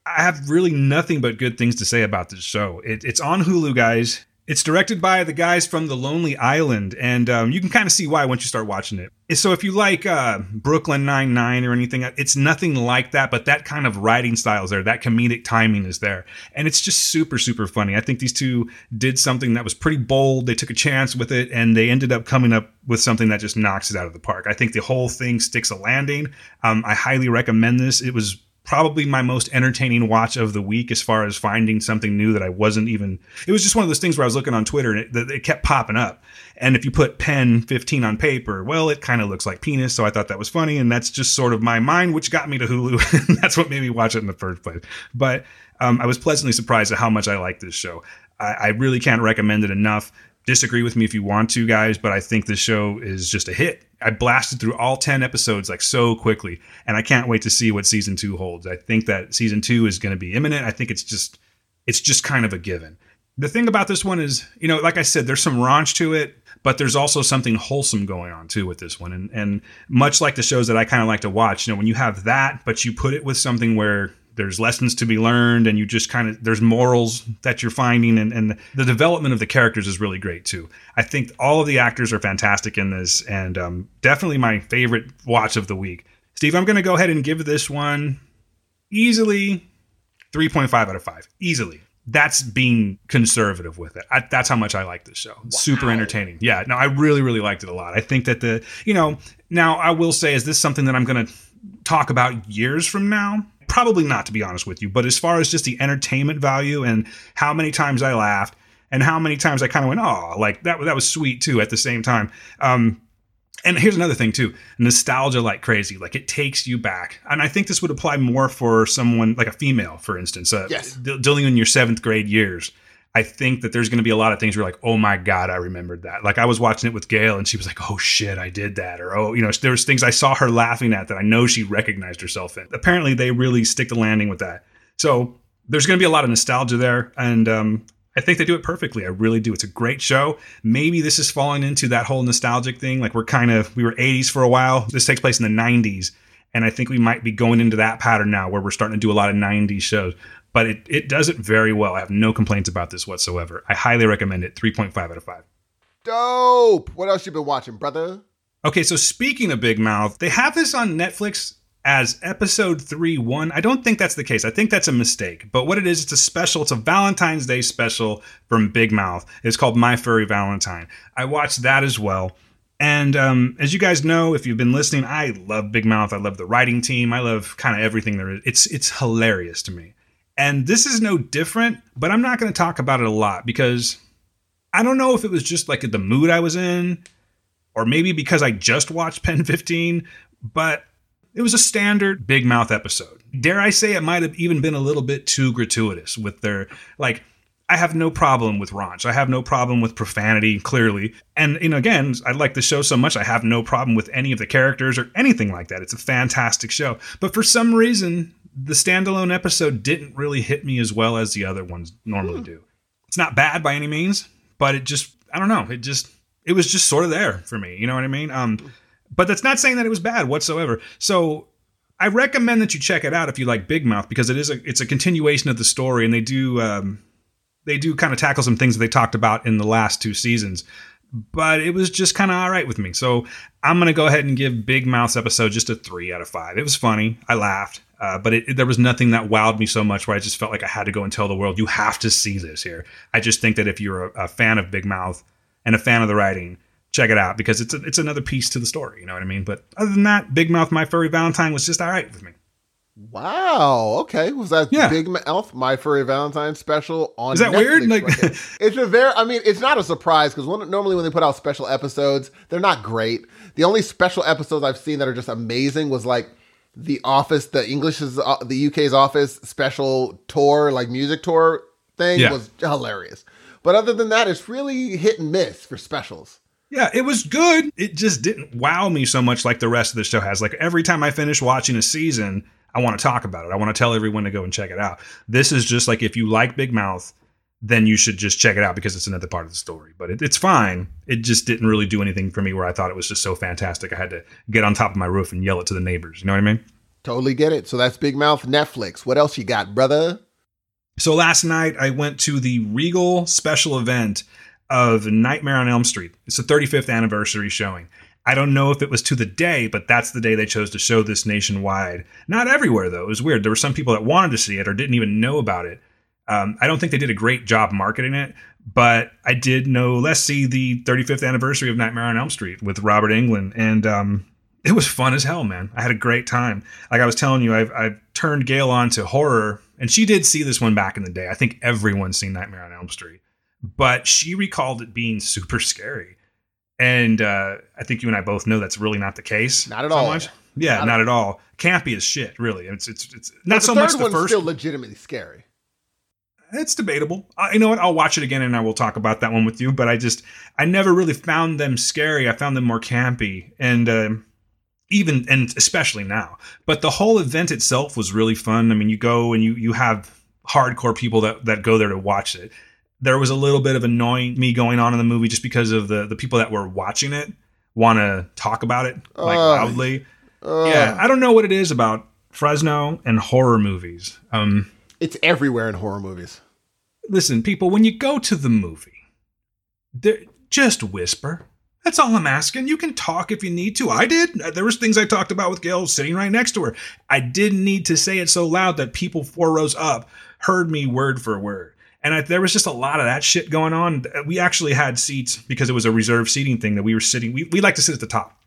I have really nothing but good things to say about this show. It, it's on Hulu, guys. It's directed by the guys from The Lonely Island, and um, you can kind of see why once you start watching it. So if you like uh, Brooklyn Nine Nine or anything, it's nothing like that, but that kind of writing style is there. That comedic timing is there, and it's just super super funny. I think these two did something that was pretty bold. They took a chance with it, and they ended up coming up with something that just knocks it out of the park. I think the whole thing sticks a landing. Um, I highly recommend this. It was probably my most entertaining watch of the week as far as finding something new that I wasn't even. It was just one of those things where I was looking on Twitter and it, it kept popping up. And if you put pen 15 on paper, well, it kind of looks like penis. So I thought that was funny. And that's just sort of my mind, which got me to Hulu. *laughs* and that's what made me watch it in the first place. But um, I was pleasantly surprised at how much I like this show. I, I really can't recommend it enough disagree with me if you want to, guys, but I think this show is just a hit. I blasted through all 10 episodes like so quickly, and I can't wait to see what season two holds. I think that season two is going to be imminent. I think it's just, it's just kind of a given. The thing about this one is, you know, like I said, there's some raunch to it, but there's also something wholesome going on too with this one. And, and much like the shows that I kind of like to watch, you know, when you have that, but you put it with something where there's lessons to be learned and you just kind of there's morals that you're finding and, and the development of the characters is really great too i think all of the actors are fantastic in this and um, definitely my favorite watch of the week steve i'm going to go ahead and give this one easily 3.5 out of 5 easily that's being conservative with it. I, that's how much I like this show. Wow. Super entertaining. Yeah, no, I really, really liked it a lot. I think that the, you know, now I will say, is this something that I'm going to talk about years from now? Probably not, to be honest with you. But as far as just the entertainment value and how many times I laughed and how many times I kind of went, oh, like that, that was sweet too at the same time. Um, and here's another thing too nostalgia like crazy like it takes you back and i think this would apply more for someone like a female for instance uh, yes. d- dealing in your seventh grade years I think that there's going to be a lot of things where like, oh my God, I remembered that. Like I was watching it with Gail and she was like, oh shit, I did that. Or, oh, you know, there's things I saw her laughing at that I know she recognized herself in. Apparently they really stick the landing with that. So there's going to be a lot of nostalgia there. And, um, I think they do it perfectly. I really do. It's a great show. Maybe this is falling into that whole nostalgic thing. Like we're kind of, we were 80s for a while. This takes place in the 90s. And I think we might be going into that pattern now where we're starting to do a lot of 90s shows but it, it does it very well. I have no complaints about this whatsoever. I highly recommend it. 3.5 out of 5. Dope. What else you been watching, brother? Okay, so speaking of Big Mouth, they have this on Netflix as episode 3 1. I don't think that's the case. I think that's a mistake. But what it is, it's a special, it's a Valentine's Day special from Big Mouth. It's called My Furry Valentine. I watched that as well. And um, as you guys know, if you've been listening, I love Big Mouth. I love the writing team. I love kind of everything there is. It's it's hilarious to me. And this is no different, but I'm not going to talk about it a lot because I don't know if it was just like the mood I was in, or maybe because I just watched *laughs* Pen 15, but it was a standard Big Mouth episode. Dare I say it might have even been a little bit too gratuitous with their, like, I have no problem with raunch. I have no problem with profanity, clearly. And, you know, again, I like the show so much, I have no problem with any of the characters or anything like that. It's a fantastic show. But for some reason, the standalone episode didn't really hit me as well as the other ones normally hmm. do. It's not bad by any means, but it just I don't know, it just it was just sort of there for me, you know what I mean? Um but that's not saying that it was bad whatsoever. So I recommend that you check it out if you like Big Mouth because it is a it's a continuation of the story and they do um they do kind of tackle some things that they talked about in the last two seasons but it was just kind of all right with me. So I'm going to go ahead and give Big Mouth's episode just a three out of five. It was funny. I laughed. Uh, but it, it, there was nothing that wowed me so much where I just felt like I had to go and tell the world, you have to see this here. I just think that if you're a, a fan of Big Mouth and a fan of the writing, check it out because it's a, it's another piece to the story. You know what I mean? But other than that, Big Mouth, My Furry Valentine was just all right with me. Wow. Okay. Was that Yeah. Big Mouth My Furry Valentine special on? Is that weird? Like- right *laughs* it's a very. I mean, it's not a surprise because normally when they put out special episodes, they're not great. The only special episodes I've seen that are just amazing was like the Office, the English's, uh, the UK's Office special tour, like music tour thing Yeah. was hilarious. But other than that, it's really hit and miss for specials. Yeah, it was good. It just didn't wow me so much like the rest of the show has. Like every time I finish watching a season, I want to talk about it. I want to tell everyone to go and check it out. This is just like if you like Big Mouth, then you should just check it out because it's another part of the story. But it, it's fine. It just didn't really do anything for me where I thought it was just so fantastic. I had to get on top of my roof and yell it to the neighbors. You know what I mean? Totally get it. So that's Big Mouth Netflix. What else you got, brother? So last night I went to the Regal special event of Nightmare on Elm Street. It's the 35th anniversary showing. I don't know if it was to the day, but that's the day they chose to show this nationwide. Not everywhere though. It was weird. There were some people that wanted to see it or didn't even know about it. Um, I don't think they did a great job marketing it, but I did know. Let's see the 35th anniversary of Nightmare on Elm Street with Robert Englund, and um, it was fun as hell, man. I had a great time. Like I was telling you, I've, I've turned Gail on to horror, and she did see this one back in the day. I think everyone's seen Nightmare on Elm Street, but she recalled it being super scary. And uh, I think you and I both know that's really not the case. Not at so all. Much. Yeah, Not not, at- all. Campy as shit, really. It's it's it's not so much the one's first. still legitimately scary. It's debatable. I, you know what? I'll watch it again and I will talk about that one with you. But I just, I never really found them scary. I found them more campy and um even, and especially now. But the whole event itself was really fun. I mean, you go and you you have hardcore people that that go there to watch it. There was a little bit of annoying me going on in the movie just because of the the people that were watching it want to talk about it like Ugh. loudly. Ugh. Yeah, I don't know what it is about Fresno and horror movies. Um, It's everywhere in horror movies. listen, people, when you go to the movie, just whisper. That's all I'm asking. You can talk if you need to. I did. There was things I talked about with Gail sitting right next to her. I didn't need to say it so loud that people four rows up heard me word for word. And I, there was just a lot of that shit going on. We actually had seats because it was a reserved seating thing that we were sitting. We, we like to sit at the top.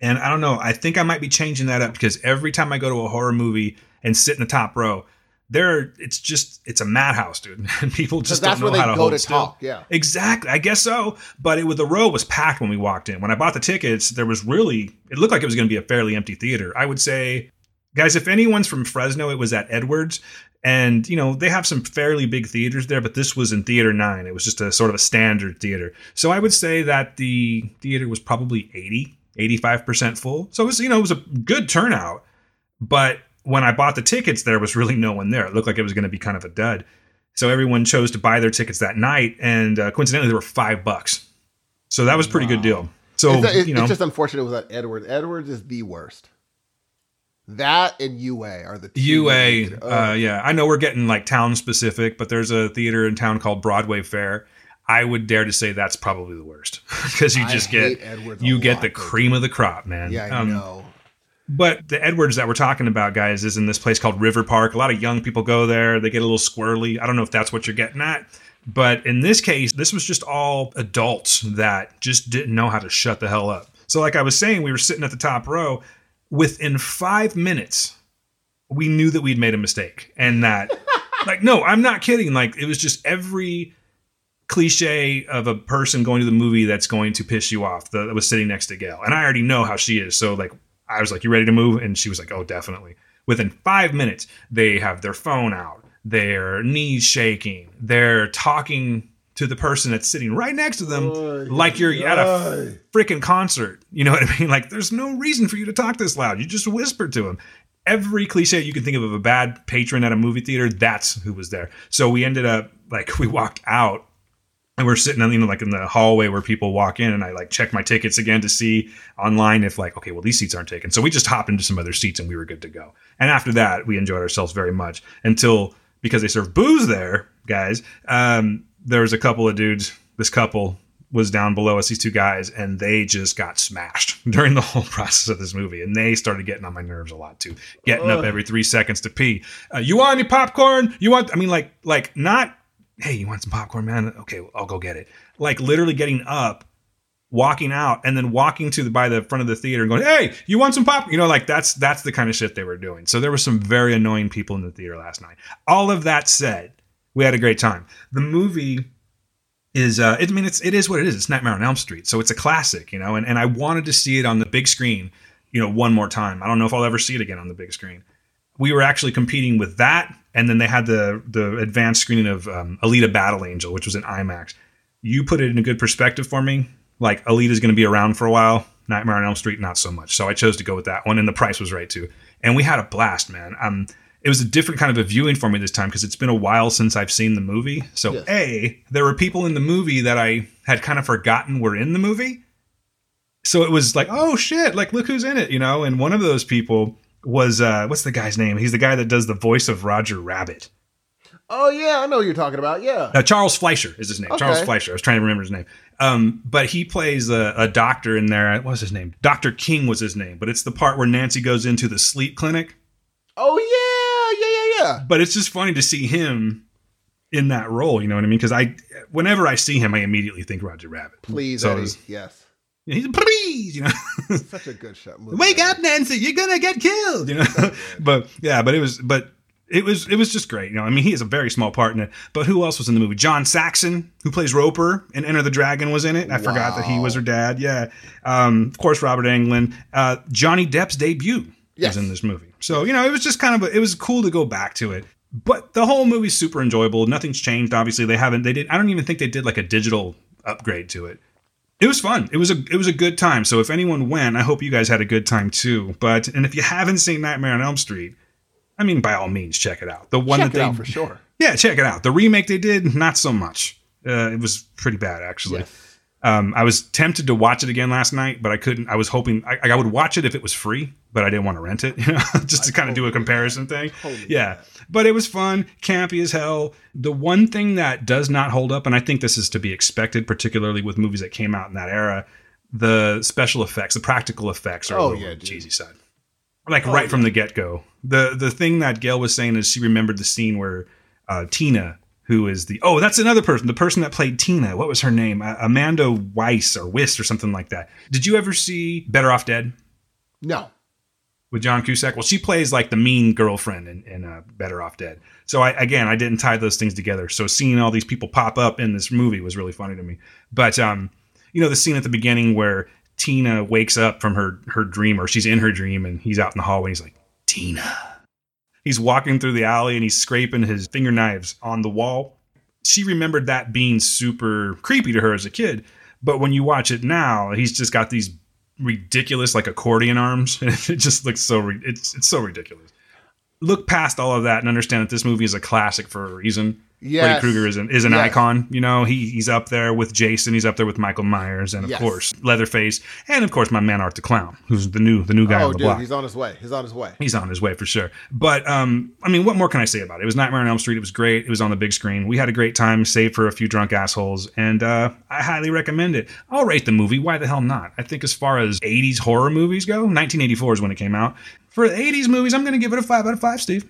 And I don't know. I think I might be changing that up because every time I go to a horror movie and sit in the top row, there it's just it's a madhouse, dude. *laughs* And people just don't know how to go hold to still. talk. Yeah. Exactly. I guess so. But it was the row was packed when we walked in. When I bought the tickets, there was really it looked like it was going to be a fairly empty theater. I would say, guys, if anyone's from Fresno, it was at Edwards. And you know they have some fairly big theaters there, but this was in Theater Nine. It was just a sort of a standard theater. So I would say that the theater was probably 80, 85 percent full. So it was you know it was a good turnout. But when I bought the tickets, there was really no one there. It looked like it was going to be kind of a dud. So everyone chose to buy their tickets that night, and uh, coincidentally, they were five bucks. So that was a pretty good deal. So it's, it- you know, it's just unfortunate it was at Edwards. Edwards is the worst. That and UA are the two UA, uh, yeah, I know we're getting like town specific, but there's a theater in town called Broadway Fair. I would dare to say that's probably the worst *laughs* because you just hate get you get the cream of the crop, man. yeah, I Um, know. But the Edwards that we're talking about, guys, is in this place called River Park. A lot of young people go there. They get a little squirrely. I don't know if that's what you're getting at. But in this case, this was just all adults that just didn't know how to shut the hell up. So, like I was saying, we were sitting at the top row. Within five minutes, we knew that we'd made a mistake. And that, *laughs* like, no, I'm not kidding. Like, it was just every cliche of a person going to the movie that's going to piss you off that was sitting next to Gail. And I already know how she is. So like I was like, You ready to move? And she was like, Oh, definitely. Within five minutes, they have their phone out, their knees shaking, they're talking to the person that's sitting right next to them like you're at a freaking concert. You know what I mean? Like there's no reason for you to talk this loud. You just whisper to them. Every cliche you can think of of a bad patron at a movie theater, that's who was there. So we ended up like *laughs* we walked out and we're sitting on you know like in the hallway where people walk in and i like check my tickets again to see online if like okay well these seats aren't taken. So we just hopped into some other seats and we were good to go. And after that we enjoyed ourselves very much until because they serve booze there guys um there was a couple of dudes this couple was down below us these two guys and they just got smashed *laughs* during the whole process of this movie. And they started getting on my nerves a lot too. Getting up every three seconds to pee. Uh, you want any popcorn? You want i mean like like not hey, you want some popcorn, man? Okay, I'll go get it. Like literally getting up walking out and then walking to the by the front of the theater and going, "Hey, you want some pop?" You know, like that's that's the kind of shit they were doing. So there were some very annoying people in the theater last night. All of that said, we had a great time. The movie is uh I mean it's it is what it is. It's Nightmare on Elm Street. So it's a classic, you know, and, and I wanted to see it on the big screen, you know, one more time. I don't know if I'll ever see it again on the big screen. We were actually competing with that, and then they had the the advanced screening of um, Alita Battle Angel, which was in IMAX. You put it in a good perspective for me. Like Alita's going to be around for a while. Nightmare on Elm Street, not so much. So I chose to go with that one, and the price was right too. And we had a blast, man. Um, it was a different kind of a viewing for me this time because it's been a while since I've seen the movie. So Yes. a there were people in the movie that I had kind of forgotten were in the movie. So it was like, oh shit, like look who's in it, you know. And one of those people was uh, what's the guy's name? He's the guy that does the voice of Roger Rabbit. Oh yeah, I know who you're talking about. Yeah. Uh, Charles Fleischer is his name. Charles Fleischer. I was trying to remember his name. Um, but he plays a, a doctor in there. What was his name? Doctor King was his name. But it's the part where Nancy goes into the sleep clinic. Oh yeah, yeah, yeah, yeah. But it's just funny to see him in that role. You know what I mean? Because I, whenever I see him, I immediately think Roger Rabbit. Please, So Eddie. It's- Yes. he's please, you know. Such a good show. movie. Wake up, Nancy! You're gonna get killed. You know, *laughs* but yeah, but it was, but it was, it was just great. You know, I mean, he has a very small part in it. But who else was in the movie? John Saxon, who plays Roper in Enter the Dragon, was in it. I forgot that he was her dad. Yeah, um, of course, Robert Englund, uh, Johnny Depp's debut Yes. was in this movie. So you know, it was just kind of, a, it was cool to go back to it. But the whole movie's super enjoyable. Nothing's changed. Obviously, they haven't. They did. I don't even think they did like a digital upgrade to it it was fun. It was a it was a good time. So if anyone went, I hope you guys had a good time too. But and if you haven't seen Nightmare on Elm Street, I mean, by all means, check it out. The one Check that it they out for sure. yeah, check it out. The remake they did, not so much. Uh, it was pretty bad actually. Um, I was tempted to watch it again last night, but I couldn't. I was hoping I, I would watch it if it was free, but I didn't want to rent it, *laughs* you know, just to kind of do a comparison thing. yeah, but it was fun, campy as hell. The one thing that does not hold up, and I think this is to be expected, particularly with movies that came out in that era, the special effects, the practical effects are Oh, yeah, on the dude. cheesy side. Like right from the get go. The the thing that Gail was saying is she remembered the scene where uh, Tina, who is the oh that's another person, the person that played Tina. What was her name? Uh, Amanda Weiss or Wist or something like that. Did you ever see Better Off Dead No. with John Cusack? Well, she plays like the mean girlfriend in, in uh, Better Off Dead. So I again I didn't tie those things together. So seeing all these people pop up in this movie was really funny to me. But um, you know the scene at the beginning where Tina wakes up from her her dream or she's in her dream and he's out in the hallway. And he's like Tina. He's walking through the alley and he's scraping his finger knives on the wall. She remembered that being super creepy to her as a kid. But when you watch it now, he's just got these ridiculous like accordion arms. *laughs* It just looks so it's it's so ridiculous. Look past all of that and understand that this movie is a classic for a reason. Freddy Yes. Krueger is an is an Yes. icon. You know, he he's up there with Jason. He's up there with Michael Myers, and of Yes. course Leatherface, and of course my man Art the Clown, who's the new the new guy Oh, on the dude, block. he's on his way. He's on his way. He's on his way for sure. But um, I mean, what more can I say about it? It was Nightmare on Elm Street. It was great. It was on the big screen. We had a great time, save for a few drunk assholes, and uh, I highly recommend it. I'll rate the movie. Why the hell not? I think as far as '80s horror movies go, 1984 is when it came out. For 80s movies, I'm going to give it a five out of five, Steve.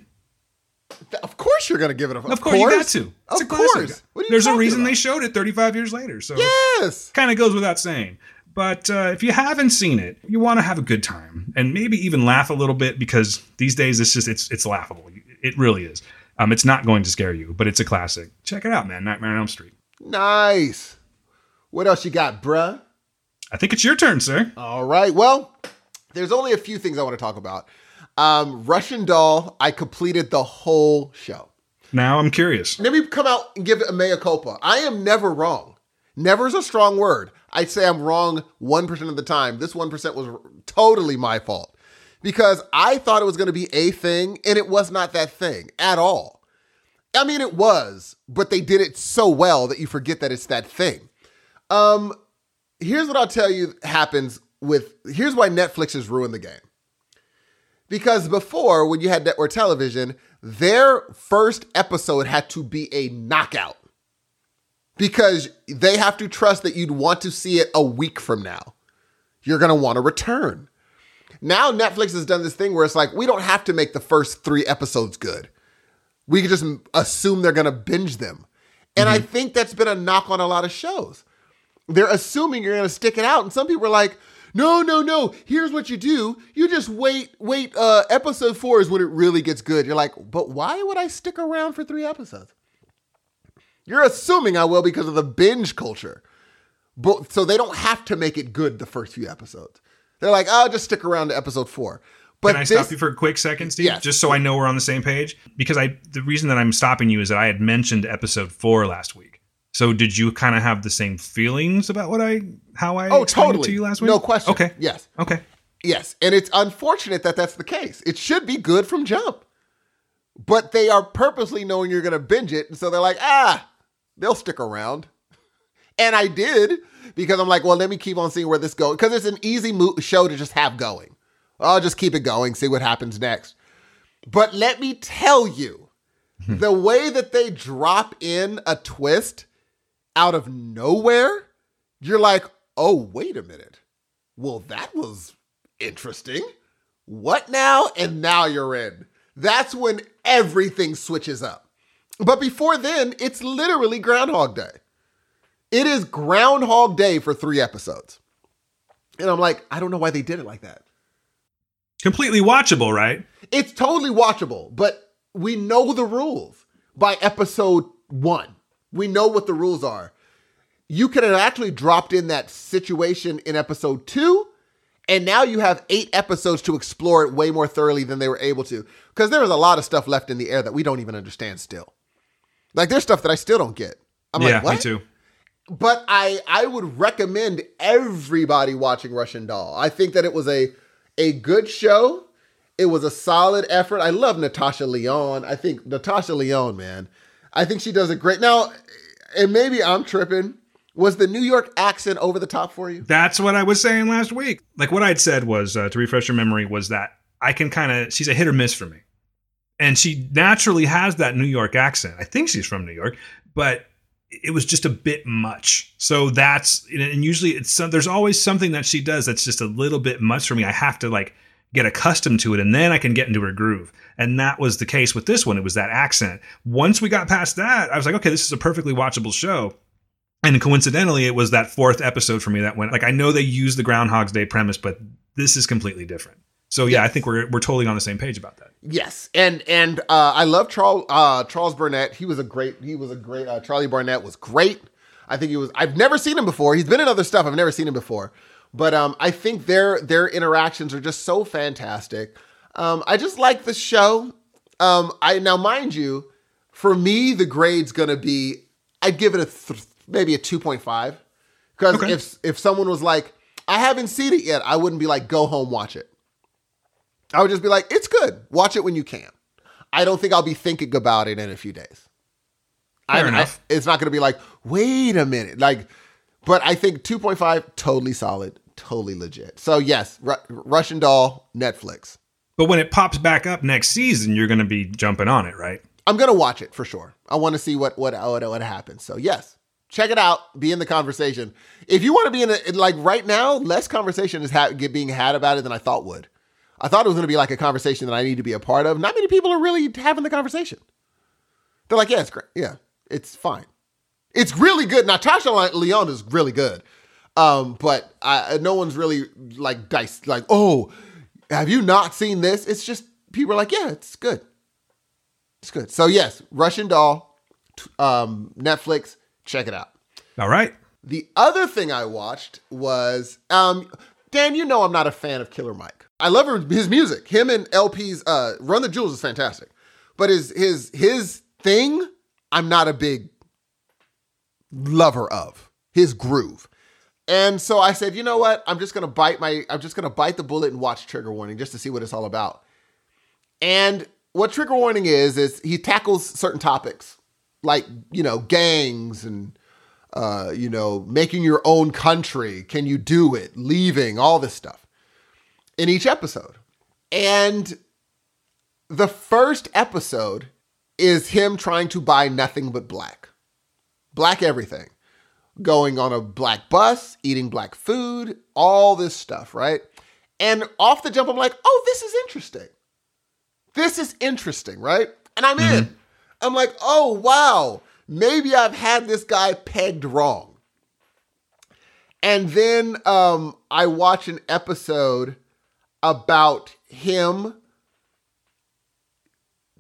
Of course, you're gonna give it a. Of course, you got to. It's Of course. What are you There's a reason about? they showed it 35 years later. So Yes. kind of goes without saying. But uh, if you haven't seen it, you want to have a good time and maybe even laugh a little bit because these days it's just it's it's laughable. It really is. Um, it's not going to scare you, but it's a classic. Check it out, man. Nightmare on Elm Street. Nice. What else you got, bruh? I think it's your turn, sir. All right. Well, there's only a few things I want to talk about. Um, Russian Doll. I completed the whole show. Now I'm curious. Let me come out and give it a mea culpa. I am never wrong. Never is a strong word. I'd say I'm wrong 1% of the time. This 1% was totally my fault because I thought it was going to be a thing and it was not that thing at all. I mean, it was, but they did it so well that you forget that it's that thing. Um, here's what I'll tell you happens with here's why Netflix has ruined the game. Because before, when you had network television, their first episode had to be a knockout. Because they have to trust that you'd want to see it a week from now. You're going to want to return. Now, Netflix has done this thing where it's like, we don't have to make the first three episodes good. We can just assume they're going to binge them. And I mm-hmm. think that's been a knock on a lot of shows. they're assuming you're going to stick it out. And some people are like, no, no, no. Here's what you do. You just wait, wait. Uh, episode four is when it really gets good. You're like, but why would I stick around for three episodes? You're assuming I will because of the binge culture. But so they don't have to make it good the first few episodes. They're like, oh, just stick around to episode four. But Can I this, stop you for a quick second, Steve? Yes. Just so I know we're on the same page. Because I the reason that I'm stopping you is that I had mentioned episode four last week. So did you kind of have the same feelings about what I how I oh, totally. to you last week? No question. Okay. Yes. Okay. Yes, and it's unfortunate that that's the case. It should be good from jump, but they are purposely knowing you're going to binge it, and so they're like, ah, they'll stick around. And I did because I'm like, well, let me keep on seeing where this goes because it's an easy mo- show to just have going. I'll just keep it going, see what happens next. But let me tell you, the way that they drop in a twist out of nowhere, you're like, oh, wait a minute. Well, that was interesting. What now? And now you're in. That's when everything switches up. But before then, it's literally Groundhog Day. It is Groundhog Day for three episodes. And I'm like, I don't know why they did it like that. Completely watchable, right? It's totally watchable, but we know the rules by episode one. We know what the rules are. You could have actually dropped in that situation in episode two, and now you have eight episodes to explore it way more thoroughly than they were able to. Because there was a lot of stuff left in the air that we don't even understand still. Like there's stuff that I still don't get. I'm yeah, like, what? me too. but I I would recommend everybody watching Russian Doll. I think that it was a a good show. It was a solid effort. I love Natasha Lyonne. I think Natasha Lyonne, man. I think she does a great. Now, and maybe I'm tripping. Was the New York accent over the top for you? That's what I was saying last week. Like what I'd said was uh, to refresh your memory was that I can kind of she's a hit or miss for me, and she naturally has that New York accent. I think she's from New York, but it was just a bit much. So that's and usually it's there's always something that she does that's just a little bit much for me. I have to like get accustomed to it and then I can get into her groove. And that was the case with this one. It was that accent. Once we got past that, I was like, okay, this is a perfectly watchable show. And coincidentally, it was that fourth episode for me that went like I know they use the Groundhog's Day premise, but this is completely different. So yeah, I think we're we're totally on the same page about that. Yes, and and uh, I love Charles uh, Charles Burnett. He was a great. He was a great. Uh, Charlie Barnett was great. I think he was. I've never seen him before. He's been in other stuff. I've never seen him before, but um, I think their their interactions are just so fantastic. Um, I just like the show. Um, I now mind you, for me the grade's gonna be. I'd give it a th- maybe a two point five because Okay. if if someone was like, I haven't seen it yet, I wouldn't be like, go home watch it. I would just be like, it's good. Watch it when you can. I don't think I'll be thinking about it in a few days. Fair I- enough. I- it's not going to be like, wait a minute. Like, but I think 2.5, totally solid, totally legit. So, yes, Ru- Russian Doll, Netflix. But when it pops back up next season, you're going to be jumping on it, right? I'm going to watch it for sure. I want to see what, what, what, what happens. So, yes, check it out. Be in the conversation. If you want to be in it, like right now, less conversation is ha- get- being had about it than I thought would. I thought it was going to be like a conversation that I need to be a part of. Not many people are really having the conversation. They're like, yeah, it's great. Yeah, it's fine. It's really good. Natasha Lyonne is really good. Um, but I, no one's really like dice like, oh, have you not seen this? It's just people are like, yeah, it's good. It's good. So yes, Russian Doll, um, Netflix, check it out. All right. The other thing I watched was um Dan, you know I'm not a fan of Killer Mike. I love his music. Him and El-P's uh Run the Jewels is fantastic. But his his his thing, I'm not a big lover of. His groove. And so I said, you know what? I'm just gonna bite my I'm just gonna bite the bullet and watch Trigger Warning just to see what it's all about. And what Trigger Warning is, is he tackles certain topics like, you know, gangs and uh, you know, making your own country. Can you do it? Leaving, all this stuff in each episode. And the first episode is him trying to buy nothing but black. Black everything. Going on a black bus, eating black food, all this stuff, right? And off the jump, I'm like, oh, this is interesting. This is interesting, right? And I'm in. I'm like, oh, wow, maybe I've had this guy pegged wrong. And then um, I watch an episode about him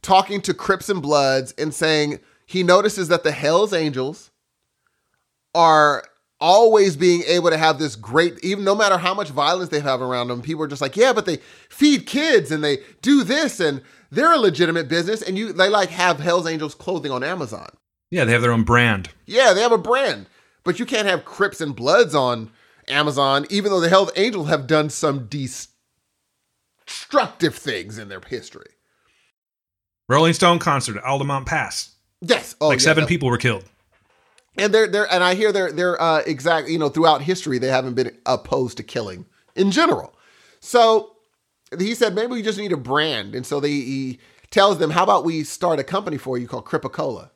talking to Crips and Bloods and saying he notices that the Hells Angels are always being able to have this great, even no matter how much violence they have around them, people are just like, yeah, but they feed kids and they do this and they're a legitimate business. And you, they like have Hells Angels clothing on Amazon. Yeah, they have their own brand. Yeah, they have a brand, but you can't have Crips and Bloods on Amazon, even though the Hells Angels have done some destructive things in their history. Rolling Stone concert at Altamont Pass. Yes, oh, like yeah, seven people were killed. And they're they're and I hear they're they're uh, exact. You know, throughout history, they haven't been opposed to killing in general. So he said maybe we just need a brand, and so they, he tells them, "How about we start a company for you called Crip-A-Cola?"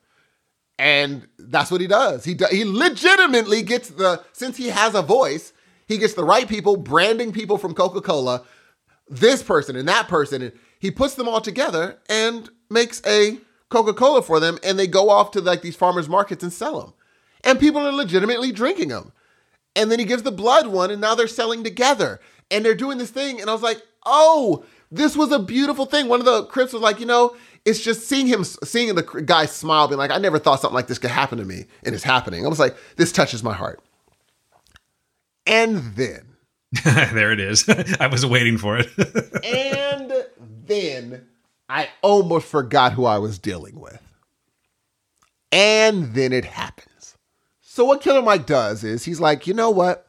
And that's what he does. He do, he legitimately gets the since he has a voice, he gets the right people branding people from Coca Cola, this person and that person, and he puts them all together and makes a Coca Cola for them, and they go off to like these farmers markets and sell them, and people are legitimately drinking them. And then he gives the blood one, and now they're selling together, and they're doing this thing, and I was like, oh, this was a beautiful thing. One of the Crips was like, you know, it's just seeing him, seeing the guy smile, being like, I never thought something like this could happen to me, and it's happening. I was like, this touches my heart. And then, *laughs* there it is. *laughs* I was waiting for it. *laughs* and then I almost forgot who I was dealing with. And then it happens. So what Killer Mike does is he's like, you know what?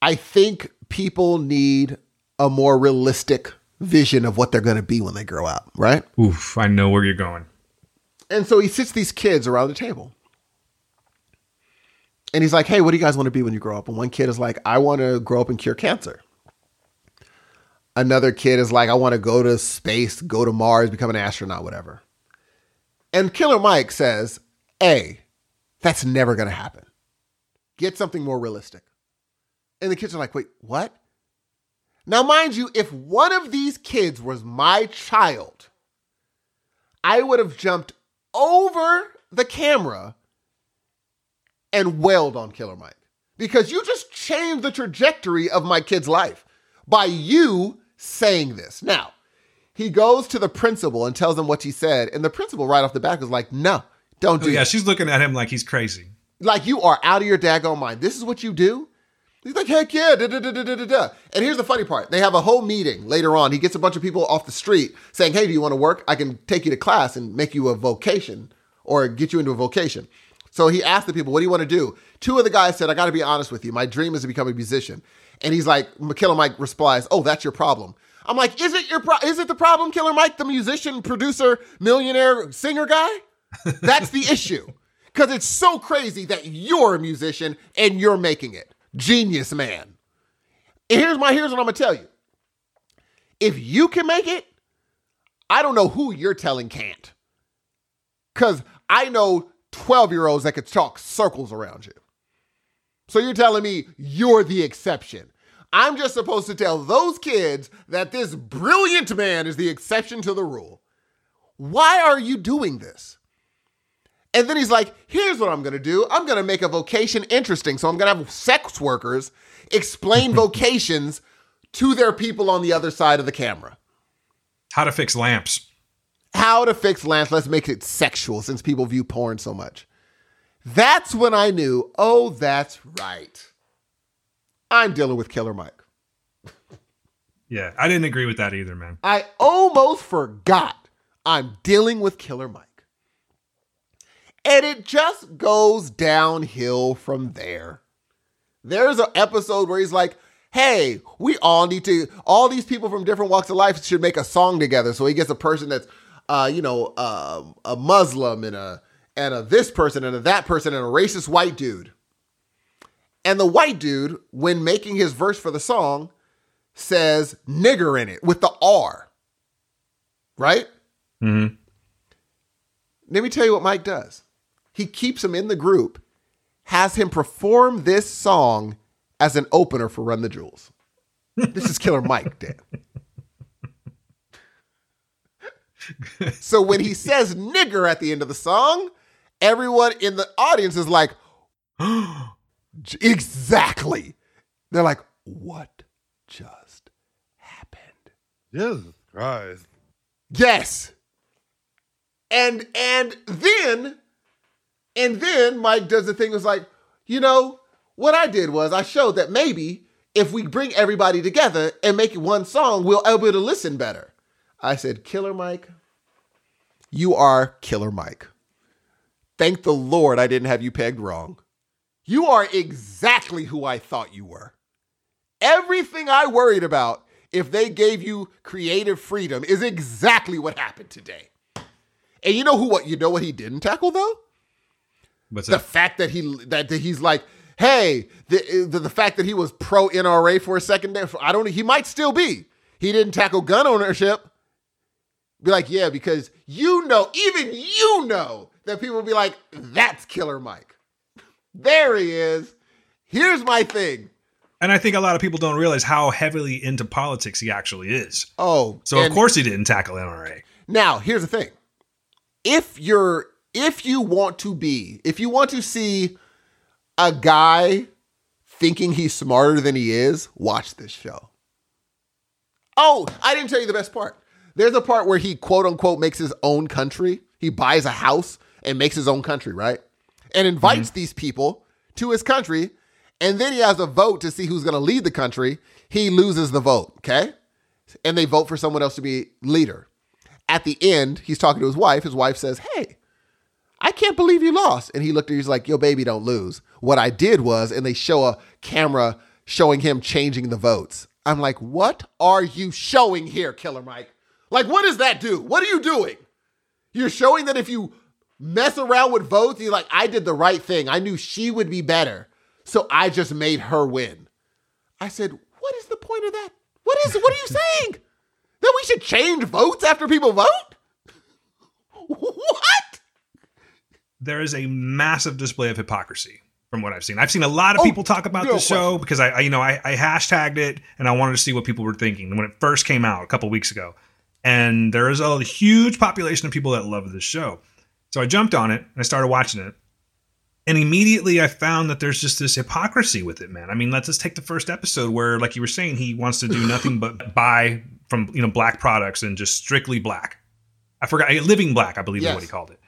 I think people need a more realistic vision of what they're going to be when they grow up, right? Oof, I know where you're going. And so he sits these kids around the table. And he's like, hey, what do you guys want to be when you grow up? And one kid is like, I want to grow up and cure cancer. Another kid is like, I want to go to space, go to Mars, become an astronaut, whatever. And Killer Mike says, A, that's never going to happen. Get something more realistic. And the kids are like, wait, what? Now, mind you, if one of these kids was my child, I would have jumped over the camera and wailed on Killer Mike because you just changed the trajectory of my kid's life by you saying this. Now, he goes to the principal and tells him what he said, and the principal right off the back is like, "No, don't Oh, do yeah, that. she's looking at him like he's crazy. Like you are out of your daggone mind. This is what you do." He's like, heck yeah, da, da, da, da, da, da. And here's the funny part. They have a whole meeting later on. He gets a bunch of people off the street saying, hey, do you want to work? I can take you to class and make you a vocation or get you into a vocation. So he asked the people, what do you want to do? Two of the guys said, I got to be honest with you. My dream is to become a musician. And he's like, Killer Mike replies, oh, that's your problem. I'm like, is it your pro- is it the problem, Killer Mike, the musician, producer, millionaire, singer guy? That's the issue. Because it's so crazy that you're a musician and you're making it. Genius, man. And here's my here's what I'm gonna tell you. If you can make it, I don't know who you're telling can't. Cause I know 12 year olds that could talk circles around you. So you're telling me you're the exception. I'm just supposed to tell those kids that this brilliant man is the exception to the rule. Why are you doing this? And then he's like, here's what I'm going to do. I'm going to make a vocation interesting. So I'm going to have sex workers explain *laughs* vocations to their people on the other side of the camera. How to fix lamps. How to fix lamps. Let's make it sexual since people view porn so much. That's when I knew, oh, that's right. I'm dealing with Killer Mike. *laughs* Yeah, I didn't agree with that either, man. I almost forgot I'm dealing with Killer Mike. And it just goes downhill from there. There's an episode where he's like, hey, we all need to, all these people from different walks of life should make a song together. So he gets a person that's, uh, you know, uh, a Muslim and a, and a this person and a that person and a racist white dude. And the white dude, when making his verse for the song, says nigger in it with the R. Right? Mm-hmm. Let me tell you what Mike does. He keeps him in the group, has him perform this song as an opener for Run the Jewels. This is Killer Mike, Dan. so when he says nigger at the end of the song, everyone in the audience is like, *gasps* exactly. They're like, what just happened? Jesus Christ. Yes. And and then and then Mike does the thing was like, you know, what I did was I showed that maybe if we bring everybody together and make it one song, we'll able to listen better. I said, Killer Mike, you are Killer Mike. Thank the Lord I didn't have you pegged wrong. You are exactly who I thought you were. Everything I worried about if they gave you creative freedom is exactly what happened today. And you know who what you know what he didn't tackle though? What's The that? fact that he that, that he's like, hey, the, the the fact that he was pro NRA for a second there, I don't he might still be. He didn't tackle gun ownership. Be like, yeah, because you know, even you know that people be like, that's Killer Mike. There he is. Here's my thing. And I think a lot of people don't realize how heavily into politics he actually is. Oh, So of course he didn't tackle NRA. Now, here's the thing. If you're if you want to be, if you want to see a guy thinking he's smarter than he is, watch this show. Oh, I didn't tell you the best part. There's a part where he quote unquote makes his own country. He buys a house and makes his own country, right? And invites mm-hmm. these people to his country. And then he has a vote to see who's going to lead the country. He loses the vote, okay? And they vote for someone else to be leader. At the end, he's talking to his wife. His wife says, Hey, I can't believe you lost. And he looked at her, he's like, Yo, baby, don't lose. What I did was, and they show a camera showing him changing the votes. I'm like, What are you showing here, Killer Mike? Like, what does that do? What are you doing? You're showing that if you mess around with votes, you're like, I did the right thing. I knew she would be better. So I just made her win. I said, What is the point of that? What is what are you saying? That we should change votes after people vote? What? There is a massive display of hypocrisy from what I've seen. I've seen a lot of Oh, people talk about no the show because I, I, you know, I, I hashtagged it and I wanted to see what people were thinking when it first came out a couple weeks ago. And there is a huge population of people that love this show. So I jumped on it and I started watching it. And immediately I found that there's just this hypocrisy with it, man. I mean, let's just take the first episode where, like you were saying, he wants to do *laughs* nothing but buy from you know black products and just strictly black. I forgot living black, I believe is what he called it.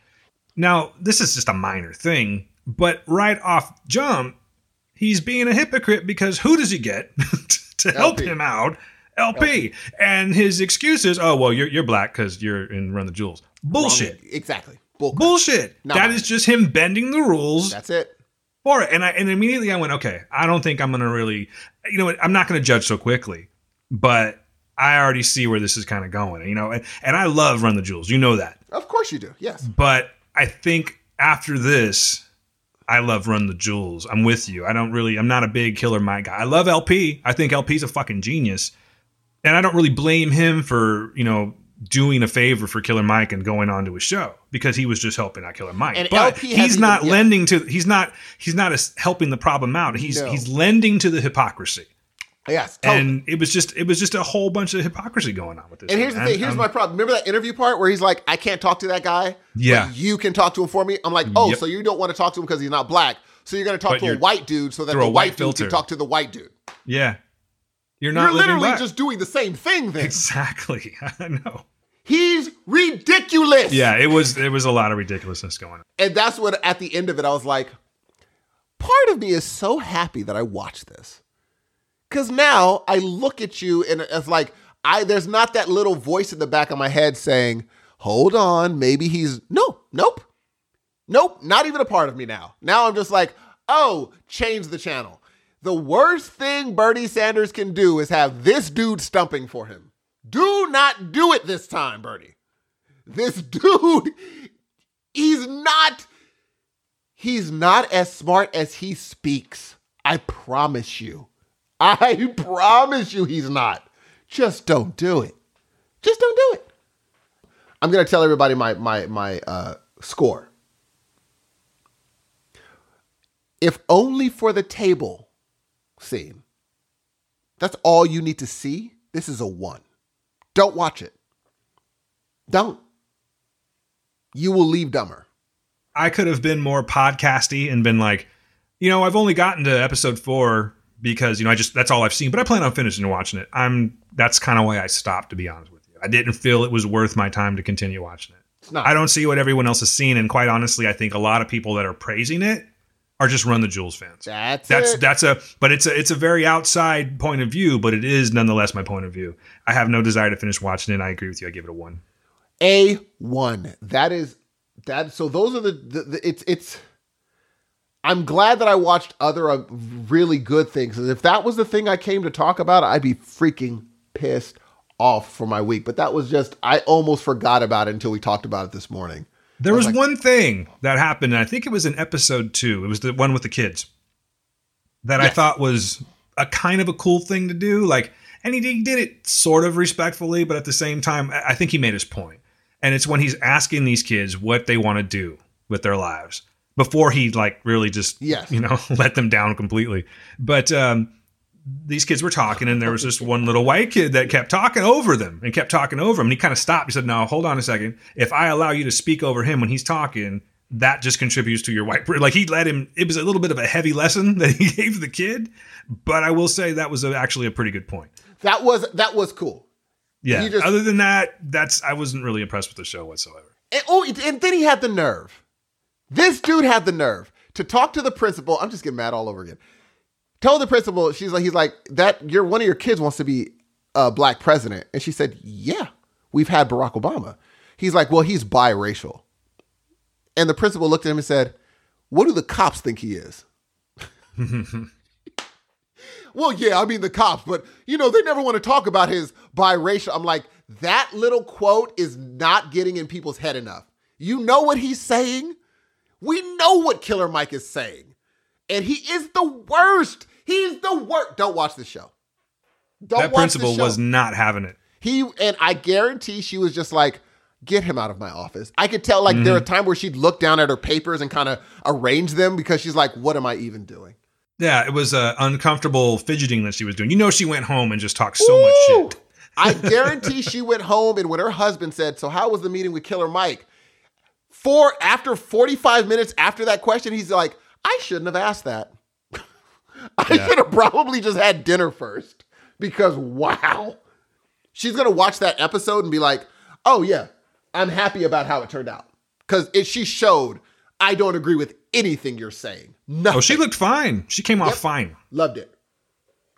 Now, this is just a minor thing, but right off jump, he's being a hypocrite because who does he get *laughs* to help El-P. him out? El-P. And his excuse is, oh, well, you're, you're black because you're in Run the Jewels. Bullshit. Wrong. Exactly. Bull. Bullshit. No. That is just him bending the rules That's it. for it. And I and immediately I went, okay, I don't think I'm gonna really you know what, I'm not gonna judge so quickly. But I already see where this is kind of going, you know, and, and I love Run the Jewels, you know that. Of course you do. Yes. But I think after this, I love Run the Jewels. I'm with you. I don't really I'm not a big killer Mike guy. I love El-P. I think El-P's a fucking genius. And I don't really blame him for, you know, doing a favor for Killer Mike and going on to his show because he was just helping out Killer Mike. And but El-P he's not even- yeah. lending to he's not he's not helping the problem out. He's No. he's lending to the hypocrisy. Yes. Totally. And it was just it was just a whole bunch of hypocrisy going on with this. And here's the thing. Here's Um, my problem. Remember that interview part where he's like, "I can't talk to that guy." Yeah. but you can talk to him for me. I'm like, "Oh, Yep. so you don't want to talk to him because he's not black? So you're going to talk But to a white dude so that the white, white dude can talk to the white dude? Yeah. You're not You're literally black. just doing the same thing. Then Exactly. *laughs* I know. he's ridiculous. Yeah, it was it was a lot of ridiculousness going on. and that's what at the end of it, I was like, part of me is so happy that I watched this. Cause now I look at you and it's like I there's not that little voice in the back of my head saying, hold on, maybe he's no, nope. Nope, not even a part of me now. Now I'm just like, oh, change the channel. The worst thing Bernie Sanders can do is have this dude stumping for him. Do not do it this time, Bernie. This *laughs* dude, he's not he's not as smart as he speaks. I promise you. I promise you he's not. Just don't do it. Just don't do it. I'm gonna tell everybody my my my uh, score. If only for the table scene. That's all you need to see. This is a one. Don't watch it. Don't. You will leave dumber. I could have been more podcasty and been like, You know, I've only gotten to episode four because you know I just that's all I've seen. But I plan on finishing watching it. I'm that's kind of why I stopped. To be honest with you, I didn't feel it was worth my time to continue watching it. It's not. I don't see what everyone else has seen, and quite honestly, I think a lot of people that are praising it are just Run the Jewels fans. That's That's it. that's a but it's a it's a very outside point of view, but it is nonetheless my point of view. I have no desire to finish watching it. I agree with you. I give it a one. A one. That is that. So those are the, the, the it's it's. I'm glad that I watched other uh, really good things. If that was the thing I came to talk about, I'd be freaking pissed off for my week. But that was just I almost forgot about it until we talked about it this morning. There was one thing that happened, and I think it was in episode two. It was the one with the kids that I thought was a kind of a cool thing to do. Like, and he did, it sort of respectfully, but at the same time, I think he made his point. And it's when he's asking these kids what they want to do with their lives before he like really just Yes. you know *laughs* let them down completely. But um, these kids were talking, and there was this one little white kid that kept talking over them and kept talking over him. And he kind of stopped. He said, "No, hold on a second. If I allow you to speak over him when he's talking, that just contributes to your white." Like he let him. It was a little bit of a heavy lesson *laughs* that he gave the kid, but I will say that was a, actually a pretty good point. That was that was cool. Yeah. Just- Other than that, that's I wasn't really impressed with the show whatsoever. And, oh, and then he had the nerve. This dude had the nerve to talk to the principal. I'm just getting mad all over again. Told the principal, she's like, he's like, that your one of your kids wants to be a black president. And she said, Yeah, we've had Barack Obama. He's like, Well, he's biracial. And the principal looked at him and said, What do the cops think he is? *laughs* well, yeah, I mean the cops, but you know, they never want to talk about his biracial. I'm like, that little quote is not getting in people's head enough. You know what he's saying? We know what Killer Mike is saying. And he is the worst. He's the worst. Don't watch the show. Don't that watch principal the show. was not having it. He and I guarantee she was just like, get him out of my office. I could tell like there were Mm-hmm. times where she'd look down at her papers and kind of arrange them because she's like, what am I even doing? Yeah, it was uh, uncomfortable fidgeting that she was doing. You know, she went home and just talked so much shit. I *laughs* guarantee she went home and when her husband said, So how was the meeting with Killer Mike? For after 45 minutes after that question, he's like, I shouldn't have asked that. *laughs* I should have probably just had dinner first. Because wow. She's gonna watch that episode and be like, oh yeah, I'm happy about how it turned out. Because it she showed I don't agree with anything you're saying. No. Oh, she looked fine. She came off fine. loved it.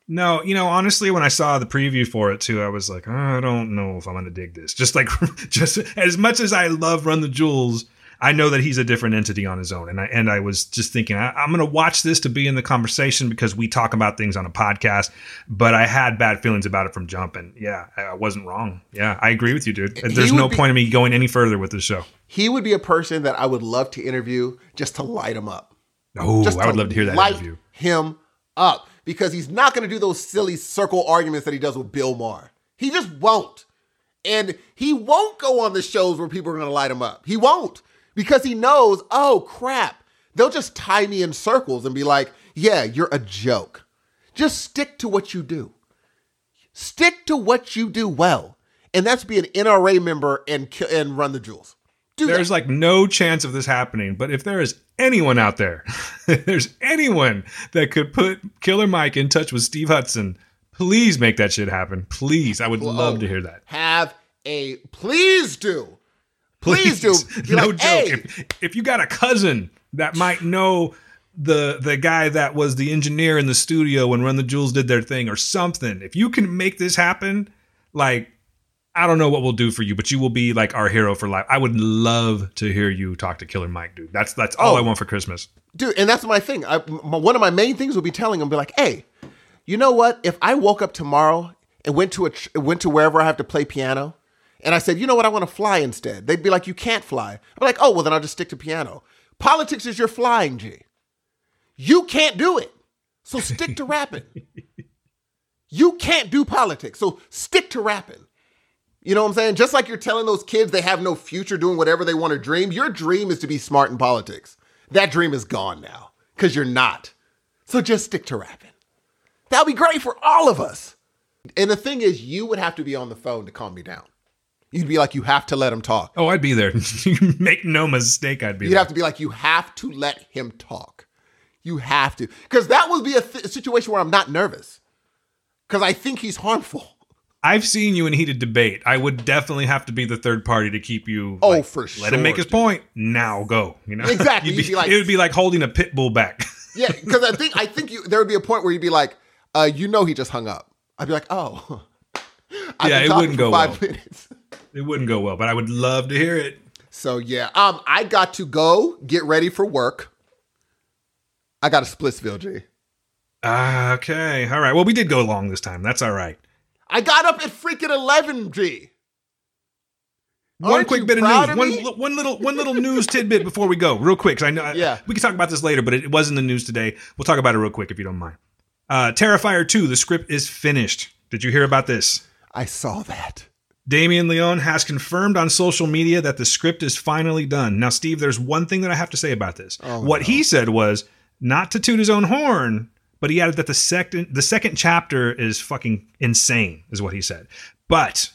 No, you know, honestly, when I saw the preview for it too, I was like, I don't know if I'm gonna dig this. Just like, *laughs* just as much as I love Run the Jewels, I know that he's a different entity on his own, and I and I was just thinking, I, I'm gonna watch this to be in the conversation because we talk about things on a podcast. But I had bad feelings about it from jump, and yeah, I I wasn't wrong. Yeah, I agree with you, dude. There's no be- point in me going any further with this show. He would be a person that I would love to interview just to light him up. Oh, just I would love to hear that light interview. him up because he's not going to do those silly circle arguments that he does with Bill Maher. He just won't. And he won't go on the shows where people are going to light him up. He won't because he knows, oh crap, they'll just tie me in circles and be like, yeah, you're a joke. Just stick to what you do. Stick to what you do well. And that's be an NRA member and and run the jewels. Do There's that. like no chance of this happening, but if there is anyone out there, *laughs* if there's anyone that could put Killer Mike in touch with Steve Hudson, please make that shit happen. Please. I would love to hear that. Have a please do. Please, do. Be no like, joke. "Hey." If, if you got a cousin that might know the the guy that was the engineer in the studio when Run the Jewels did their thing or something, if you can make this happen, like I don't know what we'll do for you, but you will be like our hero for life. I would love to hear you talk to Killer Mike, dude. That's that's all Oh. I want for Christmas. dude and that's my thing I, m- one of my main things would be telling him be like hey you know what if i woke up tomorrow and went to a went to wherever i have to play piano and i said you know what i want to fly instead they'd be like you can't fly i'm like oh well then i'll just stick to piano politics is your flying g you can't do it so stick to rapping *laughs* you can't do politics so stick to rapping you know what I'm saying? Just like you're telling those kids they have no future doing whatever they want to dream, your dream is to be smart in politics. That dream is gone now because you're not. So just stick to rapping. That'll be great for all of us. And the thing is, you would have to be on the phone to calm me down. You'd be like, you have to let him talk. Oh, I'd be there. *laughs* Make no mistake, I'd be You'd there. have to be like, you have to let him talk. You have to, because that would be a, th- a situation where I'm not nervous, because I think he's harmful. I've seen you in heated debate. I would definitely have to be the third party to keep you. Oh, like, for sure. Let him make his dude. point. Now go. You know Exactly. Be- be like- it would be like holding a pit bull back. *laughs* Yeah, because I think I think you there would be a point where you'd be like, uh, you know, he just hung up. I'd be like, oh, *laughs* I've Yeah, it wouldn't go five well. minutes. It wouldn't go well, but I would love to hear it. So yeah, um, I got to go get ready for work. I got a Splitsville, G. Ah, okay. All right. Well, we did go long this time. That's all right. I got up at freaking eleven, G. One Aren't quick bit of news. of One, one little one little news tidbit before we go, real quick. I know Yeah. we can talk about this later, but it, it was in the news today. We'll talk about it real quick if you don't mind. Uh, Terrifier 2, the script is finished. Did you hear about this? I saw that. Damien Leone has confirmed on social media that the script is finally done. Now, Steve, there's one thing that I have to say about this. what he said was not to toot his own horn, but he added that the second the second chapter is fucking insane, is what he said. But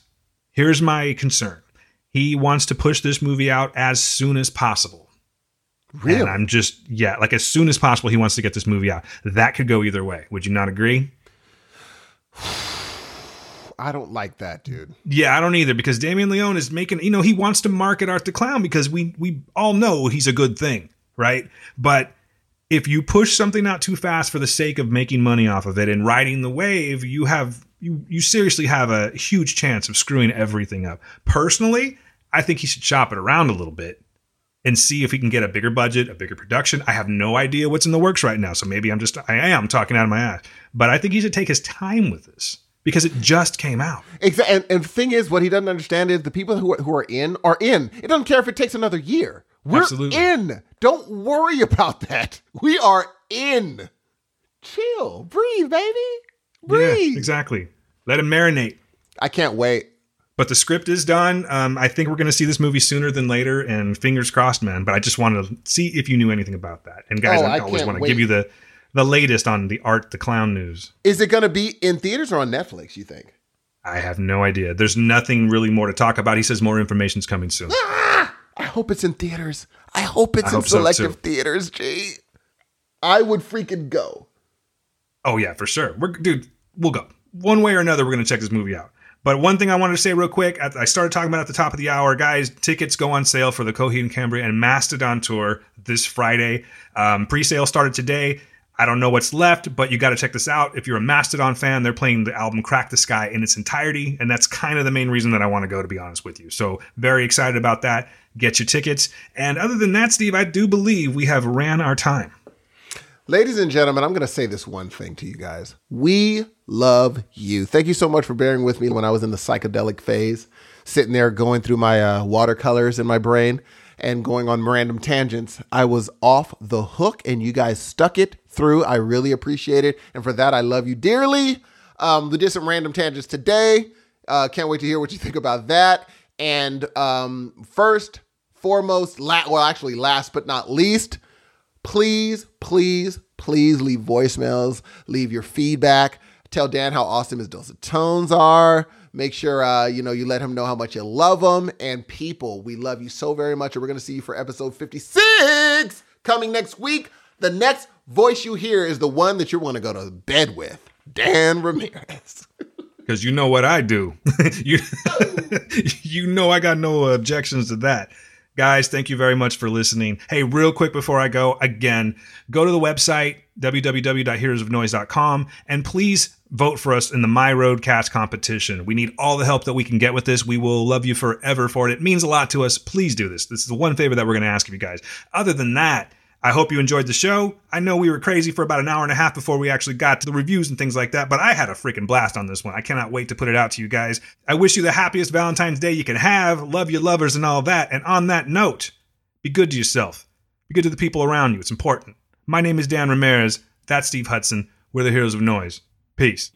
here's my concern. He wants to push this movie out as soon as possible. Really? And I'm just, yeah, like as soon as possible, he wants to get this movie out. That could go either way. Would you not agree? I don't like that, dude. Yeah, I don't either because Damien Leone is making, you know, he wants to market Art the Clown because we we all know he's a good thing, right? But if you push something out too fast for the sake of making money off of it and riding the wave, you have you you seriously have a huge chance of screwing everything up. Personally, I think he should shop it around a little bit and see if he can get a bigger budget, a bigger production. I have no idea what's in the works right now, so maybe I'm just I am talking out of my ass. But I think he should take his time with this because it just came out. Exactly. And, and the thing is, what he doesn't understand is the people who are, who are in are in. It doesn't care if it takes another year. We're Absolutely. in. Don't worry about that. We are in. Chill. Breathe, baby. Breathe. Yeah, exactly. Let him marinate. I can't wait. But the script is done. Um, I think we're going to see this movie sooner than later, and fingers crossed, man. But I just wanted to see if you knew anything about that. And guys, Oh, I, I always want to give you the the latest on the Art the Clown news. Is it going to be in theaters or on Netflix, you think? I have no idea. There's nothing really more to talk about. He says more information's coming soon. I hope it's in theaters. I hope it's I in hope selective too. theaters, I would freaking go. Oh yeah, for sure. We're dude, we'll go. One way or another, we're gonna check this movie out. But one thing I wanted to say real quick, I started talking about at the top of the hour, guys. Tickets go on sale for the Coheed and Cambria and Mastodon tour this Friday. Um, pre-sale started today. I don't know what's left, but you got to check this out. If you're a Mastodon fan, they're playing the album "Crack the Skye" in its entirety, and that's kind of the main reason that I want to go. To be honest with you, so very excited about that. Get your tickets. And other than that, Steve, I do believe we have ran our time. Ladies and gentlemen, I'm going to say this one thing to you guys. We love you. Thank you so much for bearing with me when I was in the psychedelic phase, sitting there going through my uh, watercolors in my brain and going on random tangents. I was off the hook and you guys stuck it through. I really appreciate it. And for that, I love you dearly. Um, we did some random tangents today. Uh, can't wait to hear what you think about that. And um, first, foremost, la- well, actually, last but not least, please, please, please leave voicemails, leave your feedback. Tell Dan how awesome his dulcet tones are. Make sure uh, you know you let him know how much you love him. And people, we love you so very much. And we're gonna see you for episode 56 coming next week. The next voice you hear is the one that you want to go to bed with. Dan Ramirez. because you know what I do. *laughs* you, *laughs* you know I got no objections to that. Guys, thank you very much for listening. Hey, real quick before I go, again, go to the website, www.heroesofnoise.com, and please vote for us in the My RodeCast competition. We need all the help that we can get with this. We will love you forever for it. It means a lot to us. Please do this. This is the one favor that we're going to ask of you guys. Other than that, I hope you enjoyed the show. I know we were crazy for about an hour and a half before we actually got to the reviews and things like that, but I had a freaking blast on this one. I cannot wait to put it out to you guys. I wish you the happiest Valentine's Day you can have. Love your lovers and all that. And on that note, be good to yourself. Be good to the people around you. It's important. My name is Dan Ramirez. That's Steve Hudson. We're the Heroes of Noise. Peace.